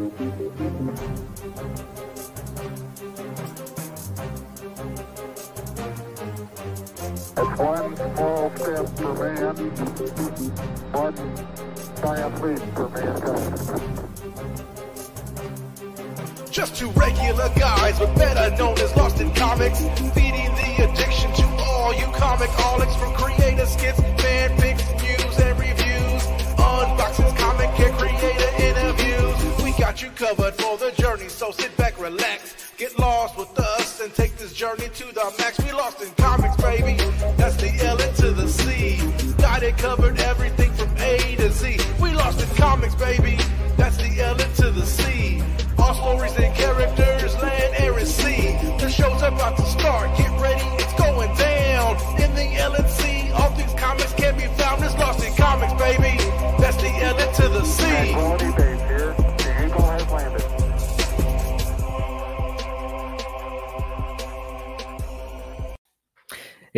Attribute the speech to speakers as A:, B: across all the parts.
A: Just two regular guys, but better known as Lost in Comics, feeding the addiction to all you comic holics from creator skits, fan covered for the journey, so sit back, relax, get lost with us, and take this journey to the max. We lost in comics, baby. That's the L into the C. Got it covered, everything from A to Z. We lost in comics, baby.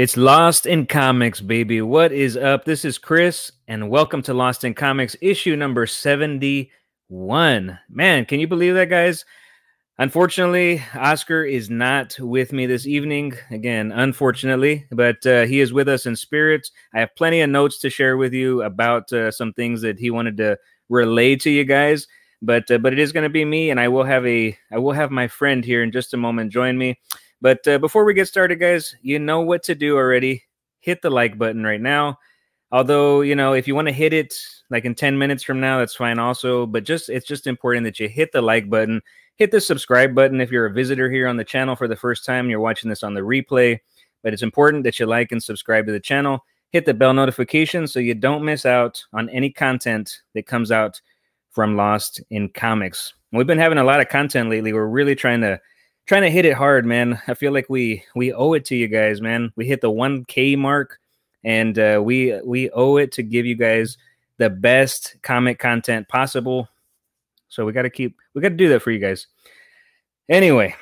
A: It's Lost in Comics, baby.
B: What is up? This is Chris, and welcome to Lost in Comics, issue number 71. Man, can you believe that, guys? Unfortunately, Oscar is not with me this evening. Again, unfortunately, but uh, he is with us in spirit. I have plenty of notes to share with you about uh, some things that he wanted to relay to you guys. But uh, but it is going to be me, and I will have a I will have my friend here in just a moment join me. But uh, before we get started, guys, you know what to do already. Hit the like button right now. Although, you know, if you want to hit it like in 10 minutes from now, that's fine also. But just it's just important that you hit the like button, hit the subscribe button if you're a visitor here on the channel for the first time, you're watching this on the replay. But it's important that you like and subscribe to the channel. Hit the bell notification so you don't miss out on any content that comes out from Lost in Comics. We've been having a lot of content lately. We're really trying to trying to hit it hard, man. I feel like we we owe it to you guys, man. We hit the 1K mark, and uh, we we owe it to give you guys the best comic content possible. So we got to keep we got to do that for you guys. Anyway,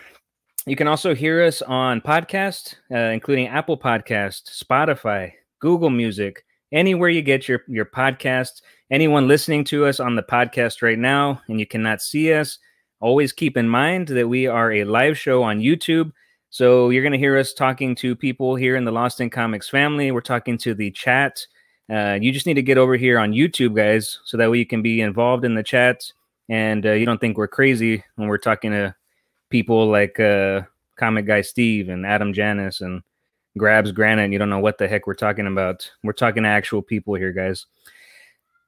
B: you can also hear us on podcast, uh, including Apple Podcast, Spotify, Google Music, anywhere you get your your podcast. Anyone listening to us on the podcast right now, and you cannot see us, always keep in mind that we are a live show on YouTube. So you're going to hear us talking to people here in the Lost in Comics family. We're talking to the chat. Uh, you just need to get over here on YouTube, guys, so that way you can be involved in the chat and uh, you don't think we're crazy when we're talking to people like uh, Comic Guy Steve and Adam Janis and Grabs Granite. And you don't know what the heck we're talking about. We're talking to actual people here, guys.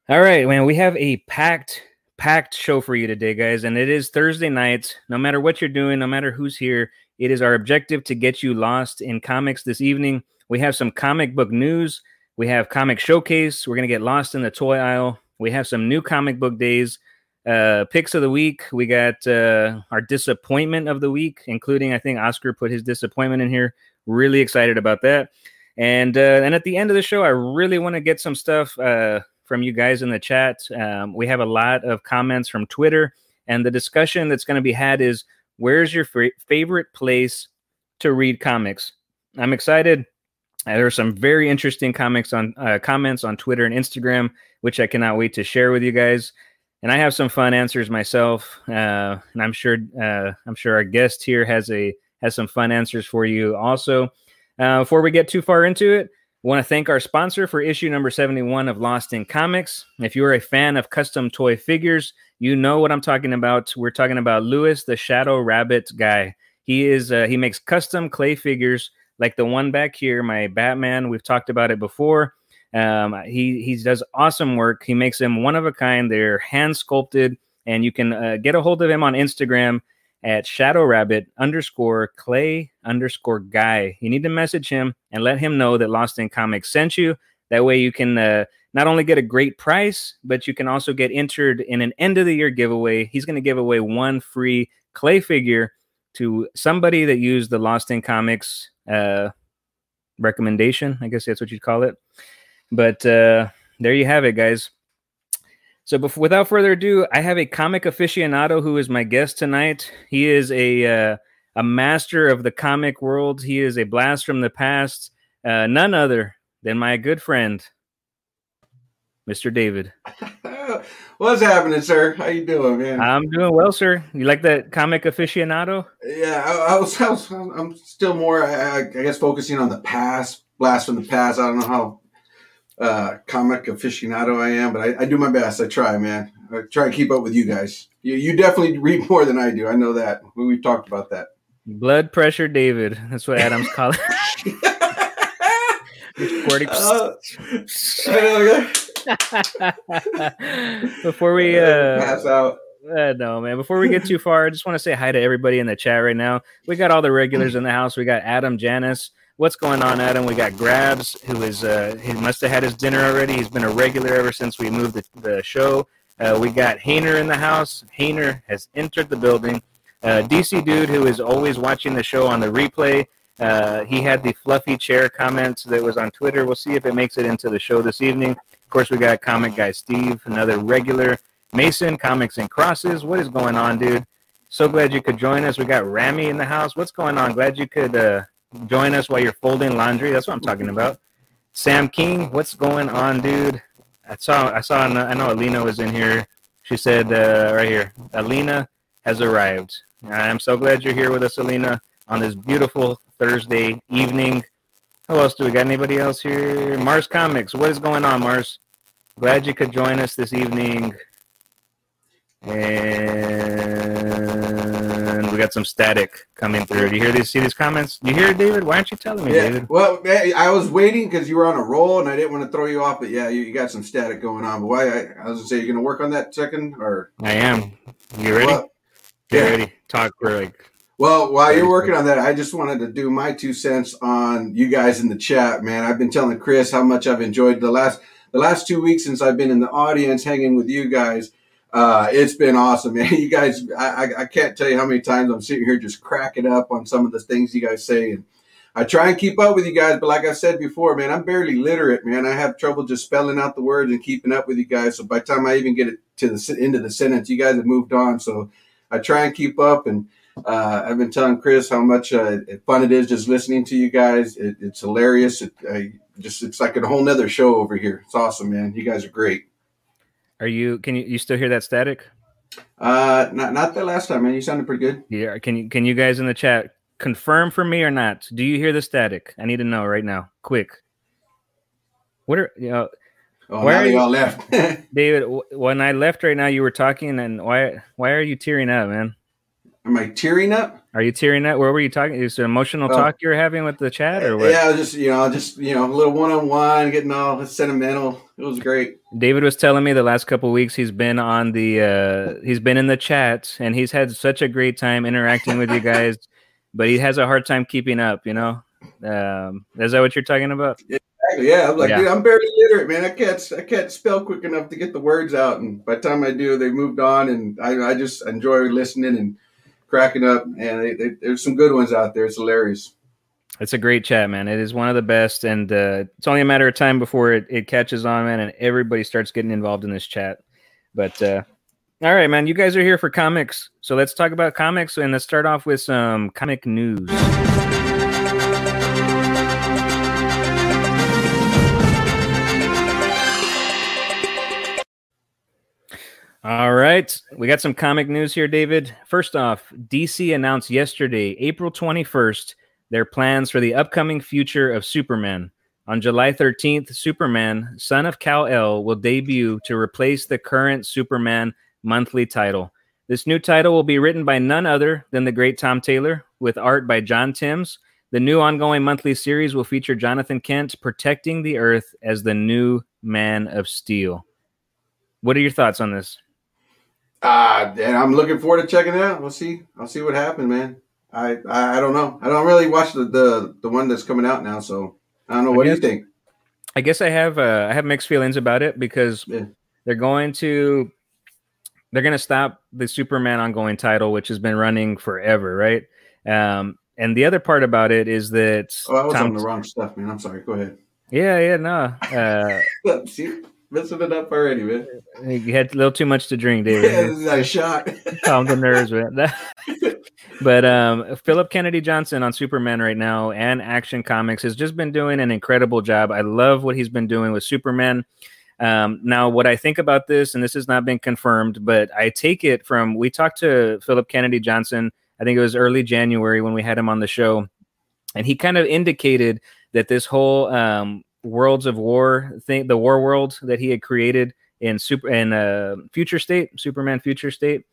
B: All right, man, we have a packed packed show for you today, guys. And it is Thursday nights. No matter what you're doing, no matter who's here, it is our objective to get you lost in comics this evening. We have some comic book news. We have comic showcase. We're going to get lost in the toy aisle. We have some new comic book days. Uh, picks of the week. We got uh, our disappointment of the week, including I think Oscar put his disappointment in here. Really excited about that. And uh, and at the end of the show, I really want to get some stuff uh, from you guys in the chat. Um, we have a lot of comments from Twitter, and the discussion that's going to be had is where's your f- favorite place to read comics? I'm excited. Uh, there are some very interesting comics on uh, comments on Twitter and Instagram, which I cannot wait to share with you guys. And I have some fun answers myself, uh, and I'm sure uh, I'm sure our guest here has a has some fun answers for you also. Uh, before we get too far into it, want to thank our sponsor for issue number 71 of Lost in Comics. If you're a fan of custom toy figures, you know what I'm talking about. We're talking about Lewis, the Shadow Rabbit guy. He is uh, he makes custom clay figures like the one back here, my Batman. We've talked about it before. Um, he he does awesome work. He makes them one of a kind. They're hand sculpted, and you can uh, get a hold of him on Instagram at Shadow Rabbit underscore Clay underscore Guy. You need to message him and let him know that Lost in Comics sent you. That way, you can uh, not only get a great price, but you can also get entered in an end of the year giveaway. He's going to give away one free clay figure to somebody that used the Lost in Comics uh, recommendation. I guess that's what you'd call it. But uh, there you have it, guys. So, before, without further ado, I have a comic aficionado who is my guest tonight. He is a uh, a master of the comic world. He is a blast from the past. Uh, none other than my good friend Mr. David.
C: What's happening, sir? How you doing, man?
B: I'm doing well, sir. You like that comic aficionado?
C: yeah, I, I, was, I was. I'm still more, I, I guess, focusing on the past, blast from the past. I don't know how uh, comic aficionado I am, but I, I do my best. I try, man. I try to keep up with you guys. You, you definitely read more than I do. I know that. We've talked about that.
B: Blood pressure David. That's what Adam's calling. Squirty.
C: Uh,
B: Before we uh,
C: pass out.
B: Uh, no, man. Before we get too far, I just want to say hi to everybody in the chat right now. We got all the regulars in the house. We got Adam Janis. What's going on, Adam? We got Grabs, who is uh, he must have had his dinner already. He's been a regular ever since we moved the, the show. Uh, we got Hayner in the house. Hayner has entered the building. Uh, DC dude, who is always watching the show on the replay. Uh, he had the fluffy chair comments that was on Twitter. We'll see if it makes it into the show this evening. Of course, we got comic guy Steve, another regular. Mason, Comics and Crosses. What is going on, dude? So glad you could join us. We got Rami in the house. What's going on? Glad you could uh, join us while you're folding laundry. That's what I'm talking about. Sam King, what's going on, dude? I saw, I saw, I know Alina was in here. She said uh, right here, Alina has arrived. I'm so glad you're here with us, Alina, on this beautiful Thursday evening. Who else do we got? Anybody else here? Mars Comics. What is going on, Mars? Glad you could join us this evening. And got some static coming through. Do you hear these? See these comments? Do you hear it, David? Why aren't you telling me,
C: Yeah.
B: David?
C: Well, I was waiting because you were on a roll, and I didn't want to throw you off. But yeah, you, you got some static going on. But why? I, I was gonna say, you're gonna work on that second, or
B: I am. You ready?
C: Well,
B: Get
C: yeah.
B: ready. Talk for like.
C: Well, while you're working on that, I just wanted to do my two cents on you guys in the chat, man. I've been telling Chris how much I've enjoyed the last the last two weeks since I've been in the audience hanging with you guys. Uh, it's been awesome, man. You guys, I, I, can't tell you how many times I'm sitting here just cracking up on some of the things you guys say, and I try and keep up with you guys. But like I said before, man, I'm barely literate, man. I have trouble just spelling out the words and keeping up with you guys. So by the time I even get it to the end of the sentence, you guys have moved on. So I try and keep up and. Uh, I've been telling Chris how much uh, fun it is just listening to you guys. It, it's hilarious. It, I just it's like a whole nother show over here. It's awesome, man. You guys are great.
B: Are you? Can you? You still hear that static?
C: Uh, not not that last time, man. You sounded pretty good.
B: Yeah. Can you? Can you guys in the chat confirm for me or not? Do you hear the static? I need to know right now, quick. What are you know,
C: Oh,
B: Where
C: now
B: are you-
C: all left.
B: David? w- When I left right now, you were talking, and why? Why are you tearing up, man?
C: Am I tearing up?
B: Are you tearing up? Where were you talking? Is it emotional
C: Oh.
B: talk you were having with the chat, or what?
C: Yeah, just you know, just you know, a little one on one, getting all sentimental. It was great.
B: David was telling me the last couple weeks he's been on the uh he's been in the chat and he's had such a great time interacting with you guys, but he has a hard time keeping up, you know. Um is that what you're talking about?
C: Exactly. Yeah, I'm like,
B: Yeah.
C: dude, I'm barely literate, man. I can't, I can't spell quick enough to get the words out. And by the time I do, they moved on, and I, I just enjoy listening and cracking up. And they, they, there's some good ones out there. It's hilarious.
B: It's a great chat, man. It is one of the best, and uh, it's only a matter of time before it, it catches on, man, and everybody starts getting involved in this chat. But uh, all right, man, you guys are here for comics, so let's talk about comics, and let's start off with some comic news. All right, we got some comic news here, David. First off, DC announced yesterday, April 21st, their plans for the upcoming future of Superman. On July 13th, Superman, son of Kal-El, will debut to replace the current Superman monthly title. This new title will be written by none other than the great Tom Taylor, with art by John Timms. The new ongoing monthly series will feature Jonathan Kent protecting the Earth as the new Man of Steel. What are your thoughts on this?
C: Uh, and I'm looking forward to checking it out. We'll see. I'll see what happens, man. I, I, don't know. I don't really watch the, the, the one that's coming out now. So I don't know. What do you think?
B: I guess I have uh, I have mixed feelings about it because
C: Yeah.
B: they're going to they're going to stop the Superman ongoing title, which has been running forever, right? Um, and the other part about it is that
C: Oh, I was
B: Tom-
C: on the wrong stuff, man. I'm sorry. Go ahead.
B: yeah, yeah, no, uh,
C: see, messing it up already, man.
B: you had a little too much to drink,
C: Yeah,
B: David.
C: a shot.
B: calm the nerves, man. but um, Philip Kennedy Johnson on Superman right now and Action Comics has just been doing an incredible job. I love what he's been doing with Superman. Um, now, what I think about this, and this has not been confirmed, but I take it from we talked to Philip Kennedy Johnson. I think it was early January when we had him on the show, and he kind of indicated that this whole um, Worlds of War thing, the War World that he had created in super in uh, Future State, Superman Future State,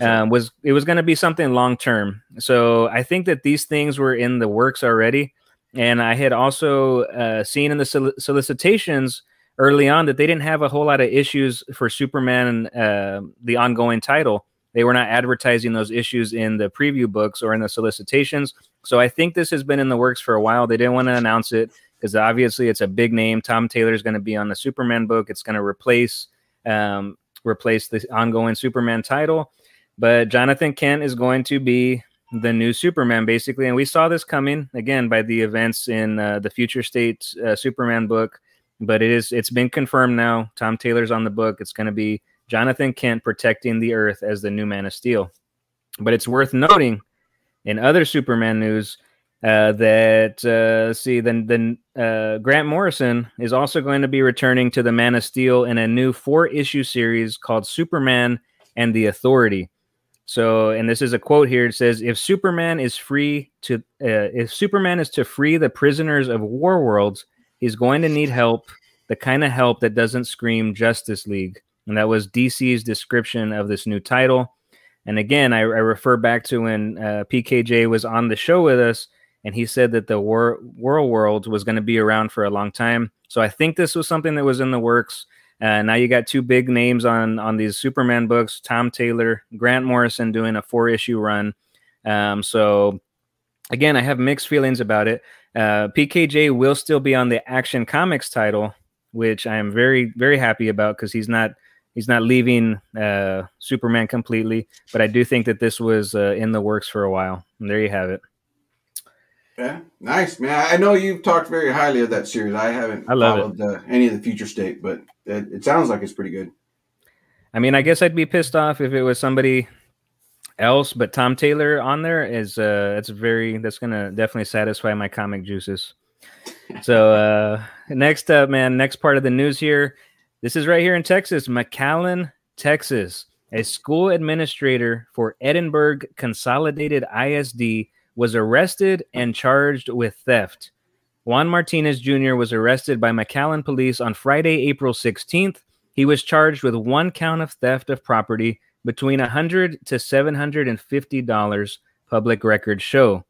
B: um, was it was going to be something long term. So I think that these things were in the works already, and I had also uh, seen in the sol- solicitations early on that they didn't have a whole lot of issues for Superman, uh, the ongoing title. They were not advertising those issues in the preview books or in the solicitations. So I think this has been in the works for a while. They didn't want to announce it because obviously it's a big name. Tom Taylor is going to be on the Superman book. It's going to replace um, replace the ongoing Superman title. But Jonathan Kent is going to be the new Superman, basically. And we saw this coming again by the events in uh, the Future State uh, Superman book but it is it's been confirmed now. Tom Taylor's on the book. It's going to be Jonathan Kent protecting the Earth as the new Man of Steel. But it's worth noting in other Superman news uh, that uh, see then then uh, Grant Morrison is also going to be returning to the Man of Steel in a new four issue series called Superman and the Authority. So, and this is a quote here. It says, "If Superman is free to, uh, if Superman is to free the prisoners of war worlds, he's going to need help, the kind of help that doesn't scream Justice League. And that was DC's description of this new title. And again, I, I refer back to when uh, PKJ was on the show with us, and he said that the World World was going to be around for a long time. So I think this was something that was in the works. Uh, now you got two big names on on these Superman books: Tom Taylor, Grant Morrison doing a four issue run. Um, so again, I have mixed feelings about it. Uh, PKJ will still be on the Action Comics title, which I am very very happy about because he's not he's not leaving uh, Superman completely. But I do think that this was uh, in the works for a while. And there you have it.
C: Yeah, nice man. I know you've talked very highly of that series. I haven't
B: I
C: followed uh, any of the Future State, but it, it sounds like it's pretty good.
B: I mean, I guess I'd be pissed off if it was somebody else, but Tom Taylor on there is uh that's very that's gonna definitely satisfy my comic juices. So uh next up, man, next part of the news here. This is right here in Texas, McAllen, Texas. A school administrator for Edinburg Consolidated ISD was arrested and charged with theft. Juan Martinez Jr. was arrested by McAllen police on Friday, April 16th. He was charged with one count of theft of property between 100 to 750 dollars public records show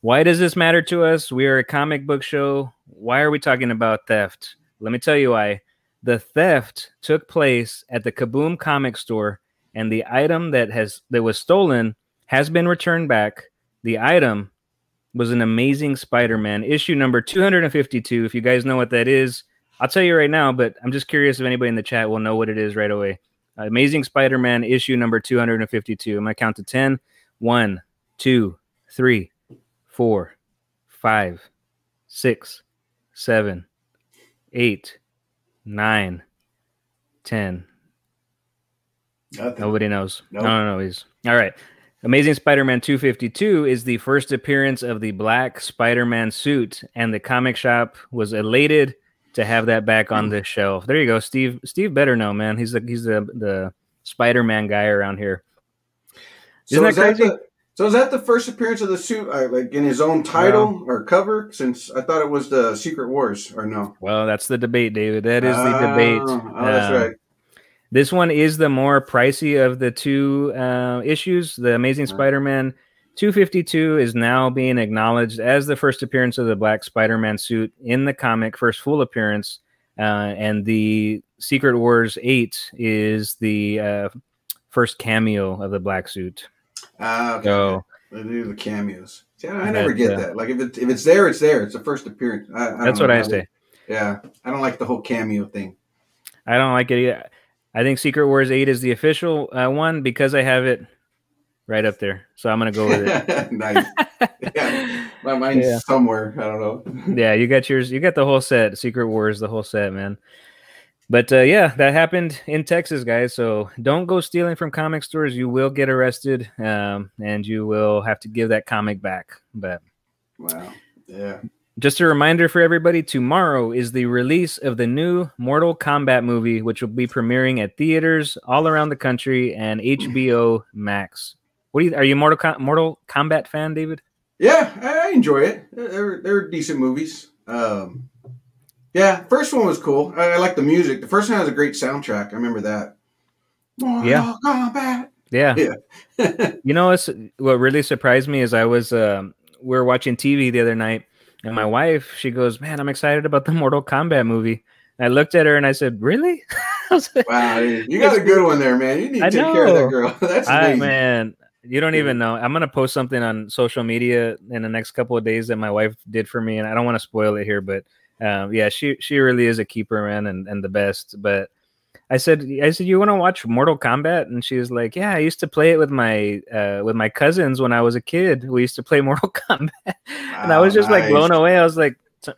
B: why does this matter to us we are a comic book show why are we talking about theft let me tell you why the theft took place at the kaboom comic store and the item that has that was stolen has been returned back the item was an amazing spider-man issue number 252 if you guys know what that is i'll tell you right now but i'm just curious if anybody in the chat will know what it is right away Amazing Spider Man issue number 252. I'm going to count to 10. 1, 2, 3, 4, 5, 6, 7, 8, 9, 10.
C: Nothing.
B: Nobody knows.
C: Nope.
B: No, no, no. He's all right. Amazing Spider Man 252 is the first appearance of the black Spider Man suit, and the comic shop was elated to have that back on the shelf. There you go, Steve. Steve better know, man. He's the he's the the Spider Man guy around here. Isn't
C: So
B: that
C: is that
B: crazy?
C: the so is that the first appearance of the suit, uh, like in his own title or cover? Since I thought it was the Secret Wars, or no?
B: Well, that's the debate, David. That is the debate.
C: Oh, oh, that's
B: Um,
C: right.
B: This one is the more pricey of the two uh, issues. The Amazing
C: Right.
B: Spider-Man 252 is now being acknowledged as the first appearance of the Black Spider-Man suit in the comic, first full appearance. Uh, and the Secret Wars 8 is the uh, first cameo of the black suit.
C: Ah, okay.
B: So
C: They do the cameos. See, I, I never get
B: uh,
C: that. Like if it if it's there, it's there. It's the first appearance. I, I
B: that's what I say.
C: Yeah, I don't like the whole cameo thing.
B: I don't like it. Either. I think Secret Wars 8 is the official uh, one because I have it right up there. So I'm going to go with it.
C: nice. Yeah, my mind's
B: Yeah.
C: somewhere. I don't know.
B: yeah, you got yours. You got the whole set. Secret Wars, the whole set, man. But uh, yeah, that happened in Texas, guys. So don't go stealing from comic stores. You will get arrested, um, and you will have to give that comic back. But
C: Wow. Yeah.
B: Just a reminder for everybody tomorrow is the release of the new Mortal Kombat movie, which will be premiering at theaters all around the country and HBO Max. What do you, are you a Mortal, Com- Mortal Kombat fan, David?
C: Yeah, I enjoy it. They're they're decent movies. Um, yeah, first one was cool. I, I like the music. The first one has a great soundtrack. I remember that. Mortal
B: Yeah.
C: Kombat.
B: Yeah.
C: Yeah.
B: You know what really surprised me is I was um, we were watching TV the other night, and my wife she goes, "Man, I'm excited about the Mortal Kombat movie." And I looked at her and I said, "Really?" I like,
C: Wow, you got a good one there, man. You need to take care of that girl. That's
B: I, man, you don't even know. I'm gonna post something on social media in the next couple of days that my wife did for me, and I don't want to spoil it here, but um, yeah, she she really is a keeper, man, and, and the best. But I said, I said, you want to watch Mortal Kombat? And she was like, Yeah, I used to play it with my uh, with my cousins when I was a kid. We used to play Mortal Kombat, and I was just like blown away. I was like,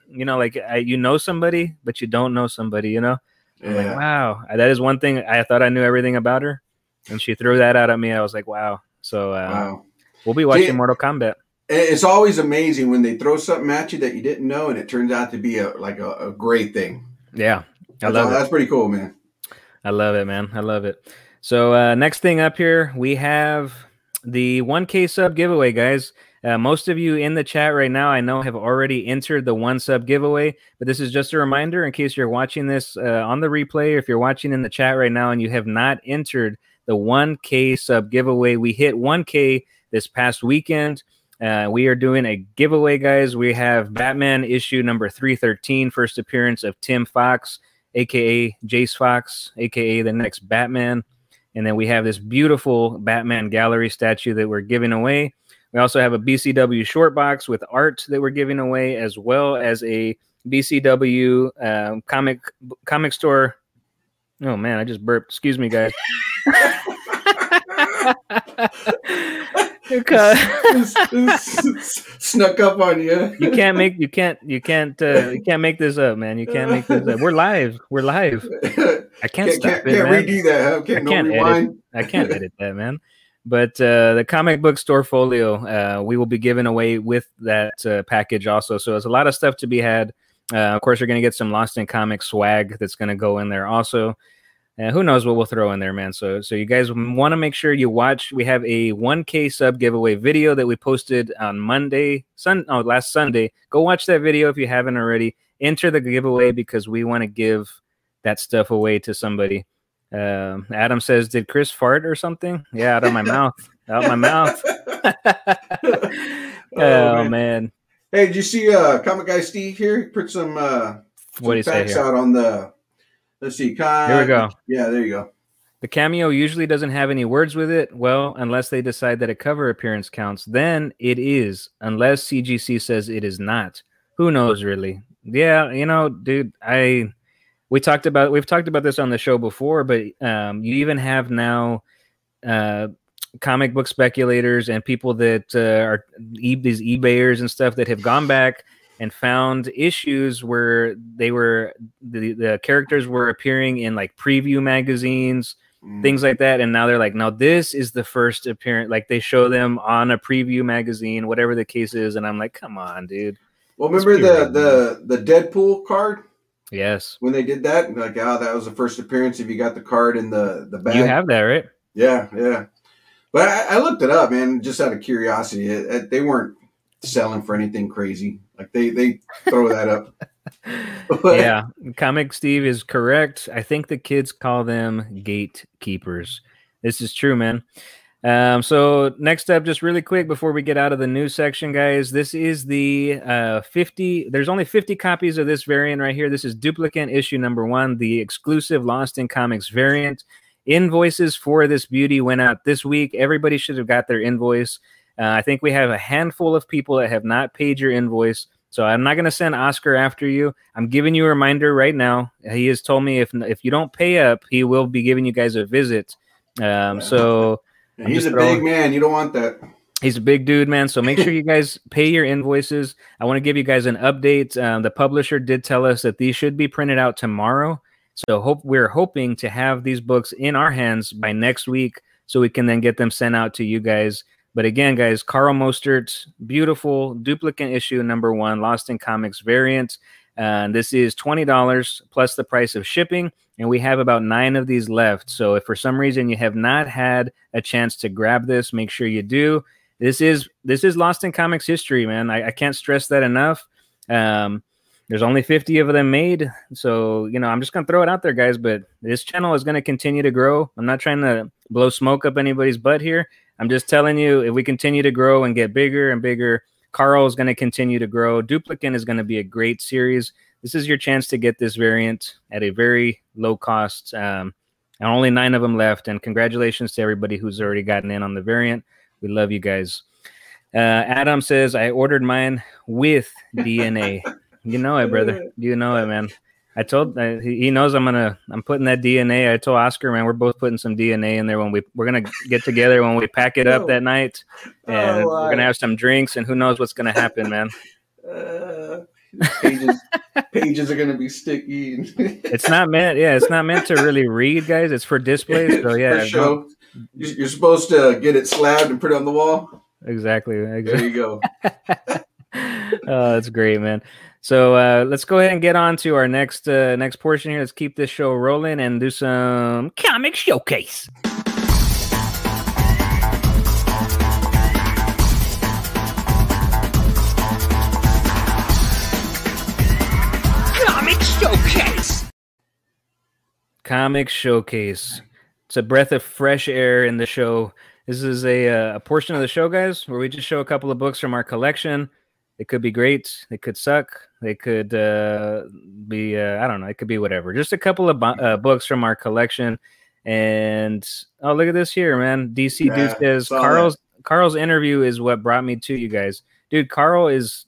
B: you know, like I, you know somebody, but you don't know somebody, you know. I'm like, wow, that is one thing I thought I knew everything about her, and she threw that out at me. I was like, wow. So uh,
C: Wow.
B: we'll be watching
C: See-
B: Mortal Kombat.
C: It's always amazing when they throw something at you that you didn't know, and it turns out to be a like a, a great thing.
B: Yeah, I
C: That's,
B: love it.
C: that's pretty cool, man.
B: I love it, man. I love it. So uh, next thing up here, we have the 1K sub giveaway, guys. Uh, most of you in the chat right now, I know, have already entered the one sub giveaway, but this is just a reminder in case you're watching this uh, on the replay. If you're watching in the chat right now and you have not entered the 1K sub giveaway, we hit 1K this past weekend. Uh, we are doing a giveaway, guys. We have Batman issue number 313, first appearance of Tim Fox aka Jace Fox, aka the next Batman. And then we have this beautiful Batman gallery statue that we're giving away. We also have a BCW short box with art that we're giving away, as well as a BCW um, comic comic store. Oh man, I just burped. Excuse me, guys. Okay.
C: Snuck up on you.
B: you can't make you can't you can't uh, you can't make this up, man. You can't make this up. We're live. We're live. I can't,
C: can't,
B: stop
C: can't,
B: it,
C: can't
B: man.
C: redo that. Huh? Can't,
B: I can't
C: no
B: edit. I can't edit that, man. But uh, the comic book store folio, uh, we will be giving away with that uh, package also. So there's a lot of stuff to be had. Uh, of course, you're going to get some Lost in Comics swag that's going to go in there also. And who knows what we'll throw in there, man. So, so you guys want to make sure you watch. We have a 1K sub giveaway video that we posted on Monday, Sun, oh, last Sunday. Go watch that video if you haven't already. Enter the giveaway because we want to give that stuff away to somebody. Um, Adam says, "Did Chris fart or something?" Yeah, out of my mouth, out of my mouth. oh,
C: man.
B: man.
C: Hey, did you see uh comic guy Steve here? He put some uh
B: what
C: some
B: say
C: facts out on the let's see, con-
B: Here we go.
C: Yeah, there you go.
B: The cameo usually doesn't have any words with it. Well, unless they decide that a cover appearance counts, then it is. Unless CGC says it is not. Who knows, really? Yeah, you know, dude. I we talked about we've talked about this on the show before, but um, you even have now uh, comic book speculators and people that uh, are e- these eBayers and stuff that have gone back and found issues where they were the, the characters were appearing in like preview magazines
C: Mm.
B: things like that and now they're like now this is the first appearance like they show them on a preview magazine whatever the case is and i'm like come on dude
C: Well, remember the
B: real,
C: the the Deadpool card
B: yes
C: when they did that? Like, oh, that was the first appearance. If you got the card in the the bag,
B: you have that right
C: yeah, yeah. But I, I looked it up, man, just out of curiosity. It, it- they weren't selling for anything crazy. Like they they throw that up.
B: Yeah comic steve is correct. I think the kids call them gatekeepers. This is true man. Um, so next up just really quick before we get out of the news section guys this is the uh, 50 there's only 50 copies of this variant right here. This is Duplicant issue number one the exclusive lost in comics variant. Invoices for this beauty went out this week. Everybody should have got their invoice uh, i think we have a handful of people that have not paid your invoice so i'm not going to send oscar after you i'm giving you a reminder right now he has told me if if you don't pay up he will be giving you guys a visit um, so
C: He's a
B: throwing-
C: big man. You don't want that.
B: He's a big dude, man. So make sure you guys pay your invoices. I want to give you guys an update. Um, the publisher did tell us that these should be printed out tomorrow. So hope we're hoping to have these books in our hands by next week, so we can then get them sent out to you guys But again, guys, Carl Mostert, beautiful Duplicant issue number one, Lost in Comics variant. Uh, this is twenty dollars plus the price of shipping, and we have about nine of these left. So if for some reason you have not had a chance to grab this, make sure you do. This is this is Lost in Comics history, man. I, I can't stress that enough. Um, there's only 50 of them made, so you know I'm just gonna throw it out there, guys. But this channel is gonna continue to grow. I'm not trying to blow smoke up anybody's butt here. I'm just telling you, if we continue to grow and get bigger and bigger, Carl is going to continue to grow. Duplicant is going to be a great series. This is your chance to get this variant at a very low cost. Um, and only nine of them left. And congratulations to everybody who's already gotten in on the variant. We love you guys. Uh, Adam says, I ordered mine with DNA. you know it, brother. You know it, man. I told uh, he knows I'm gonna I'm putting that DNA. I told Oscar, man, we're both putting some DNA in there when we we're gonna get together when we pack it up that night, and
C: Oh,
B: we're gonna have some drinks, and who knows what's gonna happen, man.
C: Uh, pages, pages are gonna be sticky.
B: It's not meant, yeah, it's not meant to really read, guys. It's for display. So yeah,
C: show. You- You're supposed to get it slabbed and put it on the wall.
B: exactly,
C: There you go.
B: oh, that's great, man. So uh, let's go ahead and get on to our next uh, next portion here. Let's keep this show rolling and do some comic showcase.
D: Comic Showcase.
B: Comic Showcase. It's a breath of fresh air in the show. This is a, uh, a portion of the show, guys, where we just show a couple of books from our collection. It could be great. It could suck. They could uh, be, uh, I don't know, it could be whatever. Just a couple of bu- uh, books from our collection. And oh, look at this here, man. DC
C: Yeah,
B: Dude says Carl's Carl's interview is what brought me to you guys. Dude, Carl is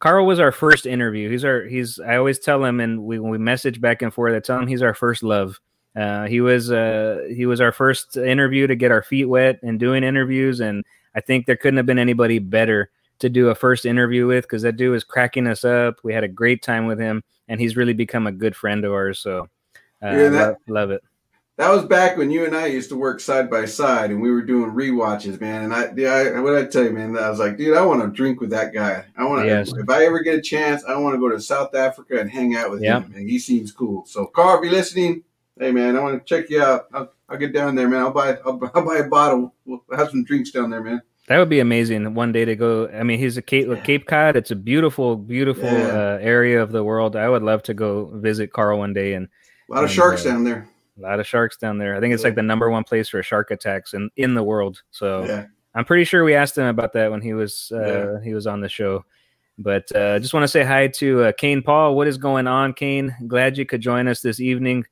B: Carl was our first interview. He's our he's I always tell him and we when we message back and forth, I tell him he's our first love. Uh, he was uh, he was our first interview to get our feet wet and doing interviews, and I think there couldn't have been anybody better to do a first interview with because that dude was cracking us up. We had a great time with him, and he's really become a good friend of ours. So, uh,
C: Hear that?
B: love, love it.
C: That was back when you and I used to work side by side, and we were doing rewatches, man. And I, yeah, I what I tell you, man? I was like, dude, I want to drink with that guy. I want to.
B: Yes.
C: If I ever get a chance, I want to go to South Africa and hang out with
B: Yeah.
C: him. And he seems cool. So, Carl, if you're listening, hey, man, I want to check you out. I'll, I'll get down there, man. I'll buy, I'll, I'll buy a bottle. We'll have some drinks down there, man.
B: That would be amazing one day to go. I mean, he's a Cape, Cape Cod. It's a beautiful, beautiful
C: Yeah.
B: uh, area of the world. I would love to go visit Carl one day and
C: A lot of sharks
B: uh,
C: down there.
B: a lot of sharks down there. I think it's like the number one place for shark attacks in, in the world. So
C: Yeah.
B: I'm pretty sure we asked him about that when he was uh, he was on the show. But uh, just want to say hi to uh, Kane Paul. What is going on, Kane? Glad you could join us this evening.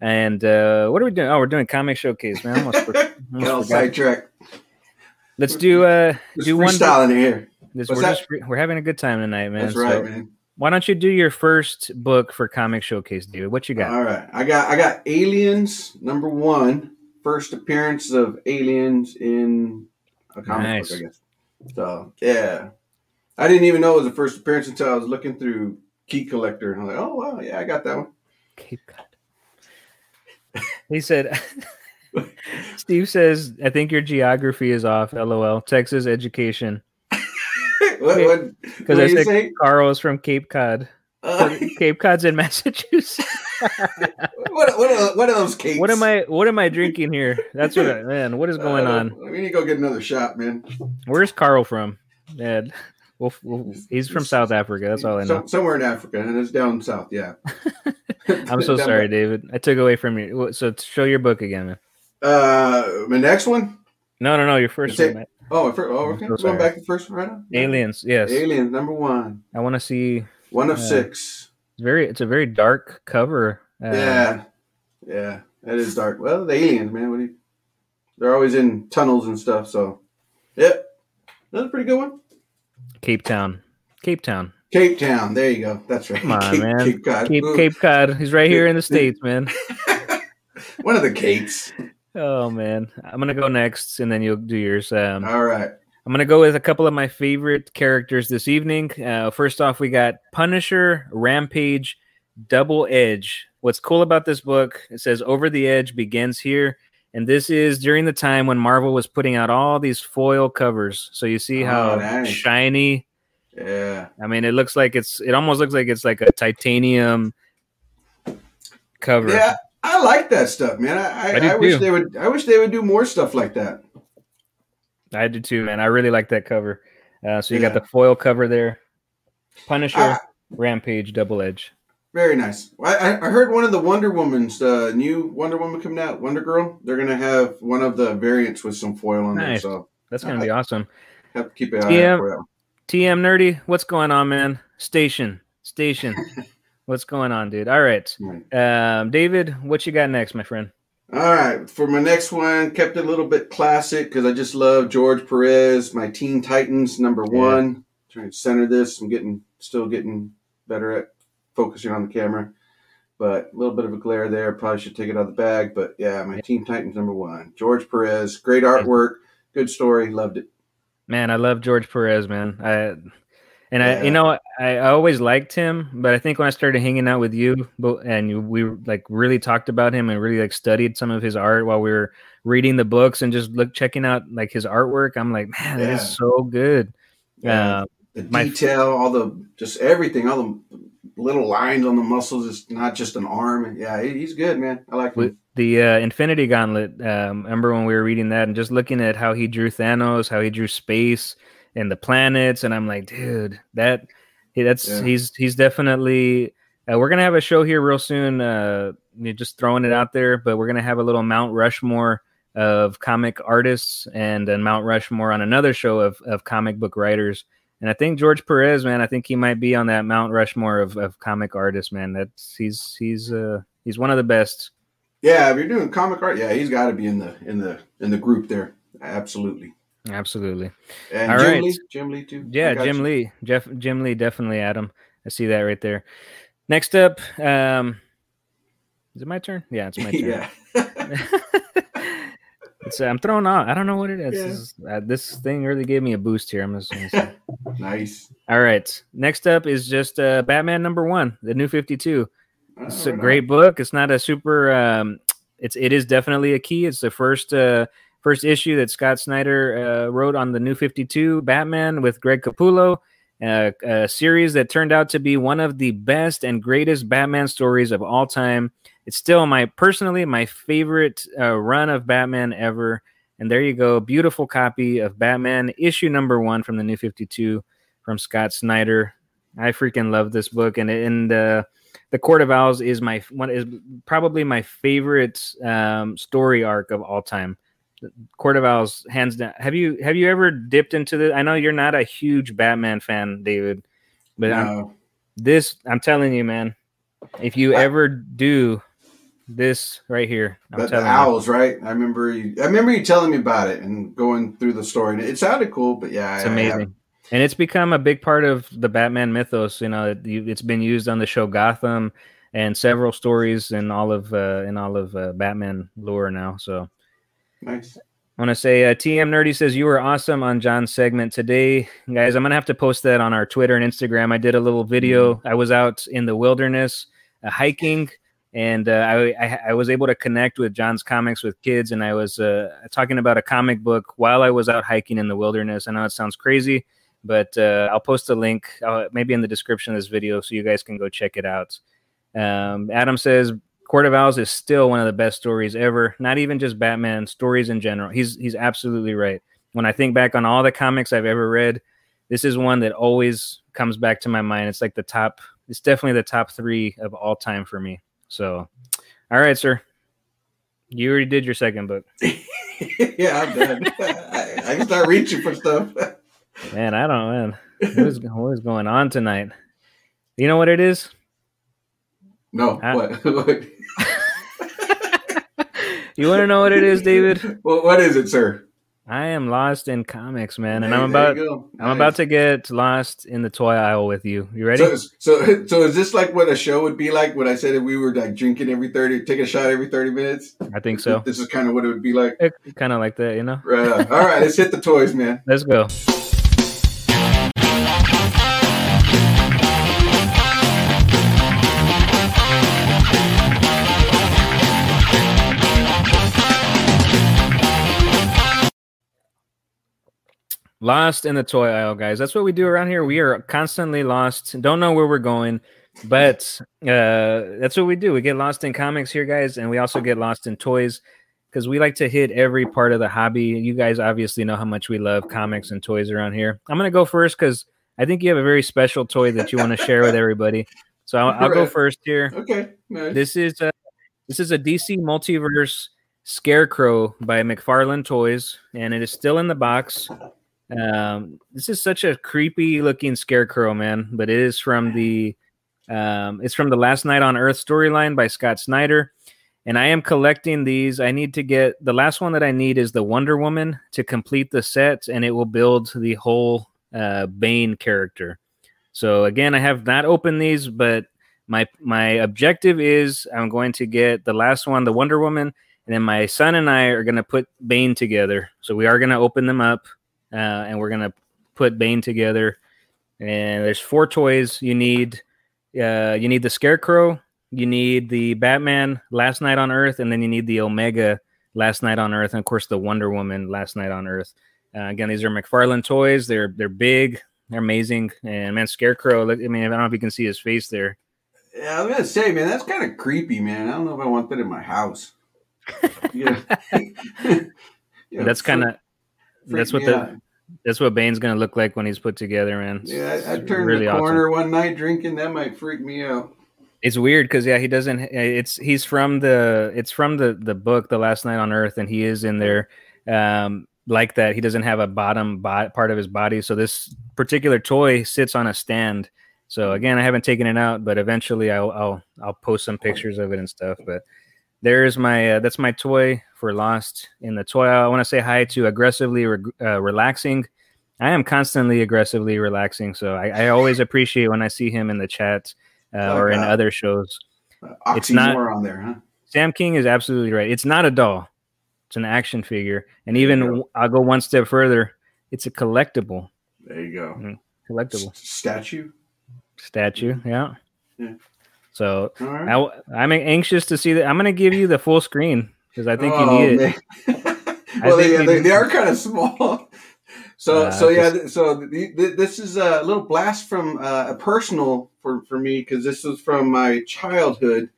B: And uh, what are we doing? Oh, we're doing comic showcase, man. Almost, for- almost forgot.
C: sidetracked.
B: Let's do uh
C: Just
B: do one.
C: freestyling here.
B: This,
C: What's
B: we're
C: that?
B: just free- we're having a good time tonight, man.
C: That's right,
B: So
C: man.
B: Why don't you do your first book for comic showcase, David? What you got?
C: All right, I got I got Aliens number one, first appearance of aliens in a comic
B: Nice.
C: book, I guess. So yeah, I didn't even know it was the first appearance until I was looking through Key Collector, and I'm like, oh wow, yeah, I got that one.
B: Cape Cod. He said, Steve says, I think your geography is off. LOL. Texas education.
C: what what,
B: Because I said
C: say?
B: Carl is from Cape Cod.
C: Uh,
B: Cape Cod's in Massachusetts.
C: what what are, what are those cakes?
B: what am I? What am I drinking here? That's what. I, man, what is going
C: Uh,
B: on?
C: We need to go get another shot, man.
B: Where's Carl from? Ed. Well, well, he's from South Africa. That's all I know.
C: Somewhere in Africa, and it's down south. Yeah.
B: I'm so sorry, David. I took away from you. So show your book again, man.
C: Uh, my next one.
B: No, no, no. Your first one.
C: Oh, fir- oh okay.
B: so
C: Going back to first one right now.
B: Aliens. Yes.
C: Aliens number one.
B: I want to see.
C: One of
B: Yeah.
C: six.
B: It's very. It's a very dark cover. Uh,
C: yeah, yeah, that is dark. Well, the aliens, man. What do you? They're always in tunnels and stuff. So, yep, that's a pretty good one.
B: Cape Town. Cape Town.
C: Cape Town. There you go. That's right.
B: Come on,
C: Cape,
B: man.
C: Cape Cod.
B: Cape Cape Cod. He's right here in the states, man.
C: one of the Capes.
B: Oh man, I'm gonna go next, and then you'll do yours. Um,
C: All right.
B: I'm gonna go with a couple of my favorite characters this evening. Uh, first off, we got Punisher, Rampage, Double Edge. What's cool about this book? It says "Over the Edge" begins here. And this is during the time when Marvel was putting out all these foil covers. So you see how
C: Oh, nice.
B: shiny.
C: Yeah.
B: I mean, it looks like it's. It almost looks like it's like a titanium cover.
C: Yeah, I like that stuff, man. I,
B: I
C: I, I, wish
B: too.
C: they would. I wish they would do more stuff like that.
B: I do too, man. I really like that cover. Uh, so you got the foil cover there. Punisher,
C: Ah.
B: Rampage, Double Edge.
C: Very nice. I, I I heard one of the Wonder Woman's uh, new Wonder Woman coming out, Wonder Girl. They're gonna have one of the variants with some foil on there, so
B: That's gonna be awesome.
C: have to keep an eye
B: TM.
C: out for that.
B: TM Nerdy, what's going on, man? Station, station. what's going on, dude? All right. Um, David, what you got next, my friend?
C: All right, for my next one, kept it a little bit classic because I just love George Perez, my Teen Titans number
B: Yeah.
C: one. Trying to center this, I'm getting still getting better at focusing on the camera, but a little bit of a glare there. Probably should take it out of the bag, but yeah, my Teen Titans number one. George Perez, great artwork, good story, loved it.
B: Man, I love George Perez, man. I and I, you know, I, I always liked him, but I think when I started hanging out with you, and we like really talked about him and really like studied some of his art while we were reading the books and just look checking out like his artwork. I'm like, man, it
C: Yeah.
B: is so good.
C: Yeah.
B: Uh,
C: the
B: my-
C: detail, all the just everything, all the little lines on the muscles. It's not just an arm. Yeah, he- he's good, man. I like him.
B: the uh, Infinity Gauntlet. Um, remember when we were reading that and just looking at how he drew Thanos, how he drew space and the planets, and I'm like, dude, that that's
C: Yeah.
B: he's he's definitely. Uh, we're gonna have a show here real soon. Uh, just throwing it out there, but we're gonna have a little Mount Rushmore of comic artists and then Mount Rushmore on another show of of comic book writers. And I think George Perez, man, I think he might be on that Mount Rushmore of, of comic artists, man. That's he's he's uh he's one of the best.
C: Yeah, if you're doing comic art, yeah, he's got to be in the in the in the group there. Absolutely.
B: Absolutely.
C: And
B: All
C: Jim
B: right.
C: Lee, Jim Lee too.
B: Yeah, Jim
C: you.
B: Lee. Jeff Jim Lee, definitely Adam. I see that right there. Next up, um is it my turn? Yeah, it's my turn.
C: yeah.
B: it's, I'm throwing off. I don't know what it is.
C: Yeah.
B: This, is- uh, this thing really gave me a boost here. I'm just
C: nice.
B: All right. Next up is just uh, Batman number one, the new 52. It's a great book. It's not a super. Um, it's it is definitely a key. It's the first uh, first issue that Scott Snyder uh, wrote on the New Fifty Two Batman with Greg Capullo. Uh, a series that turned out to be one of the best and greatest Batman stories of all time. It's still my personally my favorite uh, run of Batman ever. And there you go, beautiful copy of Batman issue number one from the New Fifty Two from Scott Snyder. I freaking love this book, and and uh, the Court of Owls is my one is probably my favorite um, story arc of all time. Court of Owls, hands down. Have you have you ever dipped into the? I know you're not a huge Batman fan, David, but I'm, this I'm telling you, man. If you
C: I-
B: ever do this right here, I'm
C: But the
B: telling you,
C: owls, right? I remember you. I remember you telling me about it and going through the story. And it sounded cool, but yeah,
B: it's
C: I- I
B: amazing. And it's become a big part of the Batman mythos. You know, it, it's been used on the show Gotham and several stories in all of uh, in all of uh, Batman lore now. So
C: nice.
B: I want to say uh, TM Nerdy says you were awesome on John's segment today, guys. I'm gonna have to post that on our Twitter and Instagram. I did a little video. I was out in the wilderness uh, hiking, and uh, I, I I was able to connect with John's comics with kids, and I was uh, talking about a comic book while I was out hiking in the wilderness. I know it sounds crazy, but uh, I'll post a link uh, maybe in the description of this video so you guys can go check it out. Um, Adam says Court of Owls is still one of the best stories ever. Not even just Batman stories in general. He's he's absolutely right. When I think back on all the comics I've ever read, this is one that always comes back to my mind. It's like the top. It's definitely the top three of all time for me. So, all right, sir. You already did your second book,
C: yeah, I'm done. I, I can start reaching for stuff.
B: man. I don't know, man. What is what is going on tonight? You know what it is?
C: No,
B: Huh?
C: what?
B: You want to know what it is, David?
C: What- what is it, sir?
B: I am lost in comics, man, and
C: Hey,
B: I'm about. I'm about to get lost in the toy aisle with you. You ready?
C: So, so, so is this like what a show would be like? When I said that we were like drinking every thirty, take a shot every thirty minutes.
B: I think so.
C: This is kind of what it would be like.
B: kind of like that, you know.
C: Right. on. All right, let's hit the toys, man.
B: Let's go. Lost in the toy aisle, guys. That's what we do around here. We are constantly lost. Don't know where we're going, but uh, that's what we do. We get lost in comics here, guys, and we also get lost in toys because we like to hit every part of the hobby. You guys obviously know how much we love comics and toys around here. I'm gonna go first because I think you have a very special toy that you want to share with everybody. So I'll, I'll go first here.
C: Okay. Nice.
B: This is a, this is a DC Multiverse Scarecrow by McFarlane Toys, and it is still in the box. Um, this is such a creepy looking scarecrow, man. But it is from the um, it's from the Last Knight on Earth storyline by Scott Snyder. And I am collecting these. I need to get the last one that I need is the Wonder Woman to complete the set, and it will build the whole uh, Bane character. So again, I have not opened these, but my my objective is I'm going to get the last one, the Wonder Woman, and then my son and I are going to put Bane together. So we are going to open them up uh, and we're gonna put Bane together. And there's four toys you need. Uh, you need the Scarecrow, you need the Batman Last Knight on Earth, and then you need the Omega Last Knight on Earth, and of course the Wonder Woman Last Knight on Earth. Uh, again, these are McFarlane toys. They're they're big, they're amazing, and man, Scarecrow. I mean, I don't know if you can see his face there.
C: Yeah, I was gonna say, man, that's kind of creepy, man. I don't know if I want that in my house. yeah.
B: yeah that's kind of that's what the that's what Bane's gonna look like when he's put together, man.
C: It's, yeah, I, I turned really the corner awesome. one night drinking. That might freak me out.
B: It's weird because yeah, he doesn't. It's he's from the it's from the the book, The Last Knight on Earth, and he is in there um, like that. He doesn't have a bottom bo- part of his body, so this particular toy sits on a stand. So again, I haven't taken it out, but eventually I'll I'll, I'll post some pictures of it and stuff. But there's my uh, that's my toy for Lost in the toy. I want to say hi to aggressively re- uh, relaxing. I am constantly aggressively relaxing, so I, I, always appreciate when I see him in the chat uh, or in other shows.
C: it's not on there, huh?
B: Sam King is absolutely right. It's not a doll; it's an action figure, and even go. I'll go one step further. It's a collectible.
C: There you go. Mm,
B: collectible
C: S- statue.
B: Statue, yeah. yeah. So right. I, am anxious to see that. I'm going to give you the full screen because I think oh, you need it.
C: well, they, they, they, are kind of small. So, uh, so yeah, so the, the, this is a little blast from uh, a personal for, for me because this was from my childhood,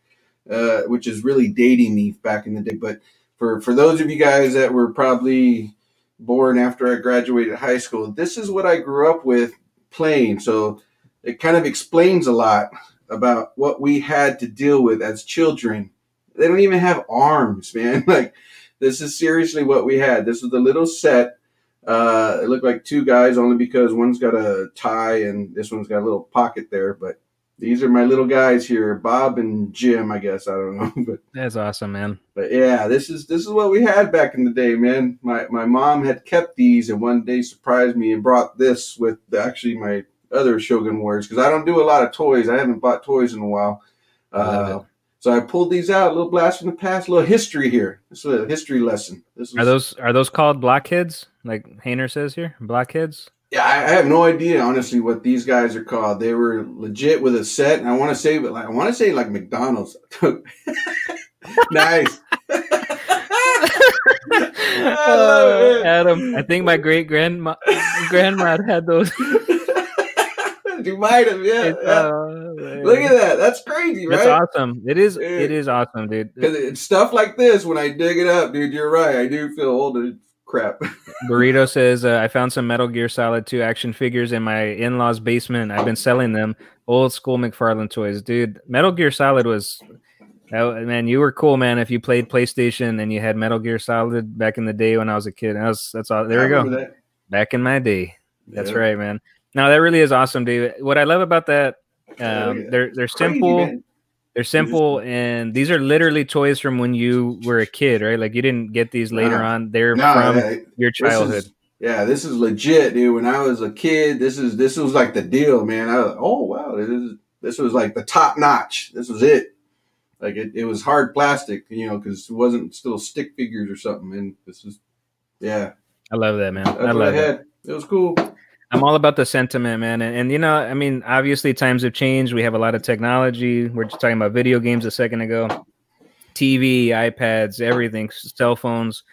C: uh, which is really dating me back in the day. But for for those of you guys that were probably born after I graduated high school, this is what I grew up with playing. So it kind of explains a lot about what we had to deal with as children. They don't even have arms, man. Like this is seriously what we had. This was a little set. Uh, it looked like two guys only because one's got a tie and this one's got a little pocket there. But these are my little guys here, Bob and Jim. I guess I don't know, but
B: that's awesome, man.
C: But yeah, this is this is what we had back in the day, man. My my mom had kept these and one day surprised me and brought this with actually my other Shogun Warriors because I don't do a lot of toys. I haven't bought toys in a while. Uh, so I pulled these out, a little blast from the past, a little history here. This is a history lesson. This
B: are those are those called blockheads, like Hayner says here? Blockheads?
C: Yeah, I, I have no idea honestly what these guys are called. They were legit with a set, and I want to say, but like I want to say like McDonald's. nice.
B: uh, Adam, I think my great grandma grandma had those.
C: You might have, yeah. yeah. Look at that. That's crazy, right?
B: That's awesome. It is. Dude. It is awesome, dude.
C: Because it's stuff like this. When I dig it up, dude, you're right. I do feel old as crap.
B: Burrito says, uh, "I found some Metal Gear Solid 2 action figures in my in-laws' basement. I've been selling them. Old school McFarlane toys, dude. Metal Gear Solid was." man, you were cool, man. If you played PlayStation and you had Metal Gear Solid back in the day when I was a kid, that was that's all. There we go. That. Back in my day, that's yeah. right, man. No, that really is awesome, dude. What I love about that, um, they're they're simple. Man. They're simple, and these are literally toys from when you were a kid, right? Like you didn't get these later nah. on. They're nah, from yeah, your childhood.
C: This is, yeah, this is legit, dude. When I was a kid, this is this was like the deal, man. I was, oh wow, this is this was like the top notch. This was it. Like it, it was hard plastic, you know, because it wasn't still stick figures or something. And this is, yeah.
B: I love that, man. That's I love I
C: had. It was cool.
B: I'm all about the sentiment, man. And, and, you know, I mean, obviously times have changed. We have a lot of technology. We're just talking about video games a second ago, TV, iPads, everything, cell phones.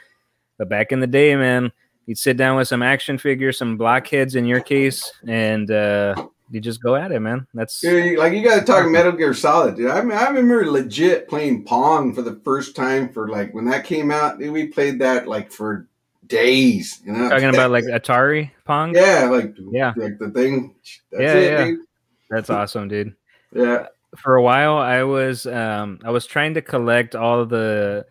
B: But back in the day, man, you'd sit down with some action figures, some blockheads in your case, and uh, you just go at it, man. That's
C: Dude, like you got to talk Metal Gear Solid, dude. I, mean, I remember legit playing Pong for the first time for like when that came out. we played that like for days. You know,
B: talking about like Atari Pong.
C: yeah, like
B: Yeah.
C: like the thing. That's
B: Yeah,
C: it,
B: yeah.
C: dude.
B: That's awesome, dude.
C: Yeah,
B: for a while i was um i was trying to collect all the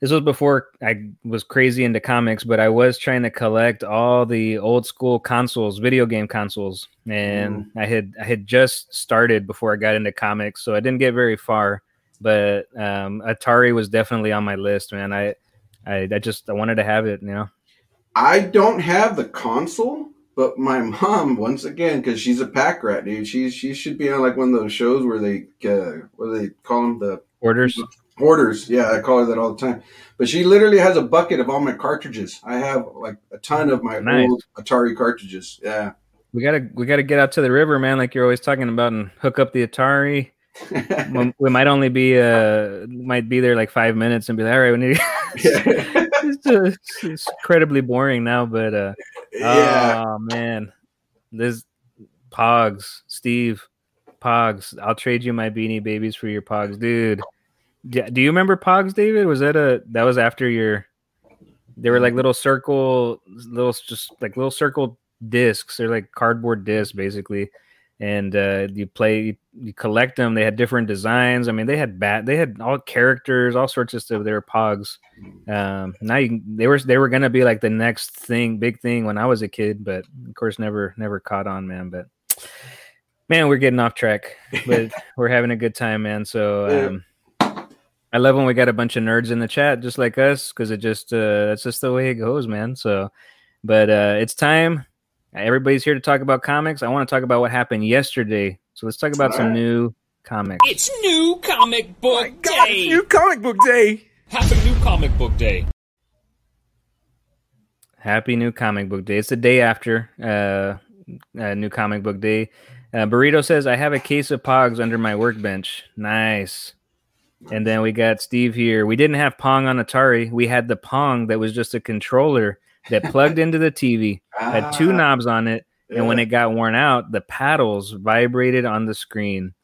B: this was before i was crazy into comics but i was trying to collect all the old school consoles video game consoles and i had i had just started before i got into comics so i didn't get very far but um atari was definitely on my list man i i, I just i wanted to have it you know
C: I don't have the console, but my mom, once again, because she's a pack rat, dude. She she should be on like one of those shows where they uh, what do they call them the
B: orders
C: Orders, yeah, I call her that all the time. But she literally has a bucket of all my cartridges. I have like a ton of my
B: Nice.
C: old Atari cartridges. Yeah.
B: we gotta we gotta get out to the river man like you're always talking about and hook up the atari we, might only be uh might be there like five minutes and be like all right we need it's, uh, it's incredibly boring now but uh
C: yeah.
B: oh man. This pogs steve pogs i'll trade you my beanie babies for your pogs dude. Yeah, do you remember pogs david? Was that a that was after your they were like little circle little just like little circle discs. They're like cardboard discs basically. And uh you play you collect them they had different designs. I mean they had bat they had all characters all sorts of stuff. They were pogs. Um now you they were they were gonna be like the next thing big thing when i was a kid but of course never never caught on man. But man we're getting off track but we're having a good time man. So um I love when we got a bunch of nerds in the chat, just like us, because it just uh, that's just the way it goes, man. So, but uh, it's time. Everybody's here to talk about comics. I want to talk about what happened yesterday. So let's talk about some
C: Alright.
B: new comics.
D: It's new comic book day.
E: New comic book day.
D: Happy new comic book day.
B: Happy New Comic Book Day. It's the day after uh, uh, New Comic Book Day. Uh, Burrito says, I have a case of Pogs under my workbench. Nice. And then we got Steve here. We didn't have Pong on Atari. We had the Pong that was just a controller that plugged into the TV, had two
C: Ah,
B: knobs on it. And when it got worn out, the paddles vibrated on the screen.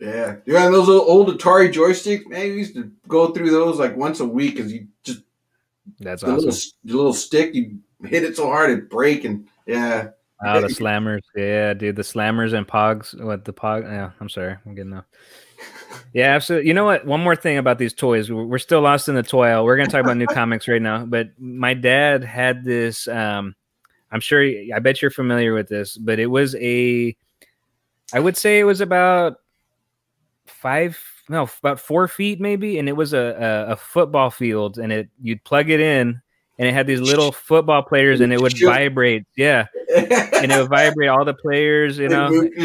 C: Yeah, yeah, and those old- Atari joysticks, man, you used to go through those like once a week because you just
B: That's
C: the little,
B: awesome.
C: the little stick, you hit it so hard it break, and yeah,
B: Oh, the slammers. Yeah, dude, the slammers and pogs. What the pog? Yeah, I'm sorry. I'm getting off. Yeah, absolutely. You know what? One more thing about these toys. We're still lost in the toy aisle. We're going to talk about new comics right now. But my dad had this. Um, I'm sure. I bet you're familiar with this, but it was a. I would say it was about five, no, about four feet maybe, and it was a a, a football field, and it you'd plug it in, and it had these little football players, and it would vibrate. Yeah, and it would vibrate all the players. You know,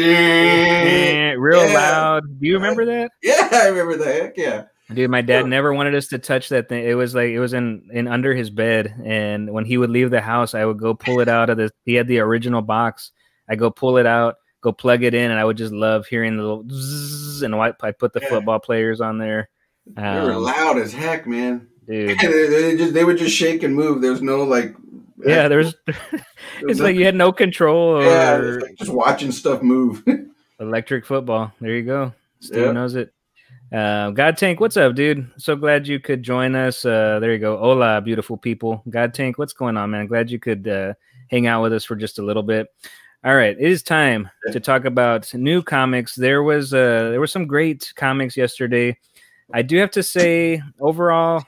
B: real
C: Yeah.
B: loud. Do you remember that?
C: Yeah, I remember that. Heck yeah.
B: Dude, my dad never wanted us to touch that thing. It was like it was in in under his bed, and when he would leave the house, I would go pull it out of the. He had the original box. I go pull it out, go plug it in, and I would just love hearing the little zzz, and I, I put the
C: Yeah.
B: football players on there.
C: They were
B: Um,
C: loud as heck, man.
B: Dude,
C: they, just they would just shake and move. There's no like.
B: yeah, there's. it's like you had no control or
C: yeah, like just watching stuff move.
B: electric football. There you go. Steve knows it. Uh, God Tank, what's up, dude? So glad you could join us. Uh, there you go. Hola, beautiful people. God Tank, what's going on, man? Glad you could uh, hang out with us for just a little bit. All right, it is time to talk about new comics. There was uh, there were some great comics yesterday. I do have to say, overall,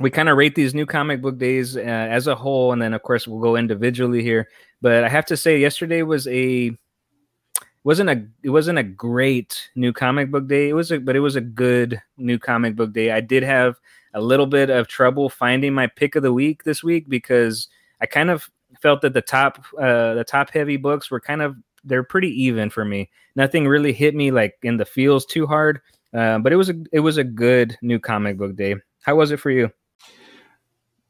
B: we kind of rate these new comic book days uh, as a whole, and then of course we'll go individually here. But I have to say, yesterday was a wasn't a it wasn't a great new comic book day. It was a but it was a good new comic book day. I did have a little bit of trouble finding my pick of the week this week because I kind of felt that the top uh the top heavy books were kind of they're pretty even for me. Nothing really hit me like in the feels too hard. Uh, but it was a it was a good new comic book day. How was it for you?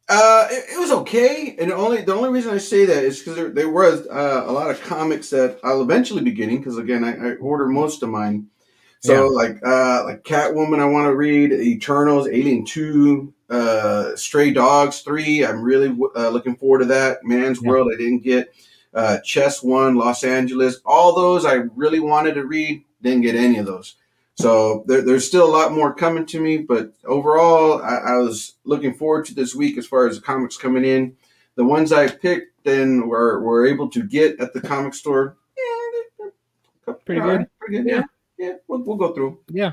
C: Uh, it, it was okay, and the only the only reason I say that is because there, there was uh, a lot of comics that I'll eventually be getting. Because again, I, I order most of mine So like uh like Catwoman, I want to read Eternals, Alien Two, uh Stray Dogs Three. I'm really uh, looking forward to that. Man's
B: Yeah.
C: World, I didn't get. Uh, Chess One, Los Angeles, all those I really wanted to read. Didn't get any of those. So there, there's still a lot more coming to me, but overall, I, I was looking forward to this week as far as the comics coming in. The ones I picked and were, were able to get at the comic store, yeah, they're
B: Pretty good.
C: right, pretty good. Yeah, yeah, we'll, we'll go through.
B: Yeah.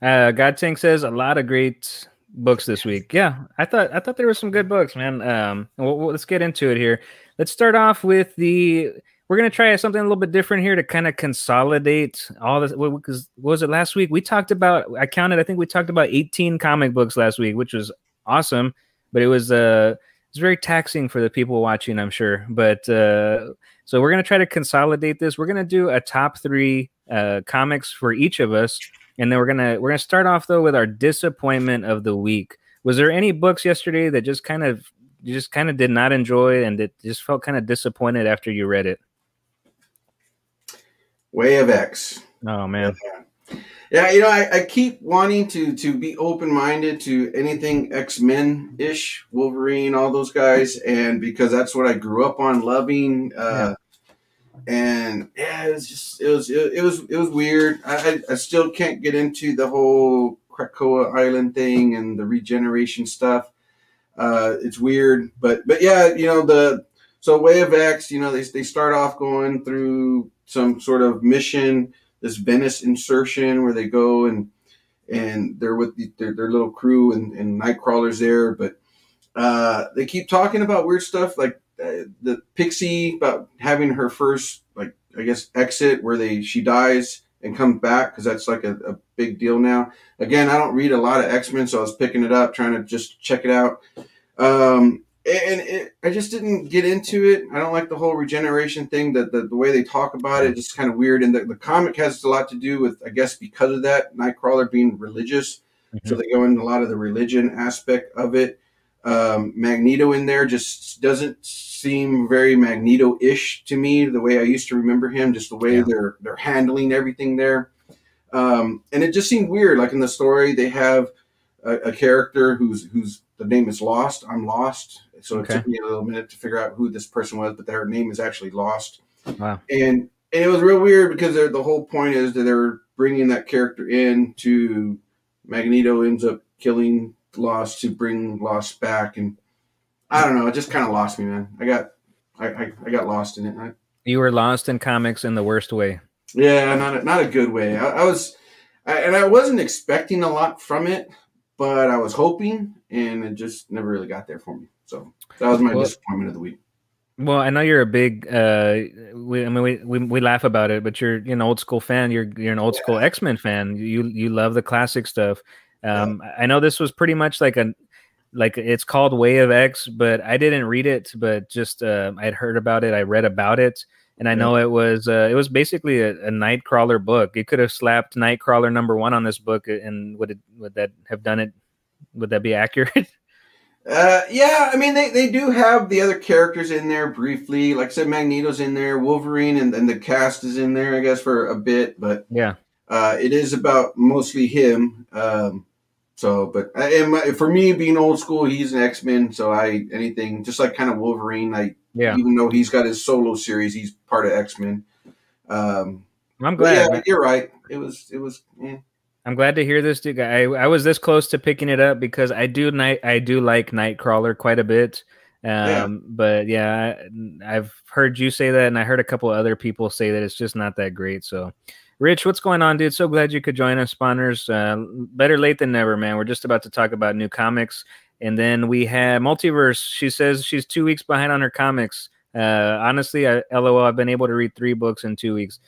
B: Uh, God Tank says a lot of great books this week. Yeah, I thought I thought there were some good books, man. Um, well, let's get into it here. Let's start off with the. We're gonna try something a little bit different here to kind of consolidate all this. Because what was it last week? We talked about. I counted. I think we talked about 18 comic books last week, which was awesome. But it was uh, it's very taxing for the people watching. I'm sure. But uh, so we're gonna try to consolidate this. We're gonna do a top three uh, comics for each of us and then we're gonna we're gonna start off though with our disappointment of the week. Was there any books yesterday that just kind of you just kind of did not enjoy and it just felt kind of disappointed after you read it?
C: Way of X.
B: Oh man,
C: Yeah, you know, I, I keep wanting to to be open minded to anything X Men ish, Wolverine, all those guys, and because that's what I grew up on loving. Uh, And yeah, it was just it was it, it was it was weird. I, I I still can't get into the whole Krakoa Island thing and the regeneration stuff. Uh, it's weird, but but yeah, you know the so Way of X. You know they they start off going through some sort of mission this Venice insertion where they go and and they're with the, their, their little crew and, and Nightcrawler's there, but uh, they keep talking about weird stuff like uh, the Pixie about having her first like I guess exit where they she dies and comes back because that's like a, a big deal now. Again, I don't read a lot of X Men, so I was picking it up trying to just check it out. Um, and it, I just didn't get into it. I don't like the whole regeneration thing. That the, the way they talk about it, just kind of weird. And the, the comic has a lot to do with, I guess, because of that, Nightcrawler being religious. So they go into a lot of the religion aspect of it. Um, Magneto in there just doesn't seem very Magneto-ish to me. The way I used to remember him, just the way
B: Yeah.
C: they're they're handling everything there. Um, and it just seemed weird. Like in the story, they have a, a character who's who's the name is Lost. I'm Lost. So
B: Okay.
C: it took me a little minute to figure out who this person was, but their name is actually Lost.
B: Wow.
C: And and it was real weird because the whole point is that they're bringing that character in to Magneto ends up killing Lost to bring Lost back, and I don't know. It just kind of lost me, man. I got I, I, I got lost in it. I,
B: you were lost in comics in the worst way.
C: yeah, not a, not a good way. I, I was, I, and I wasn't expecting a lot from it, but I was hoping, and it just never really got there for me. So that was my
B: Well-
C: disappointment of the week.
B: Well, I know you're a big. Uh, we, I mean, we, we we laugh about it, but you're, you're an old school fan. You're you're an old school X Men fan. You you love the classic stuff. Um, I know this was pretty much like a like it's called Way of X, but I didn't read it, but just uh, I'd heard about it. I read about it, and I know it was uh, it was basically a, a Nightcrawler book. You could have slapped Nightcrawler number one on this book, and would it would that have done it? Would that be accurate?
C: Uh, yeah, I mean they, they do have the other characters in there briefly. Like I said, Magneto's in there, Wolverine, and, and the cast is in there, I guess, for a bit. But
B: yeah.
C: uh, it is about mostly him. Um, so, but I, and my, for me, being old school, he's an X Men. So I anything just like kind of Wolverine. I
B: Yeah,
C: even though he's got his solo series, he's part of X Men. Um,
B: I'm glad.
C: yeah, you're right. It was it was. Eh.
B: I'm glad to hear this, dude. I I was this close to picking it up because I do night I do like Nightcrawler quite a bit. Um,
C: Yeah.
B: but yeah, I, I've heard you say that, and I heard a couple other people say that it's just not that great. So, Rich, what's going on, dude? So glad you could join us, spawners. Uh, better late than never, man. We're just about to talk about new comics, and then we have Multiverse. She says she's two weeks behind on her comics. Uh, honestly, I, lol, I've been able to read three books in two weeks.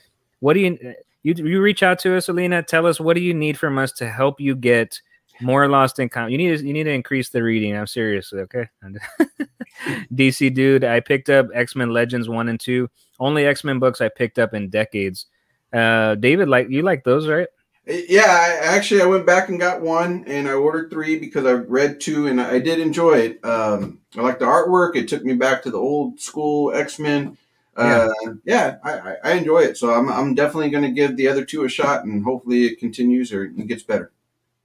B: What do you you you reach out to us, Alina? Tell us what do you need from us to help you get more lost in com. You need to, you need to increase the reading. I'm serious, okay? DC dude, I picked up X Men Legends one and two. Only X Men books I picked up in decades. Uh, David, like you like those, right?
C: Yeah, I, actually, I went back and got one, and I ordered three because I read two, and I did enjoy it. Um, I like the artwork; it took me back to the old school X Men. Uh, yeah, I, I, I enjoy it. So I'm, I'm definitely going to give the other two a shot, and hopefully it continues or it gets better.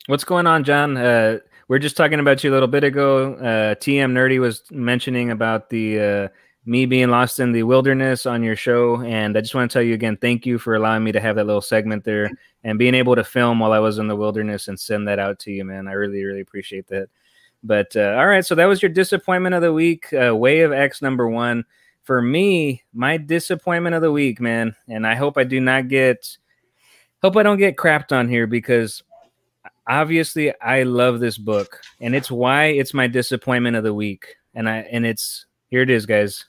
B: What's going on, John? Uh, we're just talking about you a little bit ago. Uh, TM Nerdy was mentioning about the uh, me being lost in the wilderness on your show, and I just want to tell you again, thank you for allowing me to have that little segment there and being able to film while I was in the wilderness and send that out to you, man. I really, really appreciate that. But uh, all right, so that was your disappointment of the week, uh, Way of X number one. For me, my disappointment of the week, man, and I hope I do not get, hope I don't get crapped on here because obviously I love this book, and it's why it's my disappointment of the week. And I and it's here it is, guys.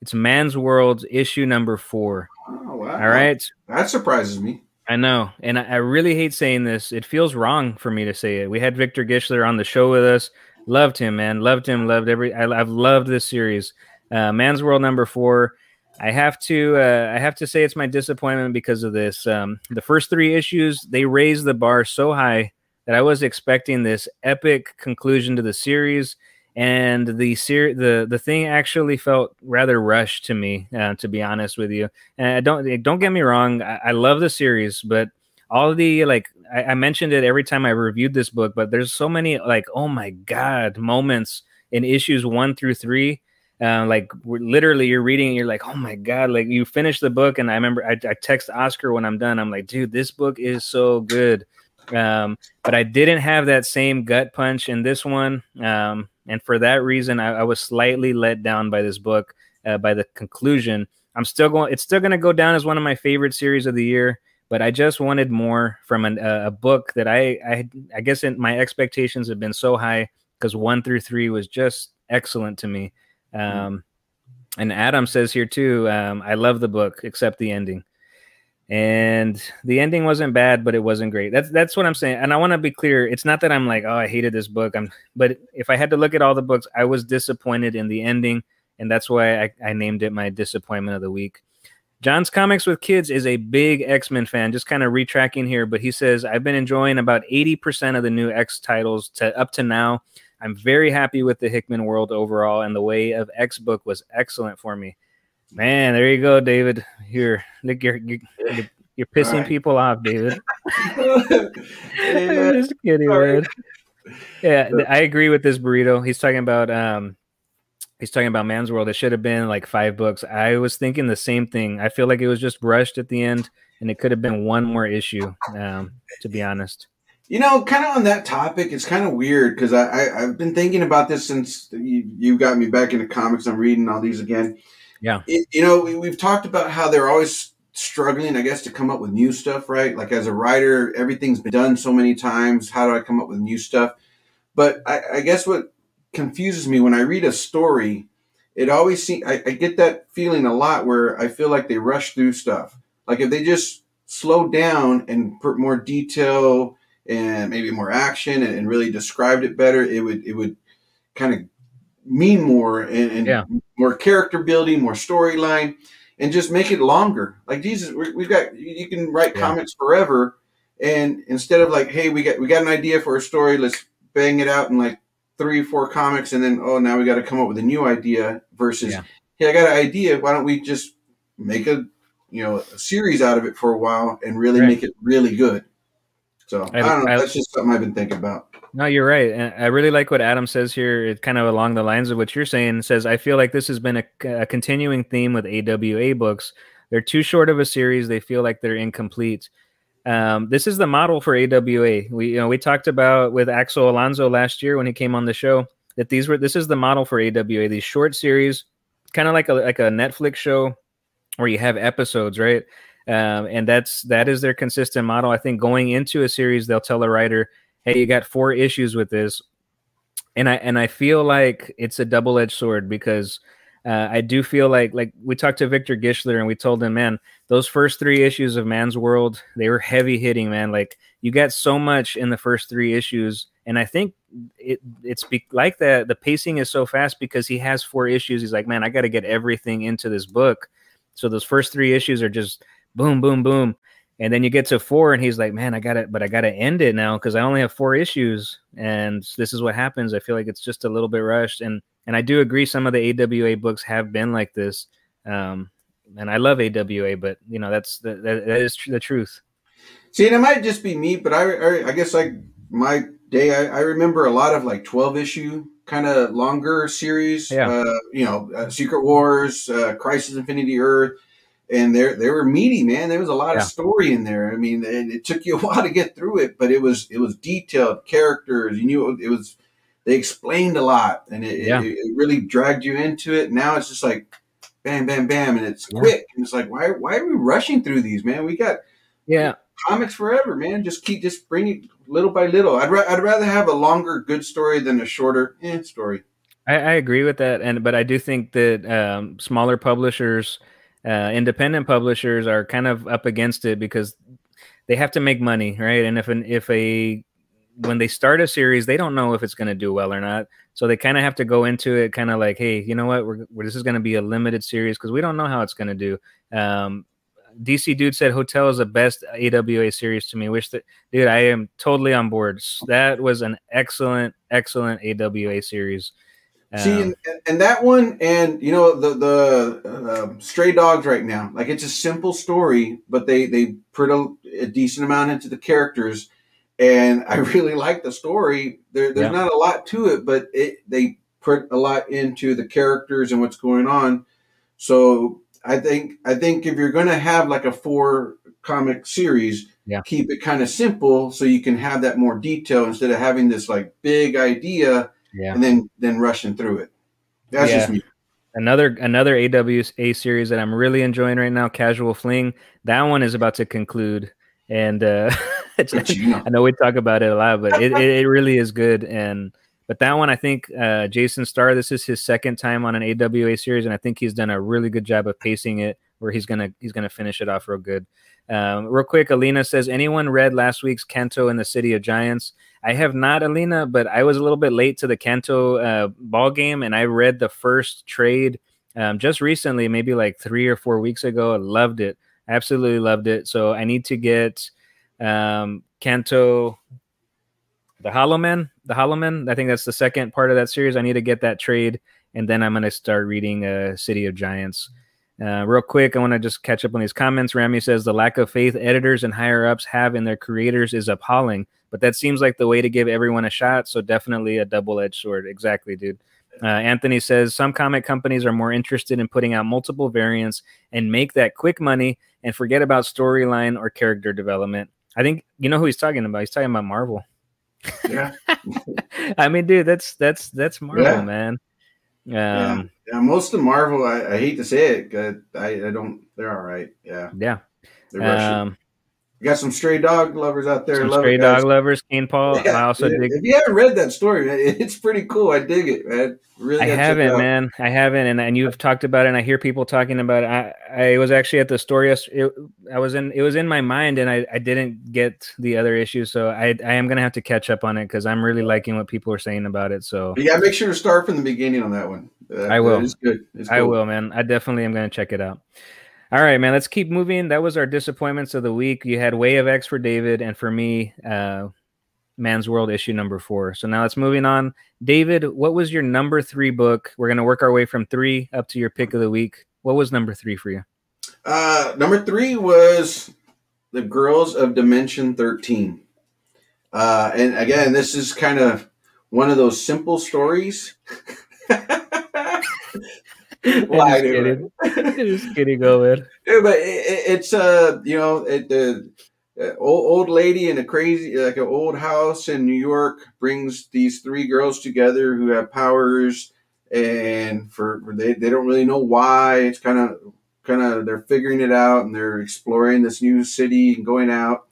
B: It's Man's World issue number four.
C: Oh, wow.
B: All right.
C: That surprises me.
B: I know, and I, I really hate saying this. It feels wrong for me to say it. We had Victor Gischler on the show with us. Loved him, man. Loved him. Loved every. I, have loved this series. Uh, Man's World number four. I have to. Uh, I have to say it's my disappointment because of this. Um, the first three issues they raised the bar so high that I was expecting this epic conclusion to the series and the ser- the the thing actually felt rather rushed to me, uh, to be honest with you. And I don't don't get me wrong, I, I love the series, but all the like I, I, mentioned it every time I reviewed this book, but there's so many like oh my god moments in issues one through three. Uh, like literally, you're reading, and you're like, oh my god! Like you finish the book, and I remember I, I text Oscar when I'm done. I'm like, dude, this book is so good. Um, but I didn't have that same gut punch in this one. Um, and for that reason, I, I was slightly let down by this book, uh, by the conclusion. I'm still going. It's still going to go down as one of my favorite series of the year. But I just wanted more from an, uh, a book that I, I, I guess in, my expectations have been so high because one through three was just excellent to me. Mm-hmm. Um, and Adam says here too, um, I love the book except the ending. And the ending wasn't bad but it wasn't great. That's that's what i'm saying. And i want to be clear it's not that i'm like oh i hated this book. I'm but if i had to look at all the books i was disappointed in the ending and that's why i, I named it my disappointment of the week. John's comics with kids is a big x-men fan just kind of retracking here but he says i've been enjoying about 80% of the new x titles to up to now i'm very happy with the hickman world overall and the way of x book was excellent for me Man, there you go, David. You're you're you're, you're pissing right. people off, David. Just kidding. Yeah, I agree with this burrito. He's talking about um he's talking about Man's World. It should have been like five books. I was thinking the same thing. I feel like it was just rushed at the end and it could have been one more issue, um, to be honest.
C: You know, kind of on that topic, it's kind of weird because I, I have been thinking about this since you, you got me back into comics. I'm reading all these again,
B: yeah.
C: It, you know, we, we've talked about how they're always struggling, I guess, to come up with new stuff, right? Like as a writer, everything's been done so many times. How do I come up with new stuff? But I, I guess what confuses me when I read a story, it always seems I, I get that feeling a lot where I feel like they rush through stuff. Like if they just slow down and put more detail and maybe more action and, and really described it better, it would it would kind of mean more and, and yeah. more character building, more storyline, and just make it longer. Like Jesus, we, have got you can write yeah. comics forever, and instead of like, hey, we got we got an idea for a story, let's bang it out in like three, four comics, and then oh, now we got to come up with a new idea. Versus, yeah. hey, I got an idea. Why don't we just make a you know a series out of it for a while and really right. make it really good? So I, I don't know. I, that's just something I've been thinking about.
B: No, you're right. And I really like what Adam says here. It's kind of along the lines of what you're saying. It says, I feel like this has been a, a, continuing theme with AWA books. They're too short of a series. They feel like they're incomplete. Um, this is the model for AWA. We, you know, we talked about with Axel Alonso last year when he came on the show that these were, this is the model for AWA, these short series, kind of like a, like a Netflix show where you have episodes, right? Um, and that's, that is their consistent model. I think going into a series, they'll tell a writer, hey, you got four issues with this, and I and I feel like it's a double edged sword because uh, I do feel like like we talked to Victor Gischler and we told him, man, those first three issues of Man's World they were heavy hitting, man. Like you got so much in the first three issues, and I think it it's be, like that. The pacing is so fast because he has four issues. He's like, man, I got to get everything into this book. So those first three issues are just boom, boom, boom. And then you get to four, and he's like, "Man, I got it, but I got to end it now because I only have four issues." And this is what happens. I feel like it's just a little bit rushed, and and I do agree. Some of the AWA books have been like this. Um, and I love AWA, but you know that's that, that is the truth.
C: See, and it might just be me, but I, I, I guess like my day, I, I remember a lot of like twelve issue kind of longer series.
B: Yeah.
C: Uh, you know, uh, Secret Wars, uh, Crisis Infinity Earth, and they they were meaty, man. There was a lot
B: Yeah.
C: of story in there. I mean, it, it took you a while to get through it, but it was it was detailed characters. You knew it was. They explained a lot, and it,
B: Yeah.
C: it, it really dragged you into it. Now it's just like, bam, bam, bam, and it's
B: Yeah.
C: quick. And it's like, why why are we rushing through these, man? We got
B: Yeah,
C: comics forever, man. Just keep just bring it little by little. I'd ra- I'd rather have a longer good story than a shorter eh, story.
B: I, I agree with that, and but I do think that um, smaller publishers, uh, independent publishers, are kind of up against it because they have to make money, right? And if an if a when they start a series, they don't know if it's going to do well or not, so they kind of have to go into it kind of like, hey, you know what, we're, we're this is going to be a limited series because we don't know how it's going to do. Um, DC dude said Hotel is the best AWA series to me. Wish that dude, I am totally on board. That was an excellent, excellent AWA series.
C: See,
B: Um,
C: and, and that one, and you know the the um stray dogs right now. Like it's a simple story, but they they put a, a decent amount into the characters, and I really like the story. There, there's
B: Yeah.
C: not a lot to it, but it they put a lot into the characters and what's going on. So I think I think if you're gonna have like a four comic series,
B: Yeah.
C: keep it kind of simple so you can have that more detail instead of having this like big idea
B: yeah.
C: and then then rushing through it. That's
B: Yeah.
C: just me.
B: another another AWA series that I'm really enjoying right now, Casual Fling. That one is about to conclude, and uh, it's,
C: you know.
B: I know we talk about it a lot, but it, it, really is good. And but that one, I think uh, Jason Starr. This is his second time on an AWA series, and I think he's done a really good job of pacing it. Where he's gonna he's gonna finish it off real good. Um, real quick, Alina says, anyone read last week's Canto in the City of Giants? I have not, Alina, but I was a little bit late to the Canto uh, ball game, and I read the first trade um, just recently, maybe like three or four weeks ago. I loved it, absolutely loved it. So I need to get um, the Hollow Man, the Hollow Man. I think that's the second part of that series. I need to get that trade, and then I'm going to start reading uh, City of Giants. Uh, real quick, I want to just catch up on these comments. Rami says the lack of faith editors and higher ups have in their creators is appalling, but that seems like the way to give everyone a shot. So definitely a double edged sword. Exactly, dude. Uh, Anthony says some comic companies are more interested in putting out multiple variants and make that quick money and forget about storyline or character development. I think you know who he's talking about. He's talking about Marvel.
C: Yeah.
B: I mean, dude, that's that's that's Marvel,
C: Yeah.
B: man. Um,
C: yeah. yeah. Most of Marvel, I, I hate to say it, I, I don't. They're all right. Yeah,
B: yeah.
C: they're rushing.
B: Um,
C: Got some stray dog lovers out there.
B: some stray
C: it,
B: dog lovers, Kane Paul.
C: Yeah,
B: I also
C: if,
B: dig.
C: if you haven't read that story, man, it's pretty cool. I dig it, man. Really,
B: I
C: gotta check it
B: haven't, man. I haven't, and and you've talked about it. and I hear people talking about it. I I was actually at the store. yes- It, I was in. It was in my mind, and I I didn't get the other issues. So I I am gonna have to catch up on it because I'm really liking what people are saying about it. So
C: But yeah, make sure to start from the beginning on that one. Uh,
B: I will.
C: It's good. It's
B: I will, man. I definitely am going to check it out. All right, man. Let's keep moving. That was our disappointments of the week. You had Way of X for David, and for me, uh, Man's World issue number four. So now let's moving on. David, what was your number three book? We're to work our way from three up to your pick of the week. What was number three for you?
C: Uh, number three was the Girls of Dimension Thirteen, uh, and again, this is kind of one of those simple stories. Why,
B: Just kidding. Just kidding. Go.
C: Yeah, but it, it- it's uh you know it, the uh, old, old lady in a crazy like an old house in New York brings these three girls together who have powers and for they, they don't really know why it's kind of kind of they're figuring it out and they're exploring this new city and going out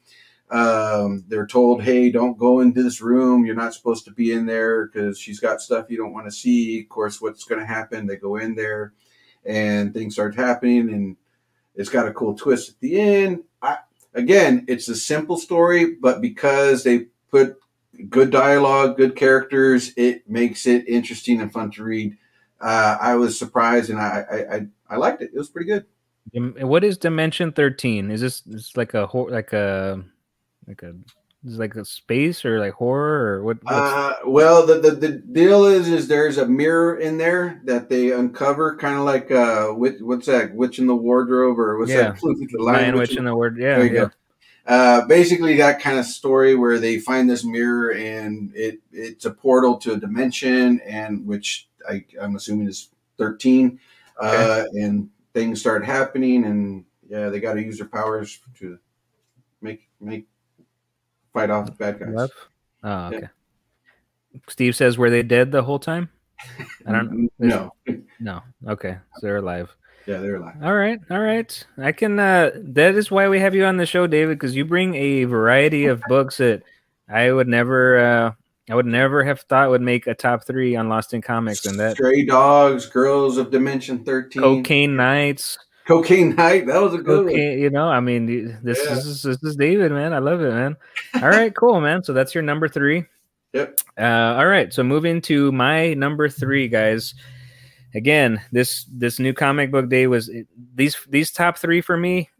C: um, they're told hey don't go into this room you're not supposed to be in there because she's got stuff you don't want to see of course what's going to happen they go in there and things start happening and it's got a cool twist at the end. I, again, it's a simple story, but because they put good dialogue, good characters, it makes it interesting and fun to read. Uh, I was surprised and I, I, I, liked it. It was pretty good.
B: What is Dimension Thirteen? Is this it's like a like a like a Is like a space or like horror or what?
C: Uh, well, the, the the deal is, is there's a mirror in there that they uncover, kind of like uh, witch, what's that? Witch in the wardrobe, or what's
B: Yeah.
C: that? the
B: Lion Witch in the Word. Yeah,
C: There you
B: yeah.
C: go. Uh, basically, that kind of story where they find this mirror and it it's a portal to a dimension, and which I, I'm assuming is 13, uh, and things start happening, and yeah, they got to use their powers to make make fight off the bad guys.
B: Love? Oh,
C: Yeah.
B: okay. Steve says, "Were they dead the whole time?" I don't.
C: No,
B: No. Okay, so they're alive.
C: yeah, they're alive.
B: All right, all right. I can. uh That is why we have you on the show, David, because you bring a variety of books that I would never. uh I would never have thought would make a top three on Lost in Comics, and that
C: Stray Dogs, Girls of Dimension 13,
B: Cocaine Nights,
C: Cocaine Night. That was a good one.
B: You know, I mean, this,
C: Yeah.
B: this is this is David, man. I love it, man. All right, cool, man. So that's your number three.
C: Yep.
B: Uh, all right, so moving to my number three, guys. Again, this this new comic book day was these these top three for me.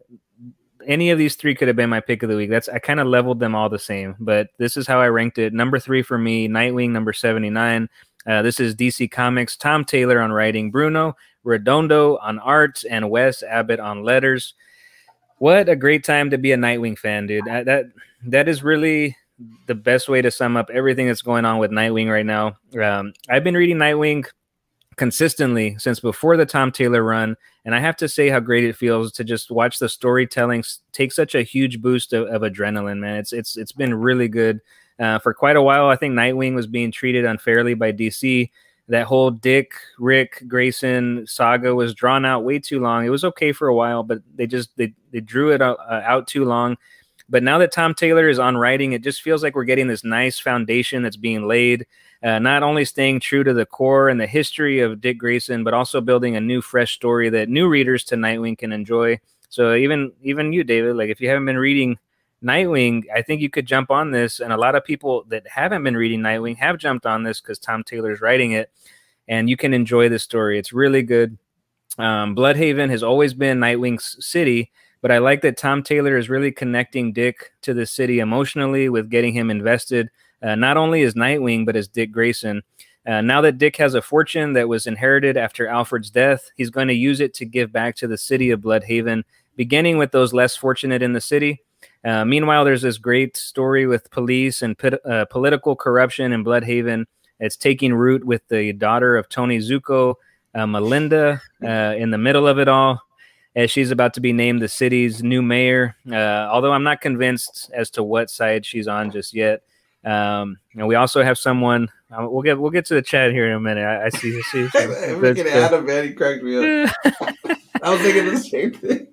B: Any of these three could have been my pick of the week. That's I kind of leveled them all the same, but this is how I ranked it. Number three for me, Nightwing, number seventy nine. Uh, this is DC Comics. Tom Taylor on writing, Bruno Redondo on art, and Wes Abbott on letters. What a great time to be a Nightwing fan, dude. That that, that is really the best way to sum up everything that's going on with Nightwing right now. Um, I've been reading Nightwing consistently since before the Tom Taylor run, and I have to say how great it feels to just watch the storytelling take such a huge boost of, of adrenaline. Man, it's it's it's been really good. Uh, for quite a while, I think Nightwing was being treated unfairly by DC. That whole Dick, Ric, Grayson saga was drawn out way too long. It was okay for a while, but they just they, they drew it out, uh, out too long. But now that Tom Taylor is on writing, it just feels like we're getting this nice foundation that's being laid. Uh, not only staying true to the core and the history of Dick Grayson, but also building a new, fresh story that new readers to Nightwing can enjoy. So even even you, David, like if you haven't been reading Nightwing, I think you could jump on this. And a lot of people that haven't been reading Nightwing have jumped on this because Tom Taylor's writing it, and you can enjoy the story. It's really good. Um, Blüdhaven has always been Nightwing's city, but I like that Tom Taylor is really connecting Dick to the city emotionally with getting him invested, uh, not only as Nightwing, but as Dick Grayson. Uh, now that Dick has a fortune that was inherited after Alfred's death, he's going to use it to give back to the city of Blüdhaven, beginning with those less fortunate in the city. Uh, meanwhile, there's this great story with police and pit, uh, political corruption in Blüdhaven. It's taking root with the daughter of Tony Zucco, uh, Melinda, uh, in the middle of it all, as she's about to be named the city's new mayor. Uh, although I'm not convinced as to what side she's on just yet. Um, and we also have someone. Uh, we'll get we'll get to the chat here in a minute. I, I see. see
C: Freaking Adam, man, he cracked me up. I was thinking the same thing.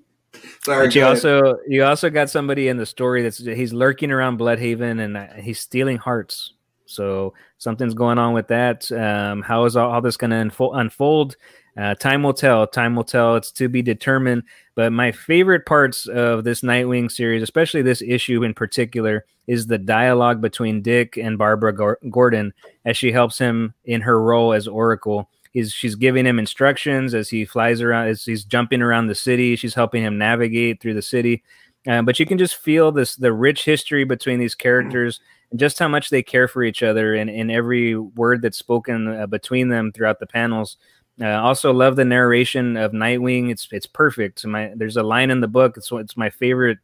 C: Sorry,
B: But you
C: ahead.
B: also you also got somebody in the story that's he's lurking around Blüdhaven and uh, he's stealing hearts. So something's going on with that. Um, how is all, all this going to unfold? unfold? Uh, time will tell. Time will tell. It's to be determined. But my favorite parts of this Nightwing series, especially this issue in particular, is the dialogue between Dick and Barbara Gordon as she helps him in her role as Oracle. He's she's giving him instructions as he flies around, as he's jumping around the city. She's helping him navigate through the city. Uh, but you can just feel this the rich history between these characters and just how much they care for each other and in every word that's spoken uh, between them throughout the panels. Uh, also love the narration of Nightwing. It's it's perfect. My there's a line in the book. It's it's my favorite.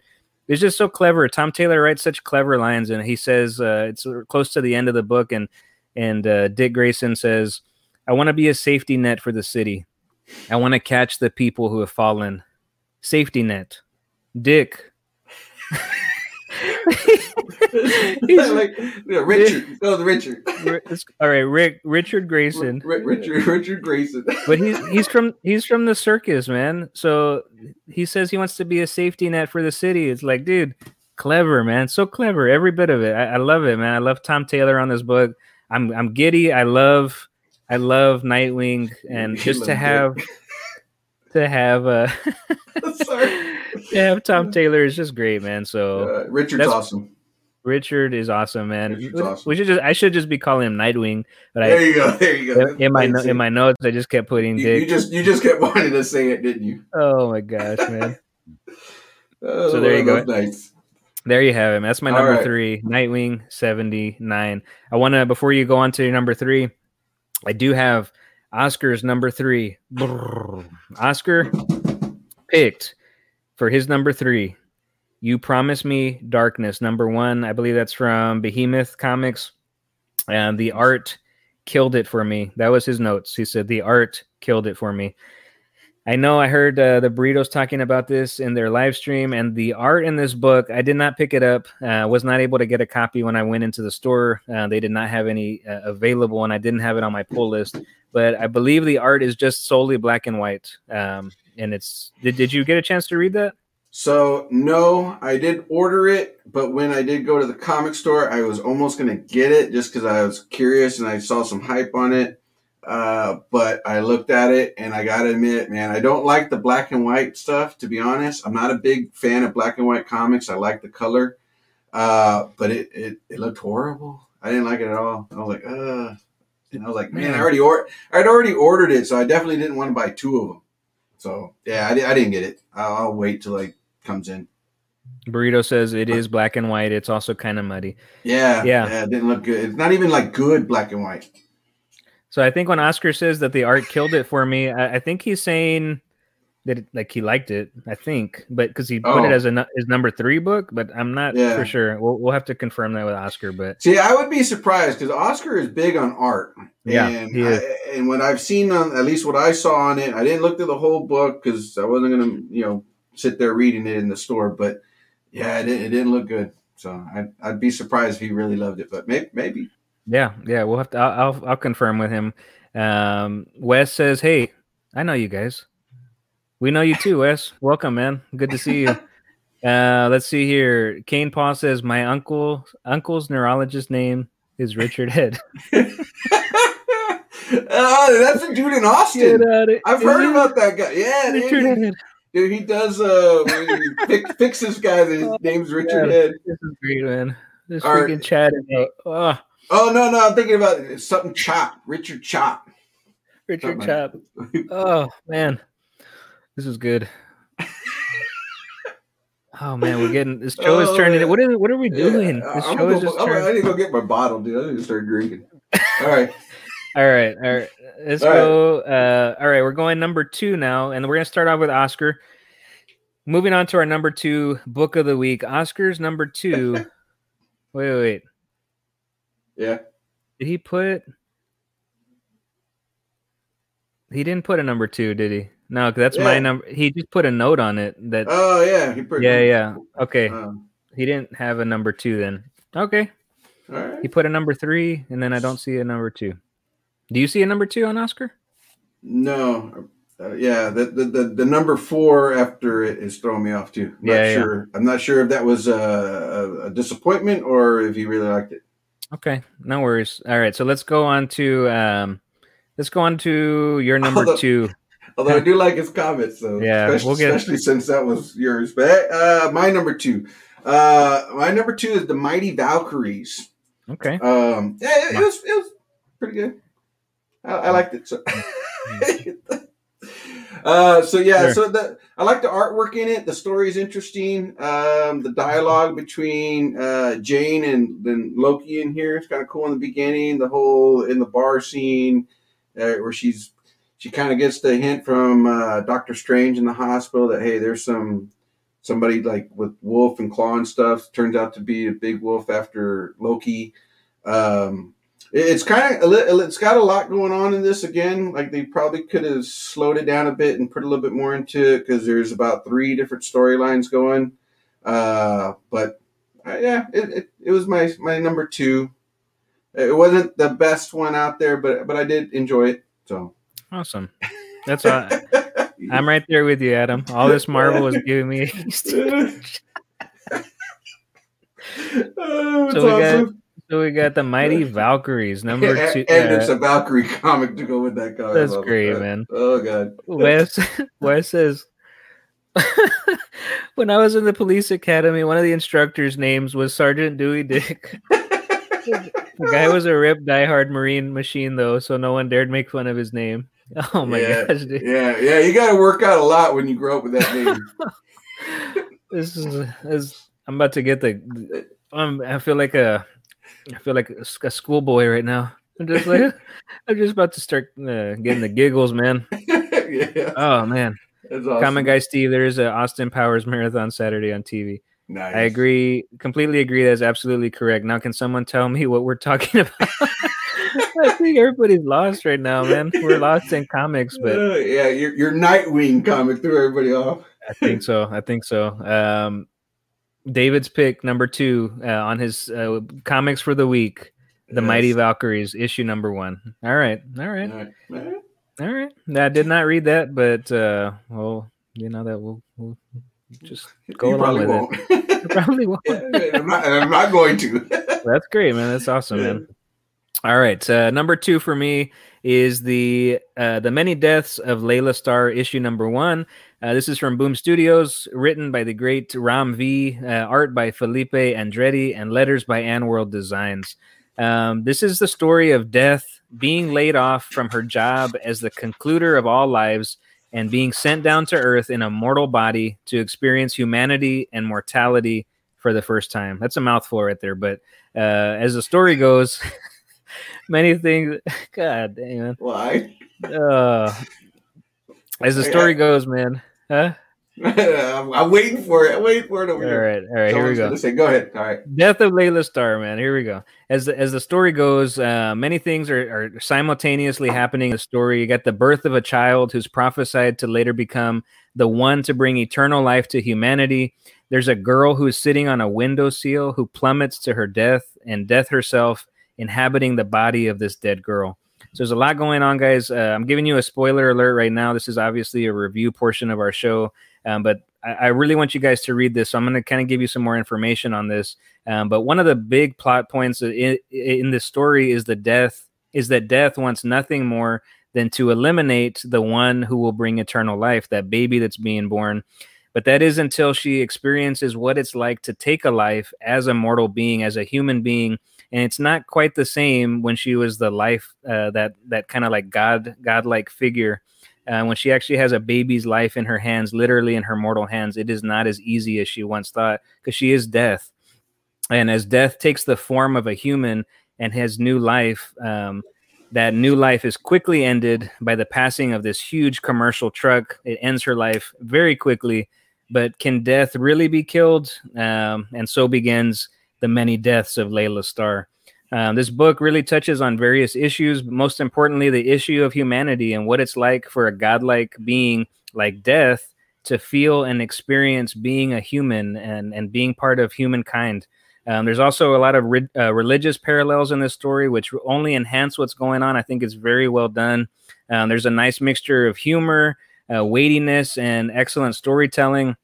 B: It's just so clever. Tom Taylor writes such clever lines, and he says uh, it's close to the end of the book, and and uh, Dick Grayson says, "I want to be a safety net for the city. I want to catch the people who have fallen. Safety net, Dick." He's-
C: like yeah, Richard. Oh, the Richard.
B: All right, Rick Richard Grayson.
C: Ri- Richard. Richard Grayson.
B: but he's he's from he's from the circus, man. So he says he wants to be a safety net for the city. It's like, dude, clever, man, so clever, every bit of it. I, I love it, man. I love Tom Taylor on this book. I'm I'm giddy. I love I love Nightwing, and just to have to have uh
C: Sorry.
B: to have Tom Taylor is just great, man. So
C: Uh, Richard's awesome.
B: Richard is awesome, man. We,
C: awesome.
B: we should just I should just be calling him Nightwing, but I
C: There you go. There you go.
B: in my no- in my notes I just kept putting
C: you,
B: Dick.
C: you just you just kept wanting to say it, didn't you?
B: oh my gosh, man.
C: Oh,
B: So there you go.
C: Nice.
B: There you have him. That's my number
C: right.
B: three, Nightwing 79. I want to, before you go on to your number three, I do have Oscar's number three. Brrr. Oscar picked for his number three. You Promise Me Darkness, number one. I believe that's from Behemoth Comics. And the art killed it for me. That was his notes. He said, The art killed it for me. I know I heard uh, the burritos talking about this in their live stream, and the art in this book, I did not pick it up. Uh, was not able to get a copy when I went into the store. Uh, they did not have any uh, available, and I didn't have it on my pull list. But I believe the art is just solely black and white. Um, and it's did, did you get a chance to read that?
C: So no, I did order it, but when I did go to the comic store, I was almost gonna get it just because I was curious and I saw some hype on it. Uh, but I looked at it and I gotta admit, man, I don't like the black and white stuff. To be honest, I'm not a big fan of black and white comics. I like the color, uh, but it, it it looked horrible. I didn't like it at all. I was like, uh, and I was like, man, I already or I'd already ordered it, so I definitely didn't want to buy two of them. So yeah, I, di- I didn't get it. I'll, I'll wait till it comes in.
B: Burrito says it is black and white. It's also kind of muddy.
C: Yeah,
B: Yeah.
C: yeah, it didn't look good. It's not even like good black and white.
B: So I think when Oscar says that the art killed it for me, I, I think he's saying that it, like he liked it. I think, but because he put
C: Oh.
B: it as a his number three book, but I'm not
C: Yeah.
B: for sure. We'll, we'll have to confirm that with Oscar. But
C: See, I would be surprised because Oscar is big on art.
B: Yeah,
C: and. I, and what I've seen on at least what I saw on it, I didn't look through the whole book because I wasn't gonna, you know, sit there reading it in the store. But yeah, it, didn't- it didn't look good. So I, I'd be surprised if he really loved it. But maybe, maybe.
B: Yeah, yeah, we'll have to. I'll I'll, I'll confirm with him. Um, Wes says, "Hey, I know you guys. We know you too, Wes. Welcome, man. Good to see you." Uh, let's see here. Kane Paul says, "My uncle uncle's neurologist name is Richard Head."
C: oh, that's a dude in Austin. I've
B: Is
C: heard
B: it?
C: about that guy. Yeah, dude,
B: Richard
C: he,
B: Head.
C: dude, he does. Uh, he fix, guys. and His name's Richard
B: Yeah.
C: Head.
B: This is great, man. This freaking chat. Oh,
C: Oh no, no, I'm thinking about it. something Chop, Richard Chop.
B: Richard
C: Something
B: Chop. Oh man, this is good. Oh man, we're getting this show is
C: Oh,
B: turning.
C: man.
B: What is what are we doing?
C: Yeah,
B: This
C: I'm
B: show is
C: go-
B: just
C: I need to go get my bottle, dude. I need to start drinking. All right.
B: All right, all right. Let's
C: All right.
B: go. Uh, all right, we're going number two now, and we're gonna start off with Oscar. Moving on to our number two book of the week. Oscar's number two. wait, wait, wait.
C: Yeah.
B: Did he put? He didn't put a number two, did he? No, that's my number. He just put a note on it that.
C: Oh yeah. He pretty.
B: yeah, yeah. Okay,
C: Um,
B: he didn't have a number two then. Okay,
C: all right.
B: he put a number three, and then I don't see a number two. Do you see a number two on Oscar?
C: No. Uh, yeah. The, the the the number four after it is throwing me off too. I'm
B: Yeah,
C: not
B: yeah.
C: sure. I'm not sure if that was a, a, a disappointment or if he really liked it.
B: Okay, no worries. All right, so let's go on to um, let's go on to your number
C: Although-
B: two.
C: Although I do like his comments, so
B: Yeah,
C: especially,
B: we'll get-
C: especially since that was yours. But uh, my number two, uh, my number two is the Mighty Valkyries.
B: Okay,
C: Um, yeah, it, it was it was pretty good. I, I liked it. So, uh, so yeah,
B: Sure.
C: so the I like the artwork in it. The story is interesting. Um, the dialogue between uh, Jane and then Loki in here is kind of cool in the beginning. The whole in the bar scene uh, where she's she kind of gets the hint from uh, Doctor Strange in the hospital that hey, there's some somebody like with wolf and claw and stuff. Turns out to be a big wolf after Loki. Um, it's kind of it's got a lot going on in this again. Like they probably could have slowed it down a bit and put a little bit more into it because there's about three different storylines going. Uh, but uh, yeah, it, it, it was my my number two. It wasn't the best one out there, but but I did enjoy it. So
B: awesome. That's all. I'm right there with you, Adam. All this Marvel is giving me.
C: Oh,
B: So we got-
C: awesome.
B: So we got the Mighty Valkyries number two.
C: and it's
B: uh,
C: a Valkyrie comic to go with that comic.
B: That's great,
C: that.
B: man.
C: Oh god.
B: Wes Wes says when I was in the police academy, one of the instructors' names was Sergeant Dewey Dick. The guy was a ripped diehard Marine machine though, so no one dared make fun of his name. Oh my
C: yeah,
B: gosh, dude.
C: yeah, yeah. You got to work out a lot when you grow up with that name.
B: This is, is I'm about to get the. Um, I feel like a, I feel like a schoolboy right now. I'm just like, I'm just about to start uh, getting the giggles, man.
C: yeah,
B: Oh man,
C: that's awesome.
B: Common Guy Steve. There is a Austin Powers marathon Saturday on TV.
C: Nice.
B: I agree, completely agree. That's absolutely correct. Now, can someone tell me what we're talking about? I think everybody's lost right now, man. We're lost in comics, but
C: Uh, yeah, your your Nightwing comic threw everybody off.
B: I think so. I think so. Um, David's pick number two uh, on his uh, comics for the week, The Mighty Valkyries, issue number one. All right, all right,
C: All right.
B: all right. I did not read that, but uh, well, you know that we'll, we'll just go
C: You
B: along with it.
C: won't.
B: Probably won't.
C: Yeah, I'm, not, I'm not going to.
B: That's great, man. That's awesome, man. All right, uh, number two for me is the uh, the many deaths of Laila Starr issue number one. Uh, this is from Boom Studios, written by the great Ram V, uh, art by Filipe Andrade, and letters by AndWorld Designs. Um, this is the story of death being laid off from her job as the concluder of all lives and being sent down to earth in a mortal body to experience humanity and mortality for the first time. That's a mouthful right there, but uh, as the story goes, many things. God damn.
C: Why?
B: Uh, as the story goes, man. Huh?
C: I'm, I'm waiting for it. I'm waiting for it over
B: All
C: here.
B: right, all right. Here we go.
C: Say, go ahead. All right.
B: Death of Laila Starr, man. Here we go. As the, as the story goes, uh, many things are, are simultaneously happening in the story. You got the birth of a child who's prophesied to later become the one to bring eternal life to humanity. There's a girl who's sitting on a window sill who plummets to her death, and death herself inhabiting the body of this dead girl. So there's a lot going on, guys. Uh, I'm giving you a spoiler alert right now. This is obviously a review portion of our show, um, but I, I really want you guys to read this. So I'm going to kind of give you some more information on this. Um, but one of the big plot points in, in this story is the death is that death wants nothing more than to eliminate the one who will bring eternal life, that baby that's being born. But that is until she experiences what it's like to take a life as a mortal being, as a human being, and it's not quite the same when she was the life uh, that that kind of like god godlike figure. Uh, when she actually has a baby's life in her hands, literally in her mortal hands, it is not as easy as she once thought because she is death. And as death takes the form of a human and has new life, um, that new life is quickly ended by the passing of this huge commercial truck. It ends her life very quickly. But can death really be killed? Um, and so begins the many deaths of Laila Starr. Um, this book really touches on various issues, but most importantly, the issue of humanity and what it's like for a godlike being like death to feel and experience being a human and, and being part of humankind. Um, there's also a lot of re- uh, religious parallels in this story, which only enhance what's going on. I think it's very well done. Um, there's a nice mixture of humor, uh, weightiness, and excellent storytelling.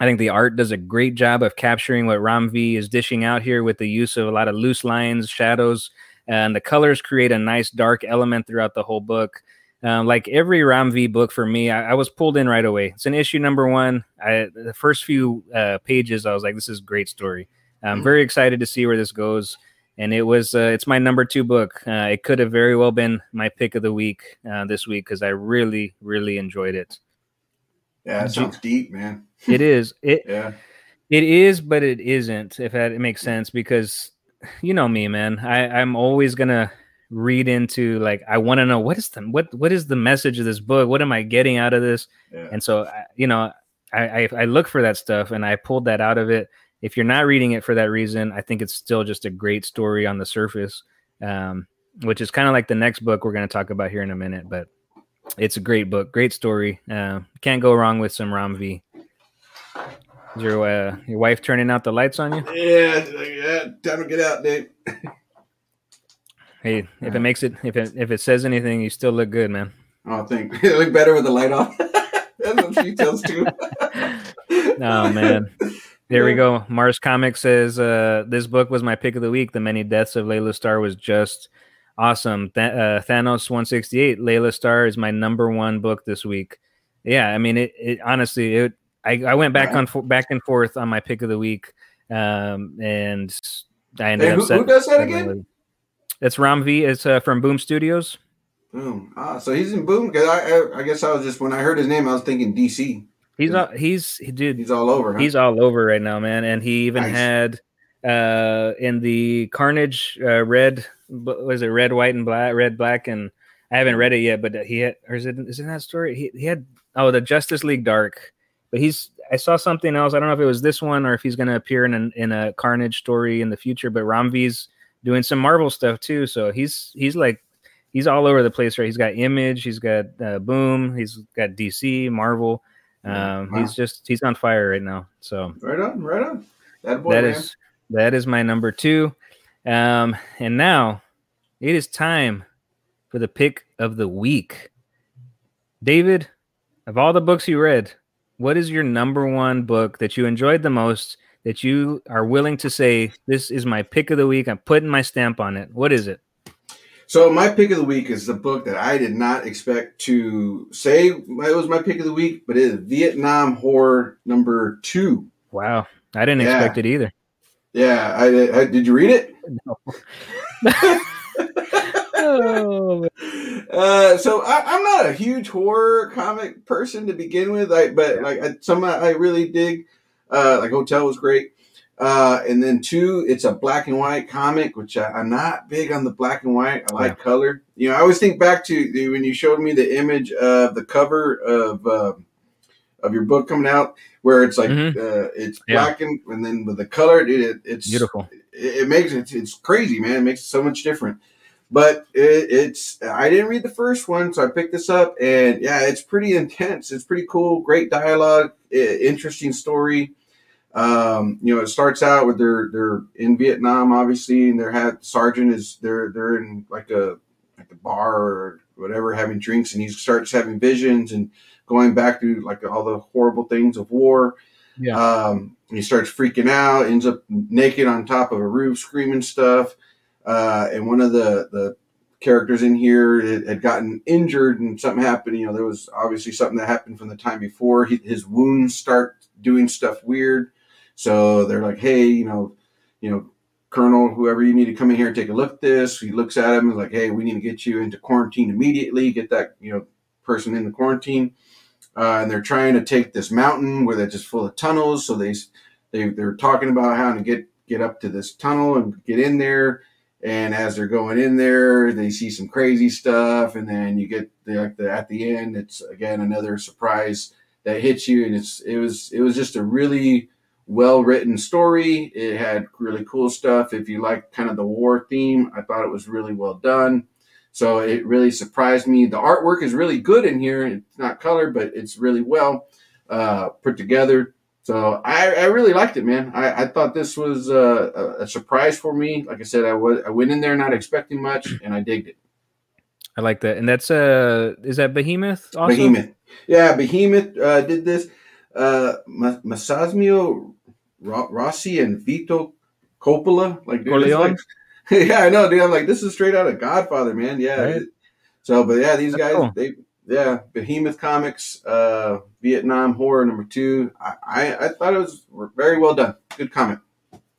B: I think the art does a great job of capturing what Ram V is dishing out here with the use of a lot of loose lines, shadows, and the colors create a nice dark element throughout the whole book. Um, like every Ram V book for me, I, I was pulled in right away. It's an issue number one. I, the first few uh, pages, I was like, "This is a great story." I'm very excited to see where this goes. And it was, uh, it's my number two book. Uh, it could have very well been my pick of the week uh, this week because I really, really enjoyed it.
C: Yeah, it sounds deep, man.
B: It is, it,
C: Yeah.
B: it is, but it isn't. If that it makes sense, because you know me, man. I, I'm always gonna read into like I want to know what is the what what is the message of this book? What am I getting out of this?
C: Yeah.
B: And so, you know, I, I I look for that stuff, and I pulled that out of it. If you're not reading it for that reason, I think it's still just a great story on the surface, um, which is kind of like the next book we're going to talk about here in a minute. But it's a great book, great story. Uh, can't go wrong with some Ram V. Is your uh, your wife turning out the lights on you?
C: Yeah, yeah. Time to get out, Dave.
B: Hey, if it makes it, if it if it says anything, you still look good, man.
C: Oh, I think it look better with the light off. That's what she tells too.
B: Oh man. There we go. Mars Comics says uh, this book was my pick of the week. The Many Deaths of Laila Starr was just awesome. Th- uh, Thanos 168. Laila Starr is my number one book this week. Yeah, I mean, it, it honestly, it. I, I went back on back and forth on my pick of the week, um, and I ended
C: Hey,
B: up.
C: who-
B: set-
C: who does that again?
B: It's Ram V. It's uh, from Boom Studios.
C: Boom. Ah, so he's in Boom. Cause I, I, I guess I was just when I heard his name, I was thinking DC.
B: He's all, he's he- dude.
C: He's all over. Huh?
B: He's all over right now, man. And he even
C: Nice.
B: had uh in the Carnage uh, red was it red, white, and black, red, black, and I haven't read it yet, but he had or is it is it that story? He he had oh the Justice League Dark, but he's I saw something else. I don't know if it was this one or if he's gonna appear in an, in a Carnage story in the future. But Ram V's doing some Marvel stuff too, so he's he's like he's all over the place. Right? He's got Image, he's got uh, Boom, he's got DC, Marvel. Um,
C: Wow.
B: He's just he's on fire right now. So
C: right on, right on. That boy,
B: that is that is my number two. Um, and now it is time for the pick of the week. David, of all the books you read, what is your number one book that you enjoyed the most that you are willing to say this is my pick of the week? I'm putting my stamp on it. What is it?
C: So my pick of the week is the book that I did not expect to say it was my pick of the week, but it is Vietnam Horror number two.
B: Wow, I didn't
C: Yeah.
B: expect it either.
C: Yeah, I, I did. You read it?
B: Oh,
C: Uh, so I, I'm not a huge horror comic person to begin with, I, but like I, some I really dig. Uh, like Hotel was great. Uh, and then two, it's a black and white comic, which I, I'm not big on the black and white. I like
B: Yeah.
C: color. You know, I always think back to the, when you showed me the image of the cover of uh, of your book coming out, where it's like
B: Mhm.
C: uh, it's
B: Yeah.
C: black and, and then with the color, dude, it, it's
B: beautiful.
C: it, it makes it it's crazy, man. It makes it so much different. But it, it's I didn't read the first one, so I picked this up, and yeah, it's pretty intense. It's pretty cool. Great dialogue, interesting story. Um, you know, it starts out with they're they're in Vietnam, obviously, and they're had sergeant is they're they're in like a like a bar or whatever having drinks, and he starts having visions and going back to like all the horrible things of war.
B: Yeah.
C: Um, he starts freaking out, ends up naked on top of a roof, screaming stuff. Uh, and one of the the characters in here had, had gotten injured, and something happened. You know, there was obviously something that happened from the time before. He, his wounds start doing stuff weird, so they're like, "Hey, you know, you know." Colonel, whoever you need to come in here and take a look at this. He looks at him and like, "Hey, we need to get you into quarantine immediately. Get that you know person in the quarantine." Uh, and they're trying to take this mountain where they're just full of tunnels. So they they they're talking about how to get get up to this tunnel and get in there. And as they're going in there, they see some crazy stuff, and then you get the, the at the end, it's again another surprise that hits you, and it's it was it was just a really well written story. It had really cool stuff. If you like kind of the war theme, I thought it was really well done. So it really surprised me. The artwork is really good in here. It's not color, but it's really well uh, put together. So I, I really liked it, man. I, I thought this was uh, a, a surprise for me. Like I said, I was I went in there not expecting much, and I digged it.
B: I like that. And that's uh is that Behemoth also?
C: Behemoth, yeah, Behemoth uh, did this. Uh, Massimo Ro- Rossi and Vito Coppola, like dude, like- yeah, I know, dude. I'm like, this is straight out of Godfather, man. Yeah.
B: Right.
C: So, but yeah, these
B: That's
C: guys,
B: cool.
C: they, yeah, Behemoth Comics, uh, Vietnam Horror number two. I, I, I thought it was very well done. Good comic.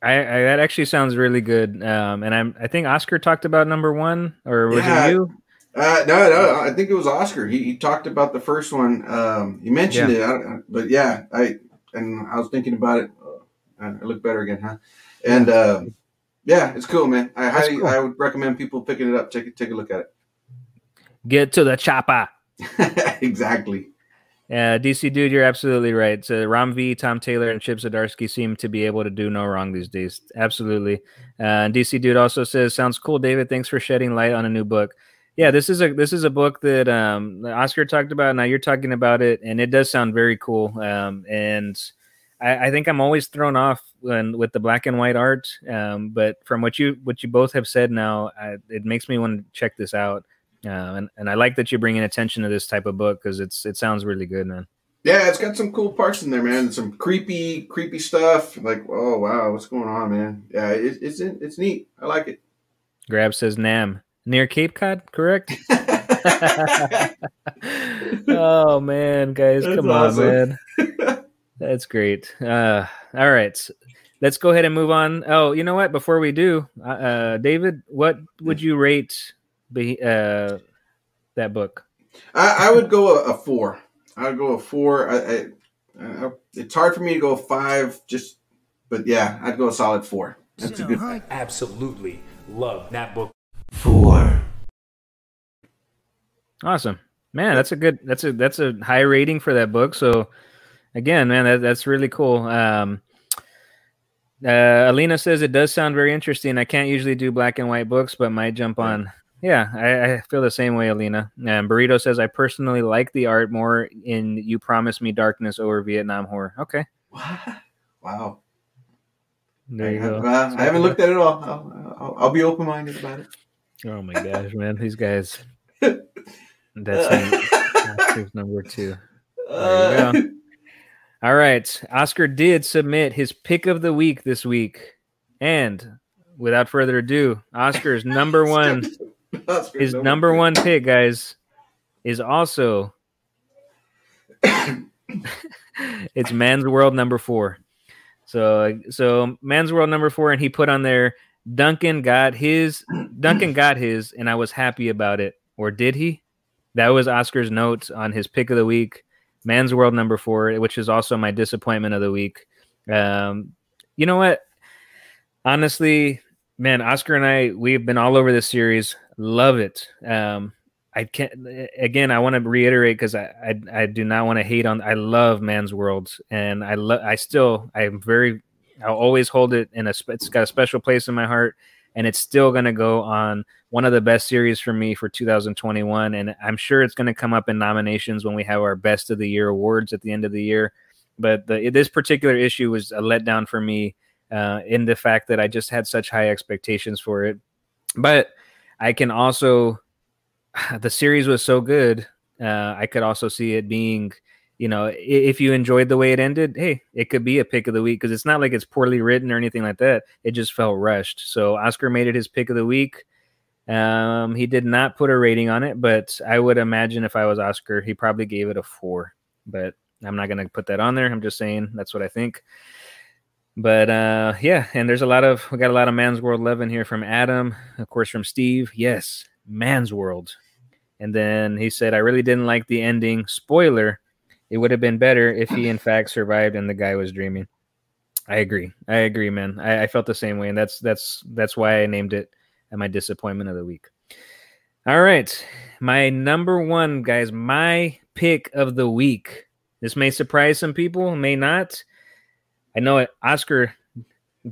B: I, I that actually sounds really good. Um, and I'm I think Oscar talked about number one, or was
C: Yeah.
B: it you?
C: Uh, no, no, I think it was Oscar. He, he talked about the first one. Um, he mentioned it, I, I- but yeah, I and I was thinking about it. I look better again, huh? And um, yeah, it's cool, man. I
B: That's
C: highly,
B: cool.
C: I would recommend people picking it up. Take it, take a look at it.
B: Get to the chopper.
C: it. exactly.
B: Yeah, DC dude, you're absolutely right. So Ram V, Tom Taylor, and Chip Zdarsky seem to be able to do no wrong these days. Absolutely. Uh, and DC dude also says, "Sounds cool, David. Thanks for shedding light on a new book." Yeah, this is a this is a book that um, Oscar talked about. Now you're talking about it, and it does sound very cool. Um, and I, I think I'm always thrown off when with the black and white art. Um, but from what you what you both have said now, I, it makes me want to check this out. Uh, and, and I like that you're bringing attention to this type of book because it's it sounds really good, man.
C: Yeah, it's got some cool parts in there, man. Some creepy, creepy stuff. Like, oh wow, what's going on, man? Yeah, it, it's it's neat. I like it.
B: Grab says Nam near Cape Cod, correct? oh man, guys,
C: That's
B: come
C: awesome.
B: on, man. That's great. Uh, all right, let's go ahead and move on. Oh, you know what? Before we do, uh, uh, David, what would you rate be, uh, that book?
C: I, I would go a, a four. I would go a four. I, I Uh, it's hard for me to go five, just, but yeah, I'd go a solid four. That's a good.
E: I Absolutely love that book.
C: Four.
B: Awesome, man. That's a good. That's a that's a high rating for that book. So, again, man, that, that's really cool. Um, uh, Alina says it does sound very interesting. I can't usually do black and white books, but might jump on. Yeah, I, I feel the same way, Alina. Um, Burrito says I personally like the art more in "You Promise Me Darkness" over Vietnam Horror. Okay,
C: Wow.
B: there you
C: I,
B: go.
C: uh, I haven't looked at it all. I'll, I'll, I'll be open minded about it.
B: Oh my gosh, man, these guys. That's, that's number two. There you go. All right. Oscar did submit his pick of the week this week. And without further ado, Oscar's number one,
C: Oscar,
B: his number one pick, guys, is also it's Man's World number four. So so Man's World number four, and he put on there Duncan got his Duncan got his, and I was happy about it. Or did he? That was Oscar's note on his pick of the week. Man's World number four, which is also my disappointment of the week. Um, you know what? Honestly, man, Oscar and I, we've been all over this series. Love it. Um, I can't. Again, I want to reiterate because I, I I do not want to hate on. I love Man's World, and I love. I still. I'm very. I'll always hold it in a. It's got a special place in my heart, and it's still going to go on one of the best series for me for 2021. And I'm sure it's going to come up in nominations when we have our Best of the Year awards at the end of the year. But the, this particular issue was a letdown for me uh, in the fact that I just had such high expectations for it. But I can also, the series was so good. Uh, I could also see it being, you know, if you enjoyed the way it ended, hey, it could be a pick of the week because it's not like it's poorly written or anything like that. It just felt rushed. So Oscar made it his pick of the week. Um, he did not put a rating on it, but I would imagine if I was Oscar, he probably gave it a four. But I'm not gonna put that on there. I'm just saying that's what I think. But uh, yeah, and there's a lot of we got a lot of Man's World love in here from Adam, of course from Steve. Yes, Man's World. And then he said, I really didn't like the ending. Spoiler, it would have been better if he in fact survived and the guy was dreaming. I agree. I agree, man. I, I felt the same way, and that's that's that's why I named it my disappointment of the week. All right, my number one, guys, my pick of the week. This may surprise some people, may not. I know it, Oscar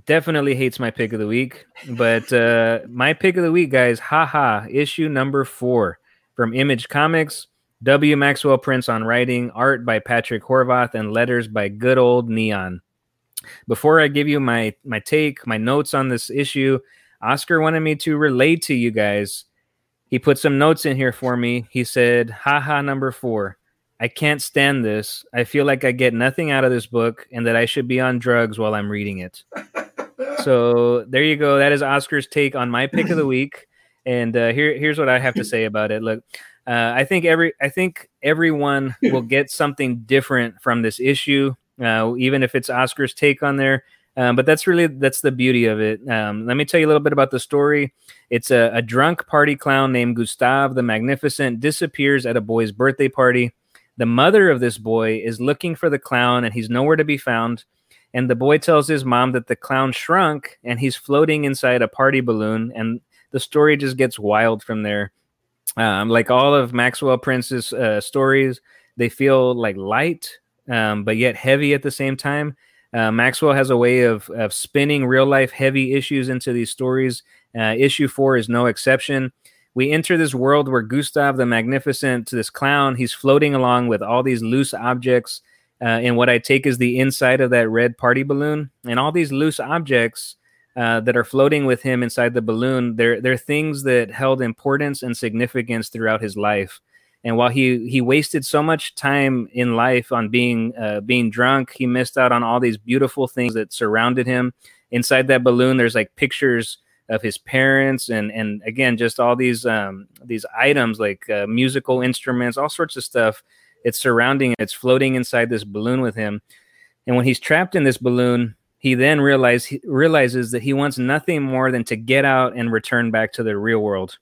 B: definitely hates my pick of the week, but uh, my pick of the week, guys, haha, issue number four from Image Comics. W. Maxwell Prince on writing, art by Patrick Horvath, and letters by good old Neon. Before I give you my my take, my notes on this issue, Oscar wanted me to relate to you guys. He put some notes in here for me. He said, haha, number four. I can't stand this. I feel like I get nothing out of this book and that I should be on drugs while I'm reading it. so there you go. That is Oscar's take on my pick of the week. And uh, here, here's what I have to say about it. Look, uh, I think every, I think everyone will get something different from this issue, uh, even if it's Oscar's take on there. Um, but that's really that's the beauty of it. Um, let me tell you a little bit about the story. It's a, a drunk party clown named Gustav the Magnificent disappears at a boy's birthday party. The mother of this boy is looking for the clown, and he's nowhere to be found. And the boy tells his mom that the clown shrunk and he's floating inside a party balloon. And the story just gets wild from there. Um, like all of Maxwell Prince's uh, stories, they feel like light, um, but yet heavy at the same time. Uh, Maxwell has a way of, of spinning real life heavy issues into these stories. Uh, issue four is no exception. We enter this world where Gustav the Magnificent, this clown, he's floating along with all these loose objects uh, in what I take is the inside of that red party balloon. And all these loose objects uh, that are floating with him inside the balloon, they're, they're things that held importance and significance throughout his life. And while he he wasted so much time in life on being uh, being drunk, he missed out on all these beautiful things that surrounded him. Inside that balloon, there's like pictures of his parents, and and again, just all these um, these items like uh, musical instruments, all sorts of stuff. It's surrounding, it's floating inside this balloon with him. And when he's trapped in this balloon, he then realize, he realizes that he wants nothing more than to get out and return back to the real world.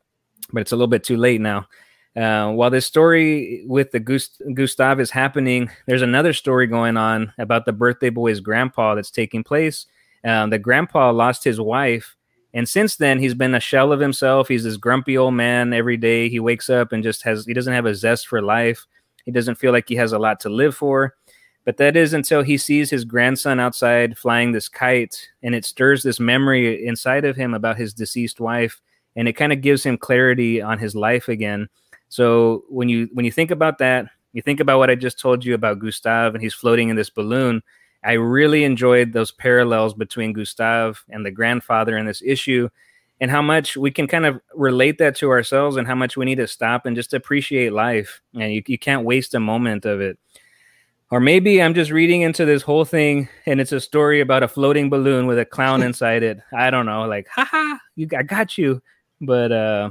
B: But it's a little bit too late now. Uh, while this story with the Gust- Gustav is happening, there's another story going on about the birthday boy's grandpa that's taking place. Um, the grandpa lost his wife, and since then he's been a shell of himself. He's this grumpy old man. Every day he wakes up and just has he doesn't have a zest for life. He doesn't feel like he has a lot to live for. But that is until he sees his grandson outside flying this kite, and it stirs this memory inside of him about his deceased wife, and it kind of gives him clarity on his life again. So when you when you think about that, you think about what I just told you about Gustav, and he's floating in this balloon. I really enjoyed those parallels between Gustav and the grandfather in this issue, and how much we can kind of relate that to ourselves, and how much we need to stop and just appreciate life. And you, you can't waste a moment of it. Or maybe I'm just reading into this whole thing and it's a story about a floating balloon with a clown inside it. I don't know, like, haha, you I got you. But uh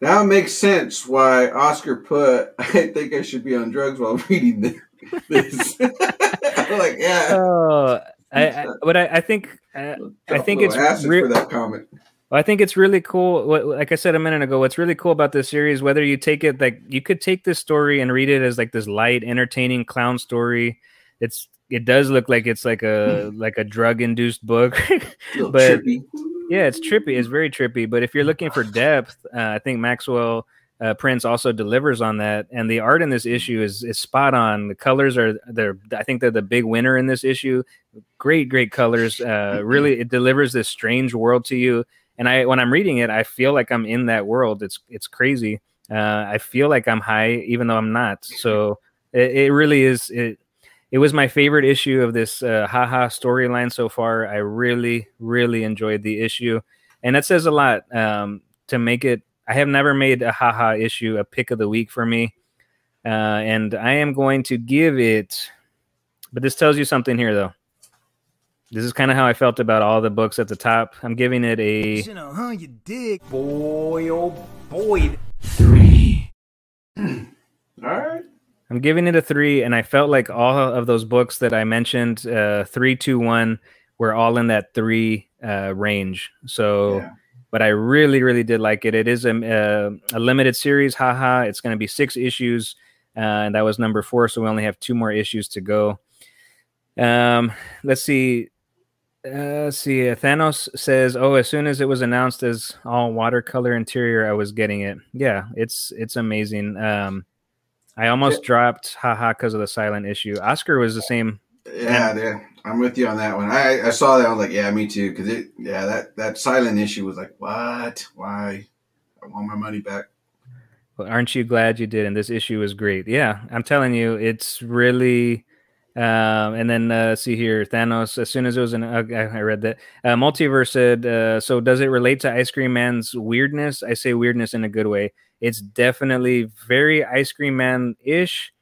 C: Now it makes sense why Oscar put, I think I should be on drugs while reading this. I'm like, yeah.
B: oh I, I but I, I think uh, I think it's re-
C: for that comment.
B: Well, I think it's really cool. Like I said a minute ago, what's really cool about this series, whether you take it like you could take this story and read it as like this light, entertaining clown story. It's it does look like it's like a like a drug induced book, but
C: trippy.
B: yeah, it's trippy. It's very trippy. But if you're looking for depth, uh, I think Maxwell uh, Prince also delivers on that. And the art in this issue is is spot on. The colors are they're I think they're the big winner in this issue. Great, great colors. Uh, really, it delivers this strange world to you. And I when I'm reading it, I feel like I'm in that world. It's it's crazy. Uh, I feel like I'm high, even though I'm not. So it, it really is. It it was my favorite issue of this uh, haha storyline so far. I really, really enjoyed the issue, and that says a lot. Um, to make it, I have never made a haha issue a pick of the week for me, uh, and I am going to give it. But this tells you something here, though. This is kind of how I felt about all the books at the top. I'm giving it a
F: You know, huh? You dig.
E: Boy, oh boy. Three.
C: All right.
B: I'm giving it a three, and I felt like all of those books that I mentioned, uh, three, two, one, were all in that three uh, range. So,
C: Yeah.
B: but I really, really did like it. It is a, uh, a limited series, haha. It's going to be six issues, uh, and that was number four. So we only have two more issues to go. Um, let's see. Uh, see. Thanos says, "Oh, as soon as it was announced as all watercolor interior, I was getting it. Yeah, it's it's amazing. Um, I almost dropped haha because of the silent issue. Oscar was the same.
C: Yeah, yeah, I'm with you on that one. I, I saw that. I was like, yeah, me too. Because it, yeah, that that silent issue was like, what? Why? I want my money back.
B: Well, aren't you glad you did? And this issue is great. Yeah, I'm telling you, it's really. Um, and then uh, see here, Thanos. As soon as it was in, uh, I read that. Uh, Multiverse said, uh, "So does it relate to Ice Cream Man's weirdness? I say weirdness in a good way. It's definitely very Ice Cream Man ish,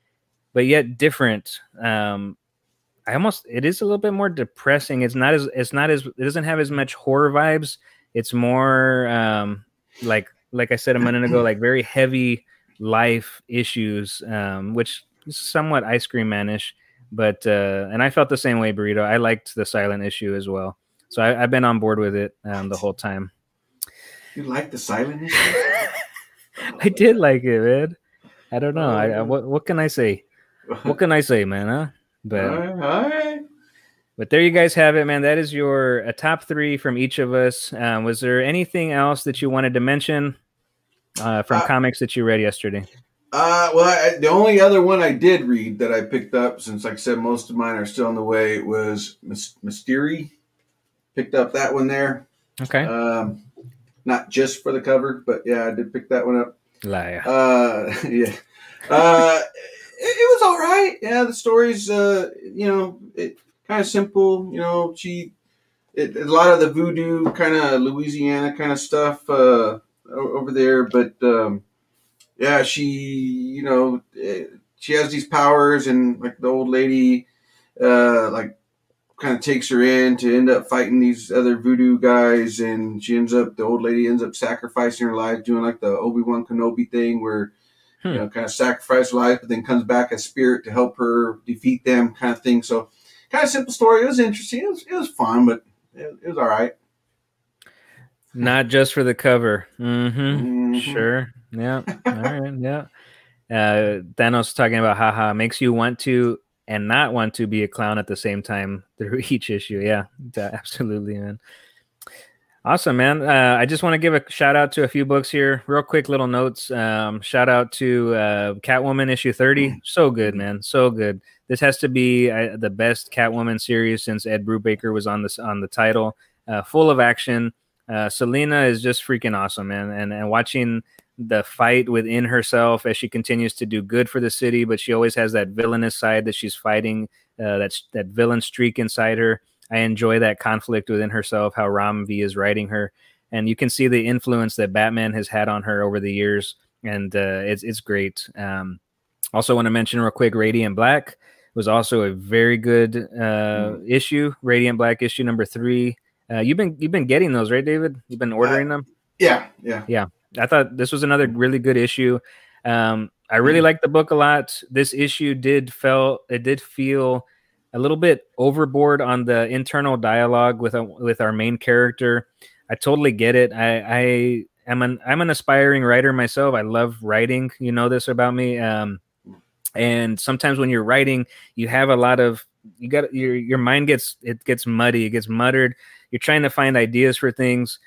B: but yet different. Um, I almost it is a little bit more depressing. It's not as it's not as it doesn't have as much horror vibes. It's more um, like like I said a minute ago, like very heavy life issues, um, which is somewhat Ice Cream Manish. But uh, and I felt the same way, burrito. I liked the silent issue as well, so I, I've been on board with it um, the whole time.
C: You like the silent issue?
B: I did like it, man. I don't know. I, I what what can I say? What can I say, man? Huh? But
C: all right, all right.
B: But there you guys have it, man. That is your a top three from each of us. Um, was there anything else that you wanted to mention uh, from
C: Uh,
B: comics that you read yesterday?
C: Uh, well, I, the only other one I did read that I picked up, since like I said, most of mine are still on the way, was Mys- Mystery. Picked up that one there.
B: Okay,
C: Um, not just for the cover, but yeah, I did pick that one up.
B: liar.
C: Uh, yeah. Uh, it, it was all right. Yeah, the story's uh, you know, it kind of simple. You know, she, it, a lot of the voodoo kind of Louisiana kind of stuff uh, over there, but um, yeah, she, you know, eh, she has these powers, and like the old lady, uh, like kind of takes her in to end up fighting these other voodoo guys, and she ends up the old lady ends up sacrificing her life, doing like the Obi Wan Kenobi thing, where
B: Hmm.
C: you know, kind of sacrifice her life, but then comes back as spirit to help her defeat them, kind of thing. So, kind of simple story. It was interesting. It was, it was fun, but it, it was all right.
B: not just for the cover. Mm-hmm.
C: Mhm.
B: Sure. Yeah. All right. Yeah. Uh, Thanos talking about haha makes you want to and not want to be a clown at the same time through each issue. Yeah, absolutely, man. Awesome, man. Uh, I just want to give a shout out to a few books here. Real quick little notes. Um, shout out to uh, Catwoman issue 30. So good, man. So good. This has to be uh, the best Catwoman series since Ed Brubaker was on this on the title. Uh, full of action. Uh, Selina is just freaking awesome, man. And and watching the fight within herself as she continues to do good for the city, but she always has that villainous side that she's fighting, uh, that's that villain streak inside her. I enjoy that conflict within herself, how Ram V is writing her, and you can see the influence that Batman has had on her over the years, and uh, it's it's great. Um, also, want to mention real quick, Radiant Black was also a very good uh, issue. Radiant Black issue number three. Uh, you've been you've been getting those, right, David? You've been ordering them.
C: Yeah, yeah, yeah.
B: I thought this was another really good issue. Um, I really liked the book a lot. This issue did felt it did feel a little bit overboard on the internal dialogue with a, with our main character. I totally get it. I, I am an I'm an aspiring writer myself. I love writing. You know this about me. Um, and sometimes when you're writing, you have a lot of you got your your mind gets it gets muddy. It gets muttered. You're trying to find ideas for things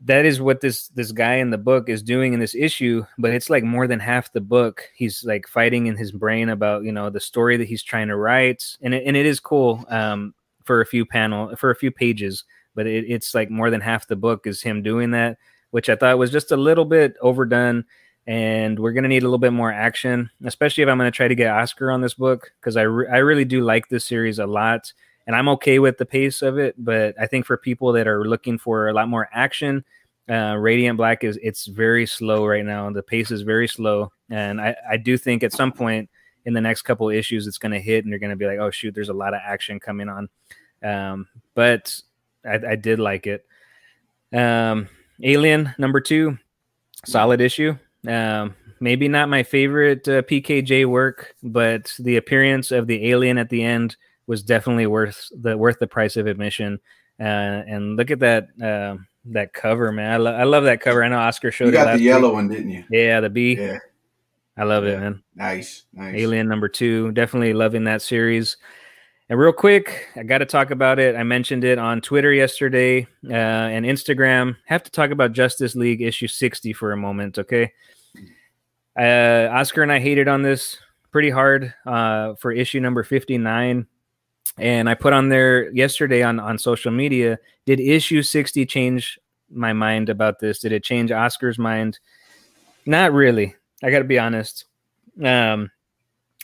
B: that is what this this guy in the book is doing in this issue but it's like more than half the book. He's like fighting in his brain about you know the story that he's trying to write. And it, and it is cool um for a few panel for a few pages but it, it's like more than half the book is him doing that which i thought was just a little bit overdone. And we're going to need a little bit more action especially if i'm going to try to get oscar on this book because I, re- I really do like this series a lot and I'm okay with the pace of it. But I think for people that are looking for a lot more action, uh, Radiant Black is it's very slow right now. The pace is very slow, and I, I do think at some point in the next couple issues it's going to hit, and you're going to be like, oh shoot, there's a lot of action coming on. Um, but I, I did like it. Um, Alien number two, solid issue. Um, maybe not my favorite uh, PKJ work, but the appearance of the alien at the end was definitely worth the worth the price of admission. Uh, and look at that uh, that cover, man. I, lo- I love that cover. I know Oscar showed
C: You got the yellow
B: week.
C: one, didn't you?
B: Yeah, the B.
C: Yeah.
B: I love it, man.
C: Nice. Nice.
B: Alien number two, definitely loving that series. And real quick, I got to talk about it. I mentioned it on Twitter yesterday uh, and Instagram. Have to talk about Justice League issue 60 for a moment, okay? Uh, Oscar and I hated on this pretty hard uh, for issue number 59. And I put on there yesterday on, on social media did issue 60 change my mind about this? Did it change Oscar's mind? Not really. I got to be honest. Um,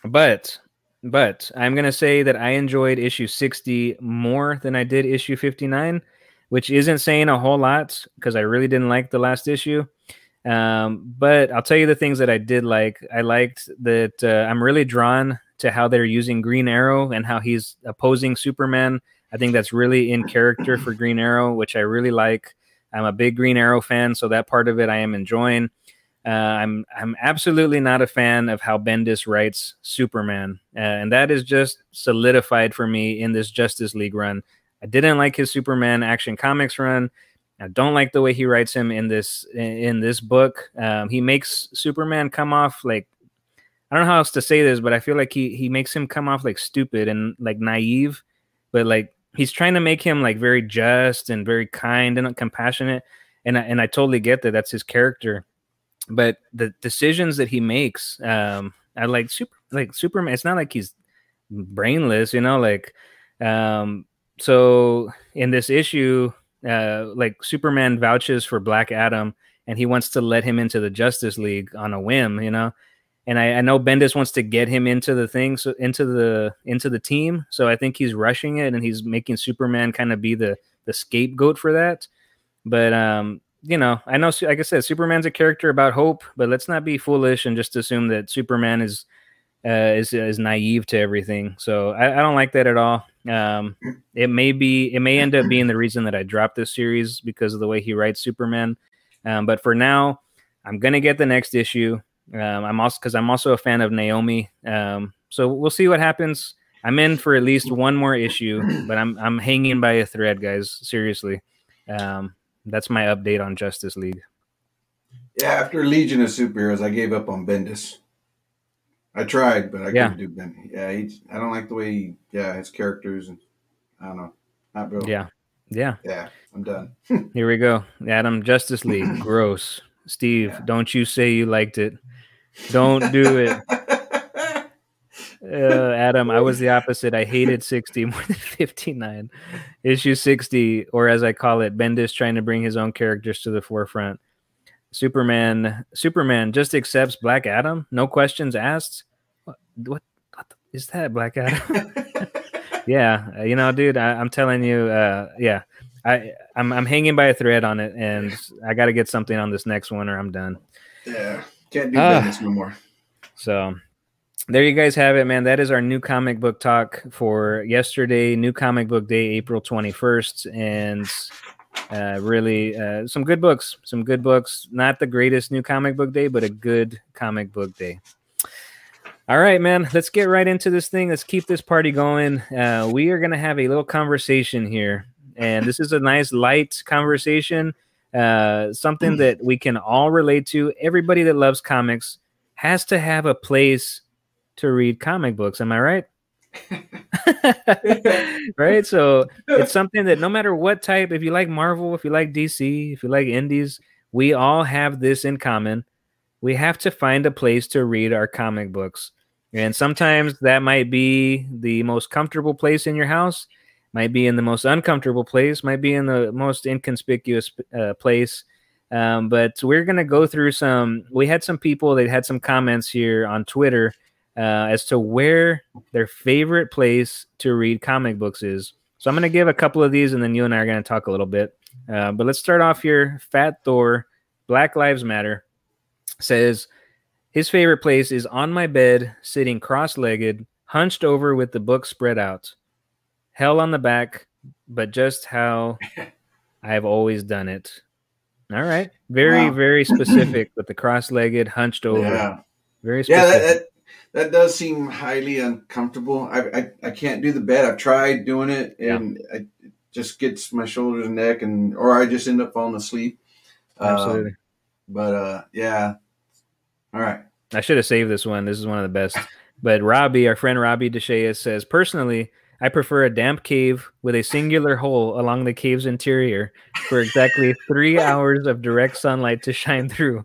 B: but but I'm gonna say that I enjoyed issue 60 more than I did issue 59, which isn't saying a whole lot because I really didn't like the last issue. Um, but I'll tell you the things that I did like. I liked that uh, I'm really drawn to how they're using Green Arrow and how he's opposing Superman. I think that's really in character for Green Arrow, which I really like. I'm a big Green Arrow fan, so that part of it I am enjoying. Uh, I'm I'm absolutely not a fan of how Bendis writes Superman, uh, and that is just solidified for me in this Justice League run. I didn't like his Superman Action Comics run. I don't like the way he writes him in this in this book. Um, he makes Superman come off like I don't know how else to say this, but I feel like he he makes him come off like stupid and like naive, but like he's trying to make him like very just and very kind and compassionate, and I, and I totally get that that's his character but the decisions that he makes um i like super like superman it's not like he's brainless you know like um so in this issue uh like superman vouches for black adam and he wants to let him into the justice league on a whim you know and I, I know bendis wants to get him into the thing so into the into the team so i think he's rushing it and he's making superman kind of be the the scapegoat for that but um you know, I know, like I said, Superman's a character about hope, but let's not be foolish and just assume that Superman is uh, is is naive to everything. So I, I don't like that at all. Um, it may be, it may end up being the reason that I dropped this series because of the way he writes Superman. Um, but for now, I'm gonna get the next issue. Um, I'm also because I'm also a fan of Naomi. Um, so we'll see what happens. I'm in for at least one more issue, but I'm I'm hanging by a thread, guys. Seriously. Um, that's my update on Justice League.
C: Yeah, after Legion of Superheroes, I gave up on Bendis. I tried, but I
B: Yeah.
C: couldn't do Bendis. Yeah, he, I don't like the way he, yeah, his characters and I don't know. Not real.
B: Yeah, yeah.
C: Yeah, I'm done.
B: Here we go. Adam Justice League. Gross. Steve,
C: Yeah.
B: don't you say you liked it. Don't do it. Uh, Adam, I was the opposite. I hated 60 more than 59. Issue 60, or as I call it, Bendis trying to bring his own characters to the forefront. Superman, Superman just accepts Black Adam, no questions asked. What, what, what is that, Black Adam? yeah, uh, you know, dude, I, I'm telling you, uh, yeah, I, I'm, I'm hanging by a thread on it, and I got to get something on this next one, or I'm done.
C: yeah, can't do
B: Ah.
C: Bendis no more.
B: So there you guys have it, man. That is our new comic book talk for yesterday, new comic book day, April 21st. And uh, really, uh, some good books, some good books. Not the greatest new comic book day, but a good comic book day. All right, man. Let's get right into this thing. Let's keep this party going. Uh, we are going to have a little conversation here. And this is a nice, light conversation. Uh, something that we can all relate to. Everybody that loves comics has to have a place to read comic books. Am I right? right. So it's something that no matter what type, if you like Marvel, if you like DC, if you like indies, we all have this in common. We have to find a place to read our comic books. And sometimes that might be the most comfortable place in your house, might be in the most uncomfortable place, might be in the most inconspicuous uh, place. Um, but we're going to go through some. We had some people that had some comments here on Twitter uh, as to where their favorite place to read comic books is. So I'm going to give a couple of these, and then you and I are going to talk a little bit. Uh, but let's start off here. Fat Thor, Black Lives Matter, says his favorite place is on my bed, sitting cross-legged, hunched over with the book spread out. Hell on the back, but just how I've always done it. All right. Very,
C: Wow.
B: very specific with the cross-legged, hunched over.
C: Yeah,
B: Very
C: yeah,
B: specific.
C: that, that that does seem highly uncomfortable. I, I I can't do the bed. I've tried doing it,
B: Yeah.
C: and I, it just gets my shoulders and neck, and or I just end up falling asleep. Um,
B: Absolutely.
C: but uh, yeah. All right.
B: I should have saved this one. This is one of the best. But Robbie, our friend Robbie DeShea says, personally, I prefer a damp cave with a singular hole along the cave's interior for exactly three hours of direct sunlight to shine through.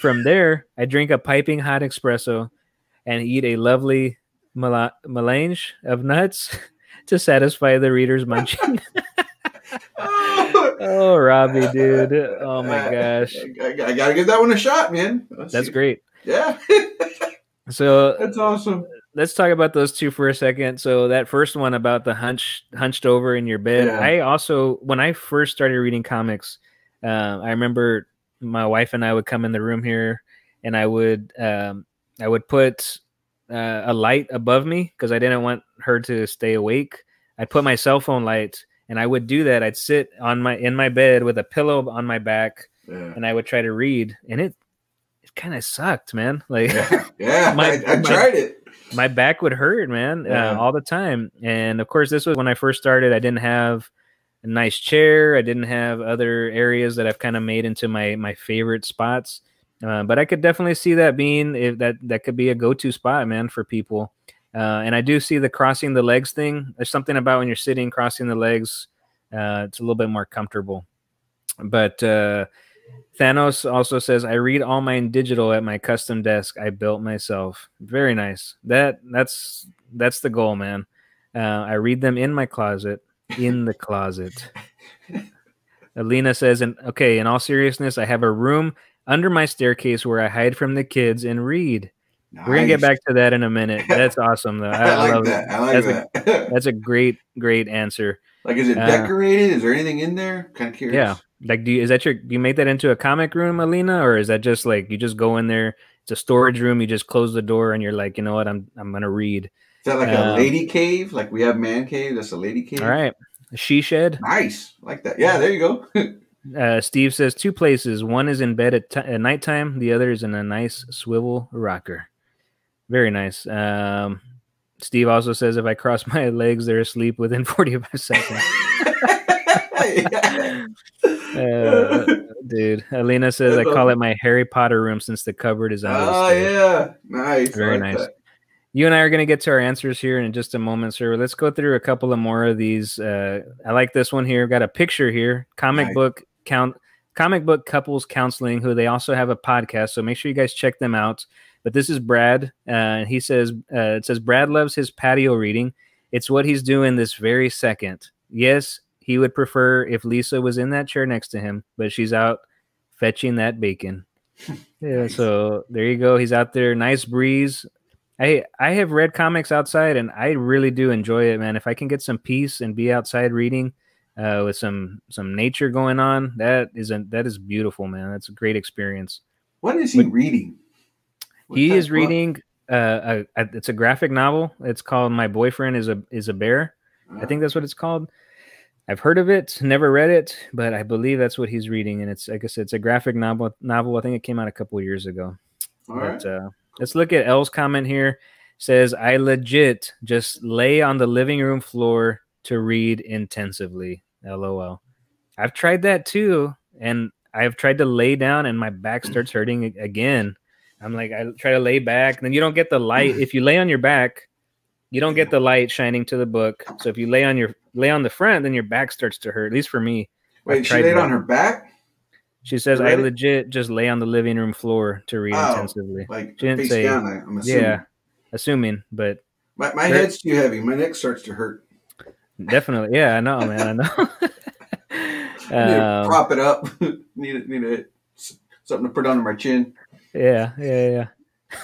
B: From there, I drink a piping hot espresso and eat a lovely mela- melange of nuts to satisfy the reader's munching. oh, Robbie, dude. Oh my gosh.
C: I, I- I gotta give that one a shot, man. Let's
B: That's
C: see.
B: great.
C: Yeah,
B: So
C: that's awesome.
B: Let's talk about those two for a second. So that first one about the hunch hunched over in your bed.
C: Yeah.
B: I also when I first started reading comics, uh, I remember my wife and I would come in the room here, and I would um, I would put uh, a light above me because I didn't want her to stay awake. I'd put my cell phone light, and I would do that. I'd sit on my in my bed with a pillow on my back,
C: Yeah,
B: and I would try to read, and it it kind of sucked, man. Like.
C: yeah, yeah.
B: My-
C: I, I
B: my-
C: tried it.
B: My back would hurt, man,
C: Yeah.
B: uh, all the time. And of course, this was when I first started. I didn't have a nice chair. I didn't have other areas that I've kind of made into my my favorite spots. Uh, but I could definitely see that being if that that could be a go to spot, man, for people. Uh, and I do see the crossing the legs thing. There's something about when you're sitting crossing the legs. Uh, it's a little bit more comfortable. But uh, Thanos also says, "I read all mine digital at my custom desk I built myself." Very nice. That that's that's the goal, man. Uh, I read them in my closet, in the closet. Alina says, "And okay, in all seriousness, I have a room under my staircase where I hide from the kids and read." We're gonna get back to that in a minute. That's awesome, though.
C: I, like
B: love
C: that. I like
B: That's
C: that.
B: That's a great, great answer.
C: like, is it
B: uh,
C: decorated? Is there anything in there? Kind of curious.
B: Yeah. Like, do you, is that your? Do you make that into a comic room, Alina, or is that just like you just go in there? It's a storage room. You just close the door and you're like, you know what? I'm I'm gonna read.
C: Is that like
B: Um,
C: a lady cave? Like we have man cave. That's a lady cave.
B: All right. She shed.
C: Nice. Like that. Yeah. There you go.
B: Uh, Steve says two places. One is in bed at, t- at nighttime. The other is in a nice swivel rocker. Very nice. Um, Steve also says if I cross my legs, they're asleep within 45 seconds. Uh, dude, Alina says I call it my Harry Potter room since the cupboard is the
C: oh yeah, nice.
B: Very
C: like
B: nice.
C: that.
B: You and I are going to get to our answers here in just a moment, sir. Let's go through a couple of more of these. Uh, I like this one here. Got a picture here. Comic
C: Nice.
B: book count. Comic book couples counseling, who they also have a podcast. So make sure you guys check them out. But this is Brad. Uh, he says uh, it says Brad loves his patio reading. It's what he's doing this very second. Yes, he would prefer if Lisa was in that chair next to him, but she's out fetching that bacon. Yeah, so there you go. He's out there. Nice breeze. I I have read comics outside and I really do enjoy it, man. If I can get some peace and be outside reading uh, with some some nature going on, that is a, that is beautiful, man. That's a great experience.
C: What is he reading? What
B: he is
C: book?
B: reading uh, a, a, it's a graphic novel. It's called My Boyfriend is a is a Bear. I think that's what it's called. I've heard of it, never read it, but I believe that's what he's reading, and it's like I said, it's a graphic novel. Novel. I think it came out a couple of years ago.
C: All right.
B: But uh, let's look at L's comment here. Says I legit just lay on the living room floor to read intensively. LOL. I've tried that too, and I've tried to lay down, and my back starts hurting again. I'm like, I try to lay back, and then you don't get the light. If you lay on your back, you don't get the light shining to the book. So if you lay on your lay on the front, then your back starts to hurt. At least for me.
C: Wait, she laid on her back,
B: She says, I legit just lay on the living room floor to read
C: Oh.
B: intensively.
C: like
B: She didn't
C: face
B: say-
C: down. I'm assuming.
B: Yeah, assuming, but
C: My, my head's too heavy. My neck starts to hurt.
B: definitely, yeah, I know, man, I know. Um,
C: prop it up. need. Need it. Something to put under my chin.
B: yeah, yeah,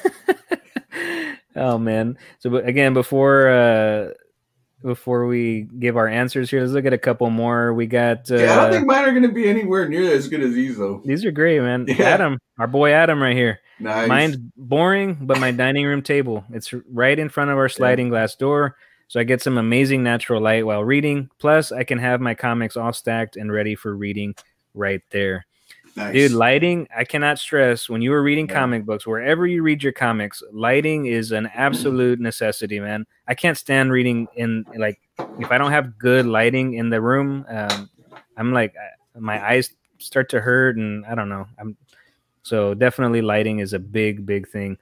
B: yeah. oh man. So but again, before uh before we give our answers here, let's look at a couple more. We got uh,
C: yeah, I don't think mine are going to be anywhere near as good as these though.
B: these are great, man.
C: Yeah.
B: Adam, our boy Adam, right here.
C: Nice.
B: Mine's boring, but my dining room table. It's right in front of our sliding glass door. So I get some amazing natural light while reading. Plus, I can have my comics all stacked and ready for reading right there.
C: Nice.
B: Dude, lighting, I cannot stress when you were reading
C: Yeah.
B: comic books, wherever you read your comics, lighting is an absolute necessity, man. I can't stand reading in like if I don't have good lighting in the room, um, I'm like I- my eyes start to hurt and I don't know. I'm so definitely lighting is a big big thing.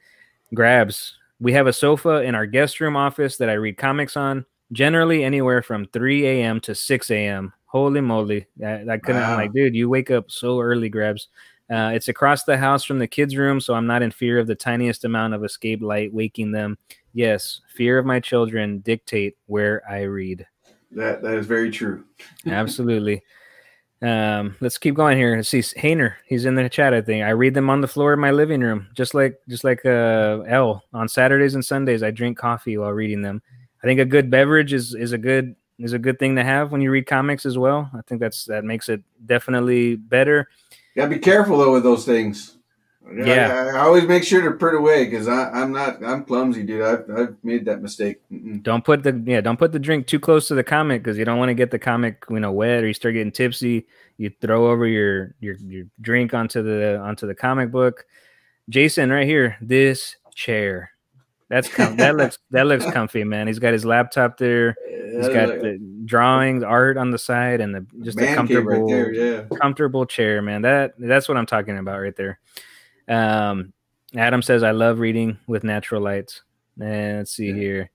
B: Grabs. We have a sofa in our guest room office that I read comics on, generally anywhere from 3 a.m. to 6 a.m. Holy moly. I, I couldn't, I'm like, dude, you wake up so early, Grabs. Uh, it's across the house from the kids' room, so I'm not in fear of the tiniest amount of escape light waking them. Yes, fear of my children dictate where I read.
C: that that is very true.
B: Absolutely. Um, let's keep going here. Let's see Hayner, he's in the chat. I think I read them on the floor of my living room, just like just like uh L on Saturdays and Sundays. I drink coffee while reading them. I think a good beverage is is a good is a good thing to have when you read comics as well. I think that's that makes it definitely better.
C: Gotta be careful though with those things.
B: Yeah.
C: I, I always make sure to put away because I'm not. I'm clumsy, dude. I've, I've made that mistake. Mm-mm.
B: Don't put the yeah, don't put the drink too close to the comic because you don't want to get the comic you know wet or you start getting tipsy. You throw over your your your drink onto the onto the comic book. Jason, right here, this chair. That's com- that looks that looks comfy, man. He's got his laptop there. He's got the drawings, art on the side, and the just a
C: man cave
B: comfortable
C: right there. Yeah.
B: comfortable chair, man. That that's what I'm talking about right there. Um, Adam says I love reading with natural lights. And let's see
C: Yeah.
B: here.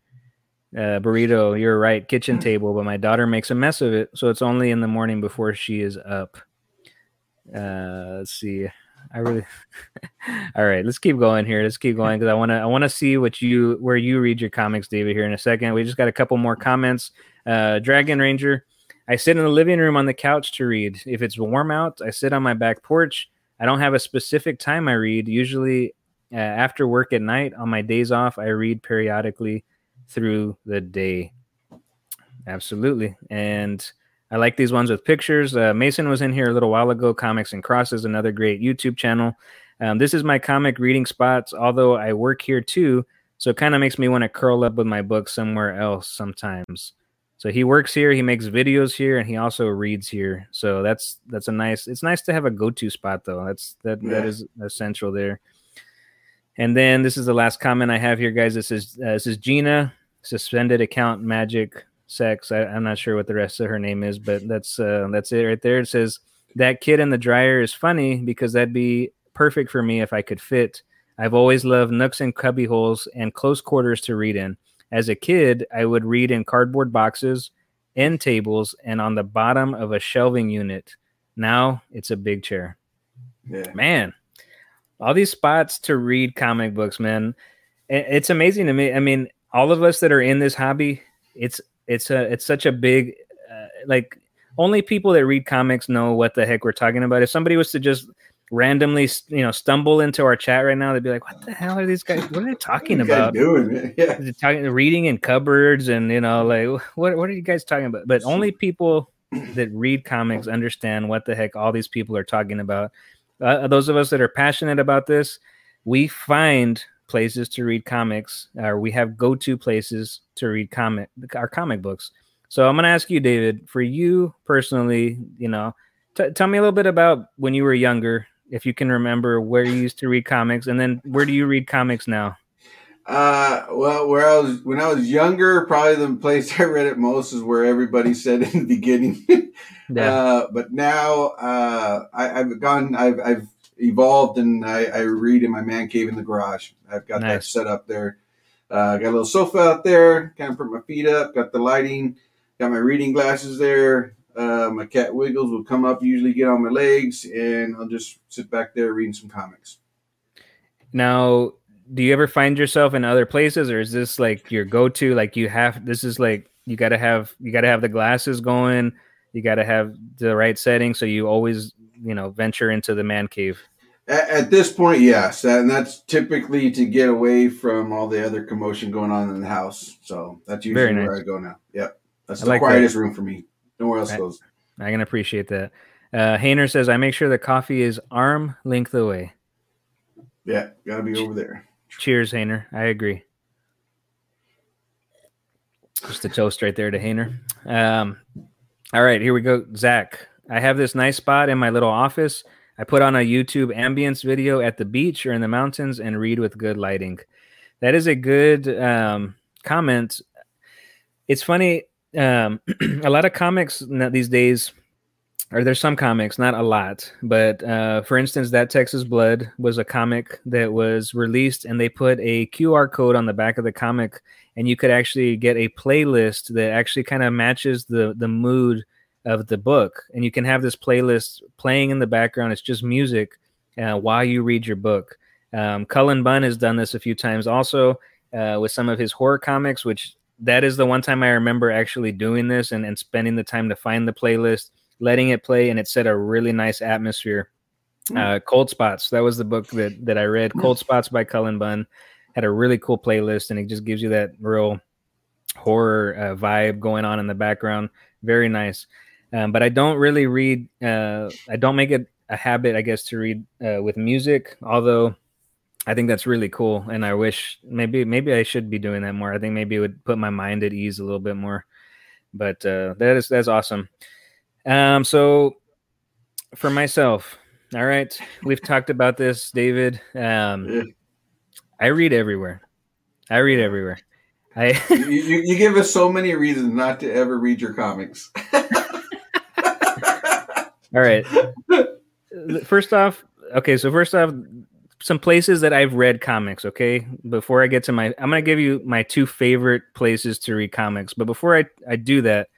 B: Uh, burrito, you're right. Kitchen table, but my daughter makes a mess of it, so it's only in the morning before she is up. Uh, let's see. I really. All right, let's keep going here. Let's keep going because I want to. I want to see what you where you read your comics, David. Here in a second. We just got a couple more comments. Uh, Dragon Ranger. I sit in the living room on the couch to read. If it's warm out, I sit on my back porch. I don't have a specific time I read. Usually uh, after work at night. On my days off, I read periodically through the day. Absolutely. And I like these ones with pictures. Uh, Mason was in here a little while ago. Comics and Crosses, another great YouTube channel. Um, this is my comic reading spots, although I work here too. So it kind of makes me want to curl up with my book somewhere else sometimes. So he works here, he makes videos here, and he also reads here. So that's that's a nice. It's nice to have a go-to spot though. That's that that
C: Yeah.
B: is essential there. And then this is the last comment I have here, guys. This is uh, this is Gina suspended account magic sex. I, I'm not sure what the rest of her name is, but that's uh, that's it right there. It says that kid in the dryer is funny because that'd be perfect for me if I could fit. I've always loved nooks and cubby holes and close quarters to read in. As a kid, I would read in cardboard boxes, end tables, and on the bottom of a shelving unit. Now it's a big chair.
C: Yeah.
B: Man, all these spots to read comic books, man. It's amazing to me. I mean, all of us that are in this hobby, it's it's a it's such a big uh, like only people that read comics know what the heck we're talking about. If somebody was to just randomly, you know, stumble into our chat right now, they'd be like, "What the hell are these guys? What are they talking
C: are
B: about?"
C: doing? Yeah.
B: Talking reading in cupboards and you know like what what are you guys talking about but only people that read comics understand what the heck all these people are talking about uh, those of us that are passionate about this we find places to read comics or we have go-to places to read comic our comic books. So i'm going to ask you david for you personally you know t- tell me a little bit about when you were younger if you can remember where you used to read comics and then where do you read comics now?
C: Uh, well, where I was when I was younger, probably the place I read it most is where everybody said in the beginning. Uh, but now uh, I, I've gone, I've, I've evolved, and I, I read in my man cave in the garage. I've got that set up there. Uh, got a little sofa out there, kind of put my feet up. Got the lighting. Got my reading glasses there. Uh, my cat Wiggles will come up, usually get on my legs, and I'll just sit back there reading some comics.
B: Now, do you ever find yourself in other places, or is this like your go-to? Like you have this is like you got to have you got to have the glasses going, you got to have the right setting, so you always you know venture into the man cave.
C: At, at this point, yes, and that's typically to get away from all the other commotion going on in the house. So that's usually
B: Very
C: where. I go now. Yep, that's
B: I
C: the
B: like that.
C: quietest room for me. Nowhere else
B: Right.
C: goes.
B: I can appreciate that. Uh, Hayner says, "I make sure the coffee is arm length away."
C: Yeah, gotta be over there.
B: Cheers, Hayner. I agree. Just a toast right there to Hayner. Um, all right, here we go. Zach, I have this nice spot in my little office. I put on a YouTube ambience video at the beach or in the mountains and read with good lighting. That is a good um, comment. It's funny. Um, a lot of comics these days, or there's some comics, not a lot, but uh, for instance, that Texas Blood was a comic that was released, and they put a QR code on the back of the comic, and you could actually get a playlist that actually kind of matches the the mood of the book, and you can have this playlist playing in the background. It's just music uh, while you read your book. Um, Cullen Bunn has done this a few times also uh, with some of his horror comics, which that is the one time I remember actually doing this and, and spending the time to find the playlist, letting it play, and it set a really nice atmosphere. Uh, Cold Spots, that was the book that, that I read. Cold Spots by Cullen Bunn had a really cool playlist, and it just gives you that real horror uh, vibe going on in the background. Very nice. Um, but I don't really read. Uh, I don't make it a habit, I guess, to read uh, with music. Although I think that's really cool, and I wish maybe maybe I should be doing that more. I think maybe it would put my mind at ease a little bit more. But uh, that is that's awesome. Um, so for myself, all right, we've talked about this, David. Um, I read everywhere. I read everywhere. I
C: you, you, you give us so many reasons not to ever read your comics.
B: All right. First off, okay, so first off, some places that I've read comics, okay? Before I get to my I'm going to give you my two favorite places to read comics. But before I I do that,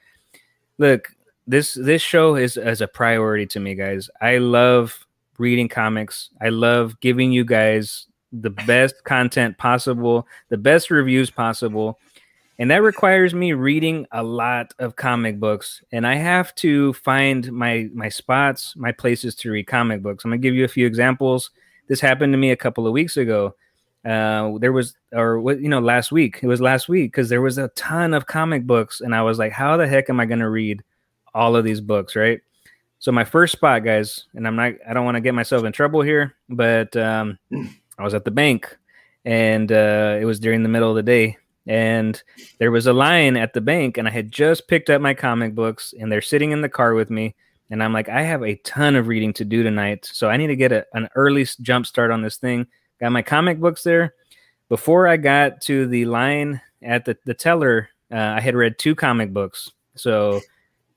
B: look, this this show is as a priority to me, guys. I love reading comics. I love giving you guys the best content possible, the best reviews possible. And that requires me reading a lot of comic books. And I have to find my my spots, my places to read comic books. I'm gonna give you a few examples. This happened to me a couple of weeks ago. Uh, there was, or what you know, last week. It was last week because there was a ton of comic books, and I was like, "How the heck am I going to read all of these books?" Right. So my first spot, guys, and I'm not, I don't want to get myself in trouble here, but um, I was at the bank, and uh, it was during the middle of the day, and there was a line at the bank, and I had just picked up my comic books, and they're sitting in the car with me, and I'm like, I have a ton of reading to do tonight, so I need to get a, an early jump start on this thing. Got my comic books there. Before I got to the line at the, the teller, uh, I had read two comic books. So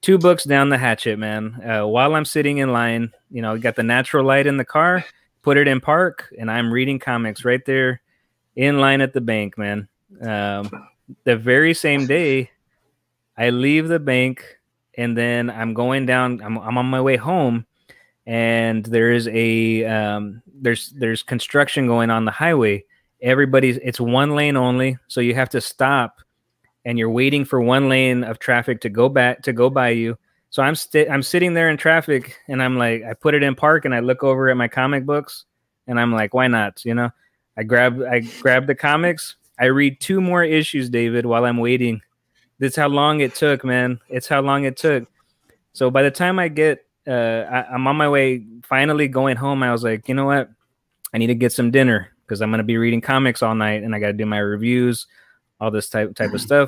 B: two books down the hatchet, man. Uh, while I'm sitting in line, you know, got the natural light in the car, put it in park, and I'm reading comics right there in line at the bank, man. Um, the very same day, I leave the bank and then I'm going down. I'm, I'm on my way home, and there is a um, there's there's construction going on the highway. Everybody's it's one lane only, so you have to stop, and you're waiting for one lane of traffic to go back to go by you. So I'm sti- I'm sitting there in traffic, and I'm like, I put it in park, and I look over at my comic books, and I'm like, why not? You know, I grab I grab the comics. I read two more issues, David, while I'm waiting. That's how long it took, man. It's how long it took. So by the time I get, uh, I, I'm on my way, finally going home. I was like, you know what? I need to get some dinner because I'm gonna be reading comics all night, and I got to do my reviews, all this type type of stuff.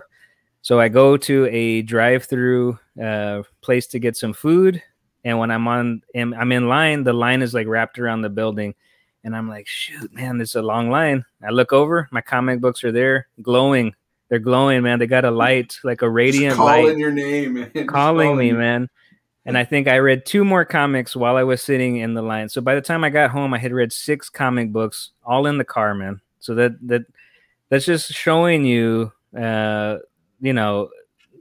B: So I go to a drive-through uh, place to get some food, and when I'm on, I'm in line. The line is like wrapped around the building, and I'm like, shoot, man, this is a long line. I look over, my comic books are there, glowing. They're glowing, man. They got a light, like a radiant
C: Just calling
B: light,
C: your name, man. Just
B: calling me,
C: you.
B: man. And I think I read two more comics while I was sitting in the line. So by the time I got home, I had read six comic books, all in the car, man. So that that that's just showing you, uh, you know,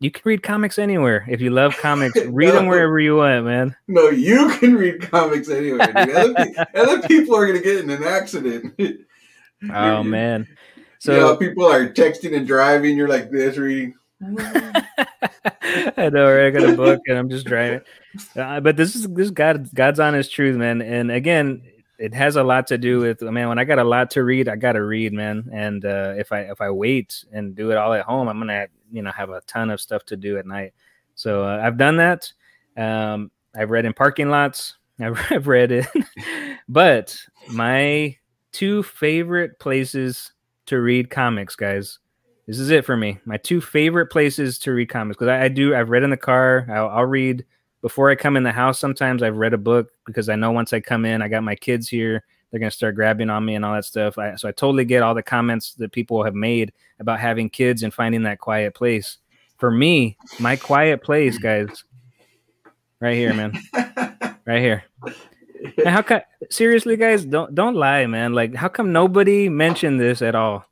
B: you can read comics anywhere if you love comics. Read them wherever you want, man.
C: No, you can read comics anywhere. Other, other people are gonna get in an accident.
B: Oh man.
C: So you know, people are texting and driving. You're like this reading.
B: I know, right? I got a book and I'm just driving. Uh, but this is this God God's honest truth, man. And again, it has a lot to do with man. When I got a lot to read, I got to read, man. And uh, if I if I wait and do it all at home, I'm gonna you know have a ton of stuff to do at night. So uh, I've done that. Um, I've read in parking lots. I've, read it, but my two favorite places to read comics, guys. This is it for me. My two favorite places to read comics because I, I do. I've read in the car. I'll, I'll read before I come in the house. Sometimes I've read a book because I know once I come in, I got my kids here. They're gonna start grabbing on me and all that stuff. I, so I totally get all the comments that people have made about having kids and finding that quiet place. For me, my quiet place, guys, right here, man, right here. And how come? Seriously, guys, don't don't lie, man. Like, how come nobody mentioned this at all?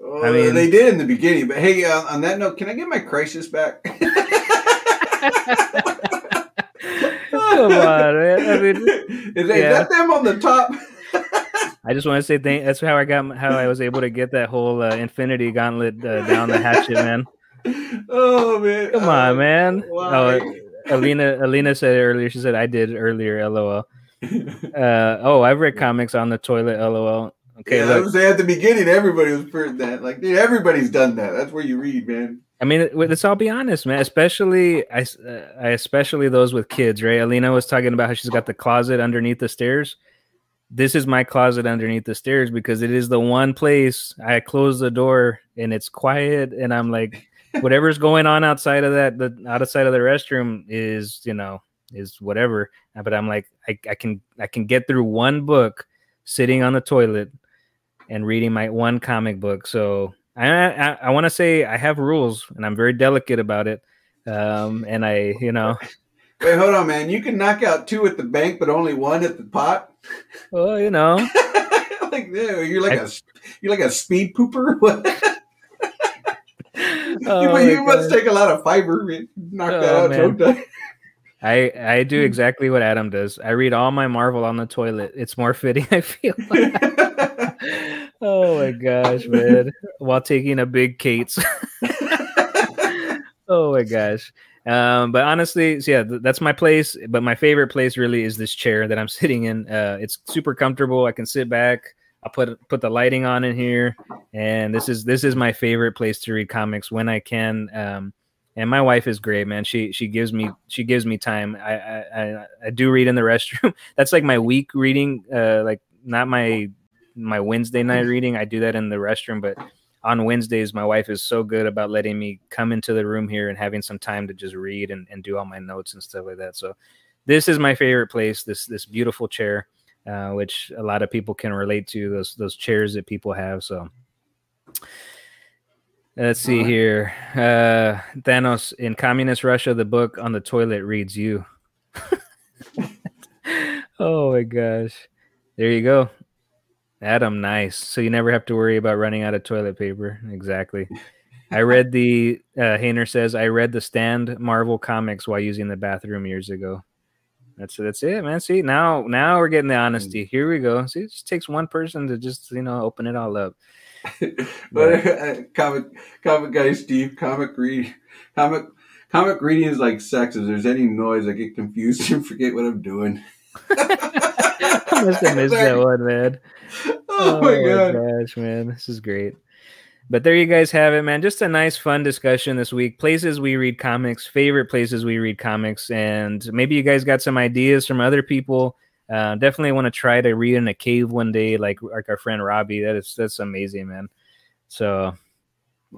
C: Oh,
B: I mean-
C: they did in the beginning, but hey, uh, on that note, can I get my crisis back?
B: Come on, man. I mean,
C: is
B: yeah.
C: that them on the top?
B: I just want to say thank. That's how I got how I was able to get that whole uh, Infinity Gauntlet uh, down the hatchet, man.
C: oh man!
B: Come
C: Uh,
B: on, man.
C: why?
B: Oh, Alina, Alina said earlier. She said I did earlier. LOL. Uh, oh, I've read comics on the toilet. LOL. Okay,
C: yeah, I was saying at the beginning, everybody was for that. Like, dude, everybody's done that. That's where you read, man.
B: I mean, let's all be honest, man. Especially, I, uh, I especially those with kids, right? Alina was talking about how she's got the closet underneath the stairs. This is my closet underneath the stairs because it is the one place I close the door and it's quiet, and I'm like, whatever's going on outside of that, the outside of the restroom is, you know, is whatever. Uh, But I'm like, I, I can, I can get through one book sitting on the toilet and reading my one comic book. So I I, I want to say I have rules and I'm very delicate about it. Um, and I, you know,
C: Wait, hold on, man. You can knock out two at the bank, but only one at the pot.
B: well, you know,
C: like, you're like a you're like a speed pooper.
B: Oh
C: you, you must take a lot of fiber. Knock that
B: Oh,
C: out,
B: man.
C: don't you?
B: I I do exactly what Adam does. I read all my Marvel on the toilet. It's more fitting, I feel. oh my gosh, man! While taking a big Kate's. Oh my gosh. Um, but honestly, so yeah, th- that's my place. But my favorite place really is this chair that I'm sitting in. Uh, it's super comfortable. I can sit back. I'll put put the lighting on in here, and this is this is my favorite place to read comics when I can. Um, and my wife is great, man. She she gives me she gives me time. I I, I, I do read in the restroom. That's like my week reading. Uh, like not my my Wednesday night reading. I do that in the restroom, but on Wednesdays, my wife is so good about letting me come into the room here and having some time to just read and, and do all my notes and stuff like that. So this is my favorite place. This this beautiful chair, uh, which a lot of people can relate to. Those those chairs that people have. So Let's see
C: Alright.
B: here. Uh, Thanos in Communist Russia, the book on the toilet reads you. oh my gosh. There you go. Adam, nice. So you never have to worry about running out of toilet paper. Exactly. I read the uh Hayner says I read the stand Marvel comics while using the bathroom years ago. That's that's it, man. See now now we're getting the honesty. Here we go. See, it just takes one person to just you know open it all up.
C: but uh, comic comic guy Steve, comic read comic comic reading is like sex. If there's any noise, I get confused and forget what I'm doing.
B: I must have missed that one, man.
C: Oh, my god.
B: gosh, man, this is great. But there you guys have it, man. Just a nice, fun discussion this week. Places we read comics, favorite places we read comics, and maybe you guys got some ideas from other people. Uh, definitely want to try to read in a cave one day, like like our friend Robbie. That is that's amazing, man. So,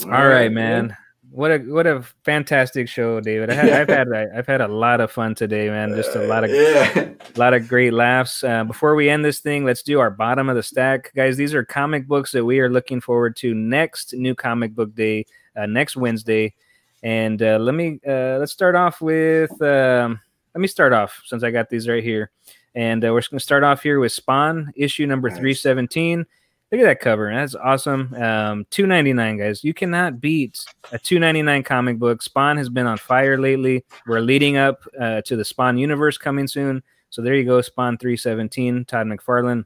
B: all right, man. What a what a fantastic show, David. I had, I've had I've had a lot of fun today, man. Just a lot of
C: yeah.
B: a lot of great laughs. Uh, before we end this thing, let's do our bottom of the stack, guys. These are comic books that we are looking forward to next new comic book day, uh, next Wednesday. And uh, let me uh, let's start off with um, let me start off since I got these right here, and uh, we're just gonna start off here with Spawn issue number
C: Nice.
B: three seventeen. Look at that cover. That's awesome. Um, two ninety nine, guys. You cannot beat a two ninety nine comic book. Spawn has been on fire lately. We're leading up uh, to the Spawn universe coming soon. So there you go, Spawn 317, Todd McFarlane.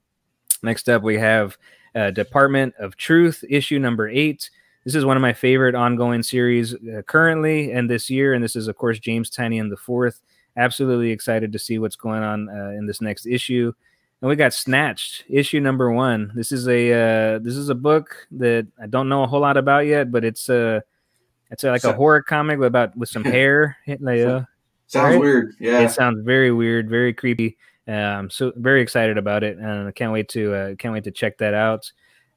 B: Next up, we have uh, Department of Truth, issue number eight. This is one of my favorite ongoing series uh, currently and this year. And this is, of course, James Tynion the fourth. Absolutely excited to see what's going on uh, in this next issue. And we got Snatched, issue number one. This is a uh, this is a book that I don't know a whole lot about yet, but it's a it's a, like a horror comic about with some hair. Like, uh,
C: Sounds
B: Right?
C: weird. Yeah.
B: it sounds very weird, very creepy. Um, so very excited about it, and I can't wait to uh, can't wait to check that out.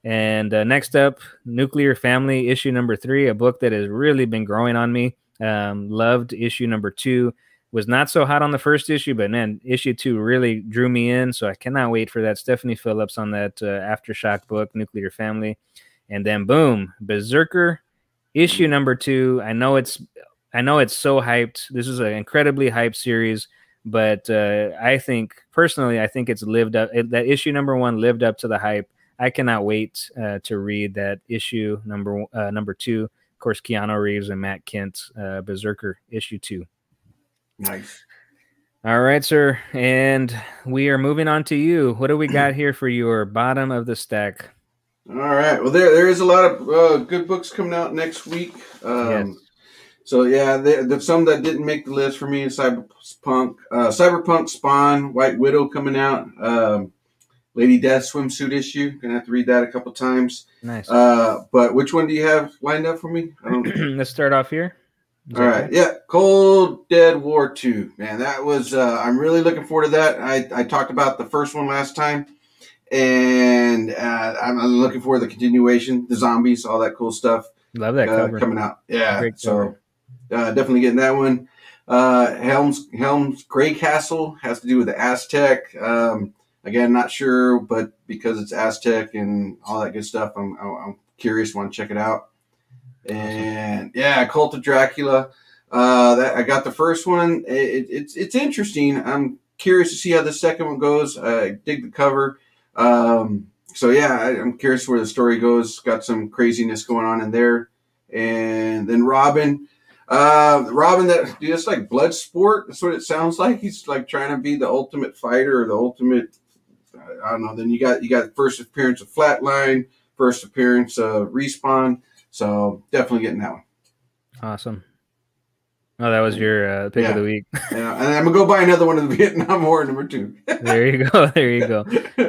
B: And uh, next up, Nuclear Family issue number three, a book that has really been growing on me. Um, loved issue number two. Was not so hot on the first issue, but man, issue two really drew me in. So I cannot wait for that. Stephanie Phillips on that uh, aftershock book, Nuclear Family, and then boom, Berserker issue number two. I know it's I know it's so hyped. This is an incredibly hyped series, but uh, I think personally, I think it's lived up. It, that issue number one lived up to the hype. I cannot wait uh, to read that issue number uh, number two. Of course, Keanu Reeves and Matt Kindt, uh, Berserker issue two.
C: Nice.
B: All right, sir, and we are moving on to you. What do we got here for your bottom of the stack?
C: All right. Well, there there is a lot of uh, good books coming out next week. Um,
B: Yes.
C: So yeah, there, there's some that didn't make the list for me. Cyberpunk, uh, Cyberpunk, Spawn, White Widow coming out. Um, Lady Death swimsuit issue. Gonna have to read that a couple times.
B: Nice.
C: Uh, but which one do you have lined up for me? I don't.
B: Let's start off here. Is
C: All
B: that
C: right, yeah, Cold Dead War Two, man, that was. Uh, I'm really looking forward to that. I, I talked about the first one last time, and uh, I'm, looking forward to the continuation, the zombies, all that cool stuff
B: Love that
C: uh,
B: cover.
C: coming out. Yeah,
B: Great
C: so uh, definitely getting that one. Uh, Helms Helms Greycastle has to do with the Aztec. Um, again, not sure, but because it's Aztec and all that good stuff, I'm, I'm curious. Want to check it out. And yeah, Cult of Dracula. Uh, that I got the first one. It, it's it's interesting. I'm curious to see how the second one goes. I dig the cover. Um, so yeah, I, I'm curious where the story goes. Got some craziness going on in there. And then Robin, uh, Robin, that dude, that's like blood sport. That's what it sounds like. He's like trying to be the ultimate fighter or the ultimate. I don't know. Then you got you got first appearance of Flatline, first appearance of Respawn. So definitely getting that one.
B: Awesome. Oh, that was your uh, pick of the week.
C: Yeah, and I'm gonna go buy another one of the Vietnam War number two.
B: there you go. There you go.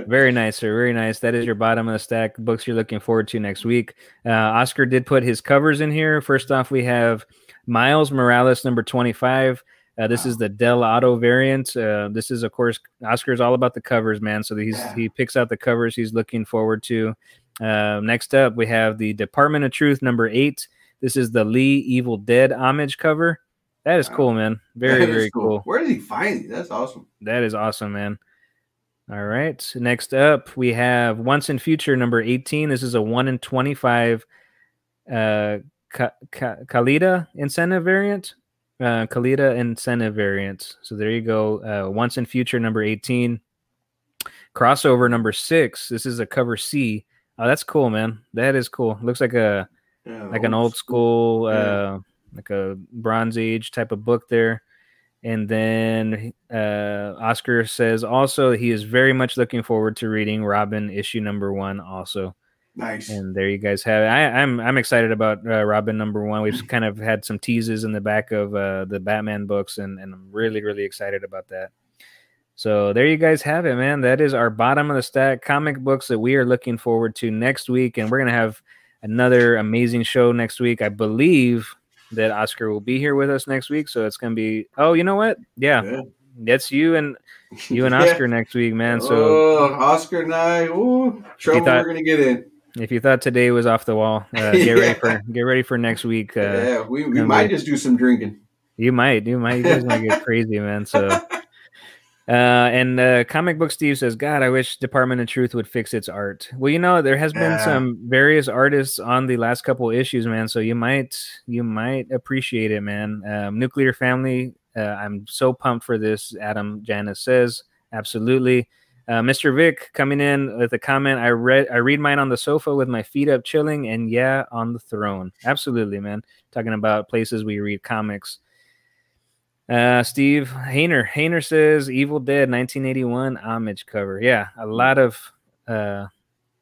B: Very nice, sir. Very nice. That is your bottom of the stack books you're looking forward to next week. Uh, Oscar did put his covers in here. First off, we have Miles Morales, number 25. Uh, this is the Dell'Otto variant. Uh, this is, of course, Oscar's all about the covers, man. So he's
C: Yeah.
B: he picks out the covers he's looking forward to. Uh, next up, we have the Department of Truth, number eight. This is the Lee Evil Dead homage cover. That is
C: Wow.
B: cool, man. Very, very cool.
C: Where did he find these? That's awesome.
B: That is awesome, man. All right. Next up, we have Once in Future number 18. This is a 1 in 25 uh, Ka- Ka- Kalita incentive variant. Uh, Kalita incentive variant. So there you go. Uh, once in future number 18. Crossover number six. This is a cover C. Oh, that's cool, man. That is cool. Looks like a
C: Yeah,
B: like an old school,
C: Yeah.
B: uh, like a Bronze Age type of book there. And then uh, Oscar says also he is very much looking forward to reading Robin issue number one. Also,
C: Nice.
B: and there you guys have it. I, I'm I'm excited about uh, Robin number one. We've kind of had some teases in the back of uh, the Batman books, and, and I'm really really excited about that. So there you guys have it, man. That is our bottom of the stack comic books that we are looking forward to next week, and we're gonna have another amazing show next week. I believe that Oscar will be here with us next week, so it's gonna be. Oh, you know what? Yeah,
C: Yeah.
B: that's you and you and
C: Yeah.
B: Oscar next week, man. So
C: oh, Oscar and I, ooh, trouble
B: thought-
C: we're gonna get in.
B: if you thought today was off the wall, uh, get
C: Yeah.
B: ready for get ready for next week. Uh,
C: yeah, we, we might just do some drinking.
B: You might, you might, you guys might get crazy, man. So, uh, and uh, comic book Steve says, "God, I wish Department of Truth would fix its art." Well, you know, there has been
C: Yeah.
B: some various artists on the last couple issues, man. So you might, you might appreciate it, man. Um, Nuclear Family, uh, I'm so pumped for this. Adam Janice says, absolutely. Uh, Mr. Vic coming in with a comment. I read, I read mine on the sofa with my feet up, chilling, and yeah, on the throne. Absolutely, man. Talking about places we read comics. Uh, Steve Hayner. Hayner says Evil Dead 1981 homage cover. Yeah, a lot of uh,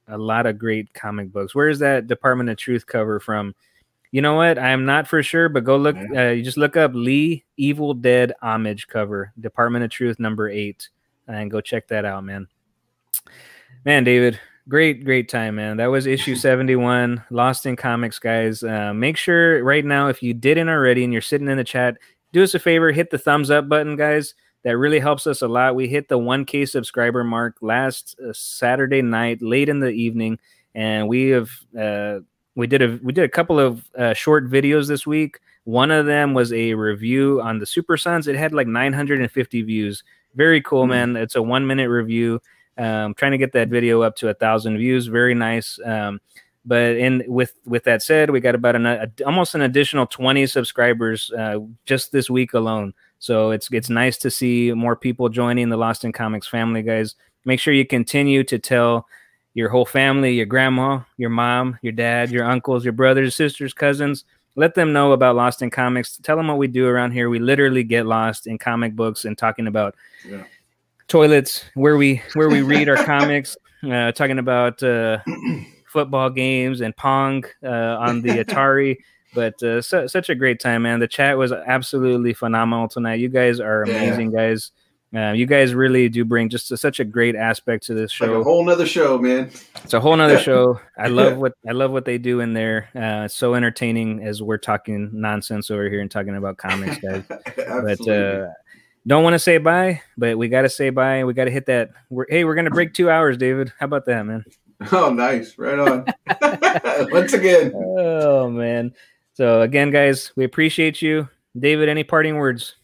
B: a lot of great comic books. Where's that Department of Truth cover from? You know what? I am not for sure, but go look. Uh, you just look up Lee Evil Dead homage cover, Department of Truth number eight, and go check that out, man. Man, David, great, great time, man. That was issue 71, Lost in Comics, guys. Uh, make sure right now, if you didn't already and you're sitting in the chat, do us a favor, hit the thumbs up button, guys. That really helps us a lot. We hit the 1K subscriber mark last uh, Saturday night, late in the evening, and we have uh, we did a we did a couple of uh, short videos this week. One of them was a review on the Super Sons. It had like 950 views. Very cool,
C: Hmm.
B: man. It's a one minute review. Um, trying to get that video up to a thousand views. Very nice. Um, but in with with that said, we got about an a, almost an additional 20 subscribers uh, just this week alone. So it's it's nice to see more people joining the Lost in Comics family, guys. Make sure you continue to tell your whole family, your grandma, your mom, your dad, your uncles, your brothers, sisters, cousins. Let them know about Lost in Comics. Tell them what we do around here. We literally get lost in comic books and talking about
C: Yeah.
B: toilets, where we where we read our comics, uh, talking about uh, football games and Pong uh, on the Atari. But uh, su- such a great time, man. The chat was absolutely phenomenal tonight. You guys are
C: Yeah.
B: amazing, guys. Uh, you guys really do bring just a, such a great aspect to this
C: Like
B: show.
C: a whole nother show, man.
B: It's a whole nother show. I love what I love what they do in there. Uh, it's so entertaining as we're talking nonsense over here and talking about comics, guys. but uh, don't want to say bye, but we got to say bye. We got to hit that. We're, hey, we're gonna break two hours, David. How about that, man?
C: oh, nice. Right on. Once again.
B: Oh man. So again, guys, we appreciate you, David. Any parting words?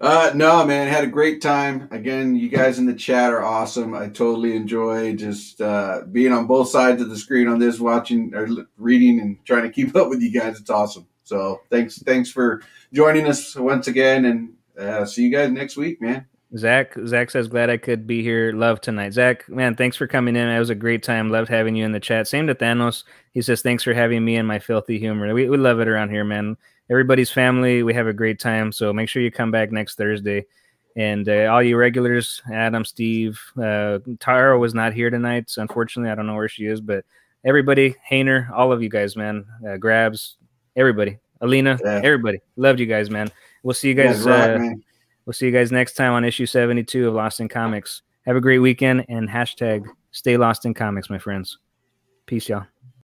C: Uh, no, man, had a great time. Again, you guys in the chat are awesome. I totally enjoy just uh, being on both sides of the screen on this, watching or reading and trying to keep up with you guys. It's awesome. So thanks, thanks for joining us once again, and uh, see you guys next week, man.
B: Zach, Zach says, glad I could be here. Love tonight. Zach, man, thanks for coming in. It was a great time. Loved having you in the chat. Same to Thanos. He says, thanks for having me and my filthy humor. We, we love it around here, man. Everybody's family. We have a great time. So make sure you come back next Thursday. And uh, all you regulars, Adam, Steve, uh, Tara was not here tonight. So unfortunately, I don't know where she is, but everybody, Hayner, all of you guys, man, uh, grabs, everybody, Alina,
C: Yeah.
B: everybody. Loved you guys, man. We'll see you
C: guys. rock,
B: uh,
C: man.
B: We'll see you guys next time on issue 72 of Lost in Comics. Have a great weekend and hashtag stay lost in comics, my friends. Peace, y'all.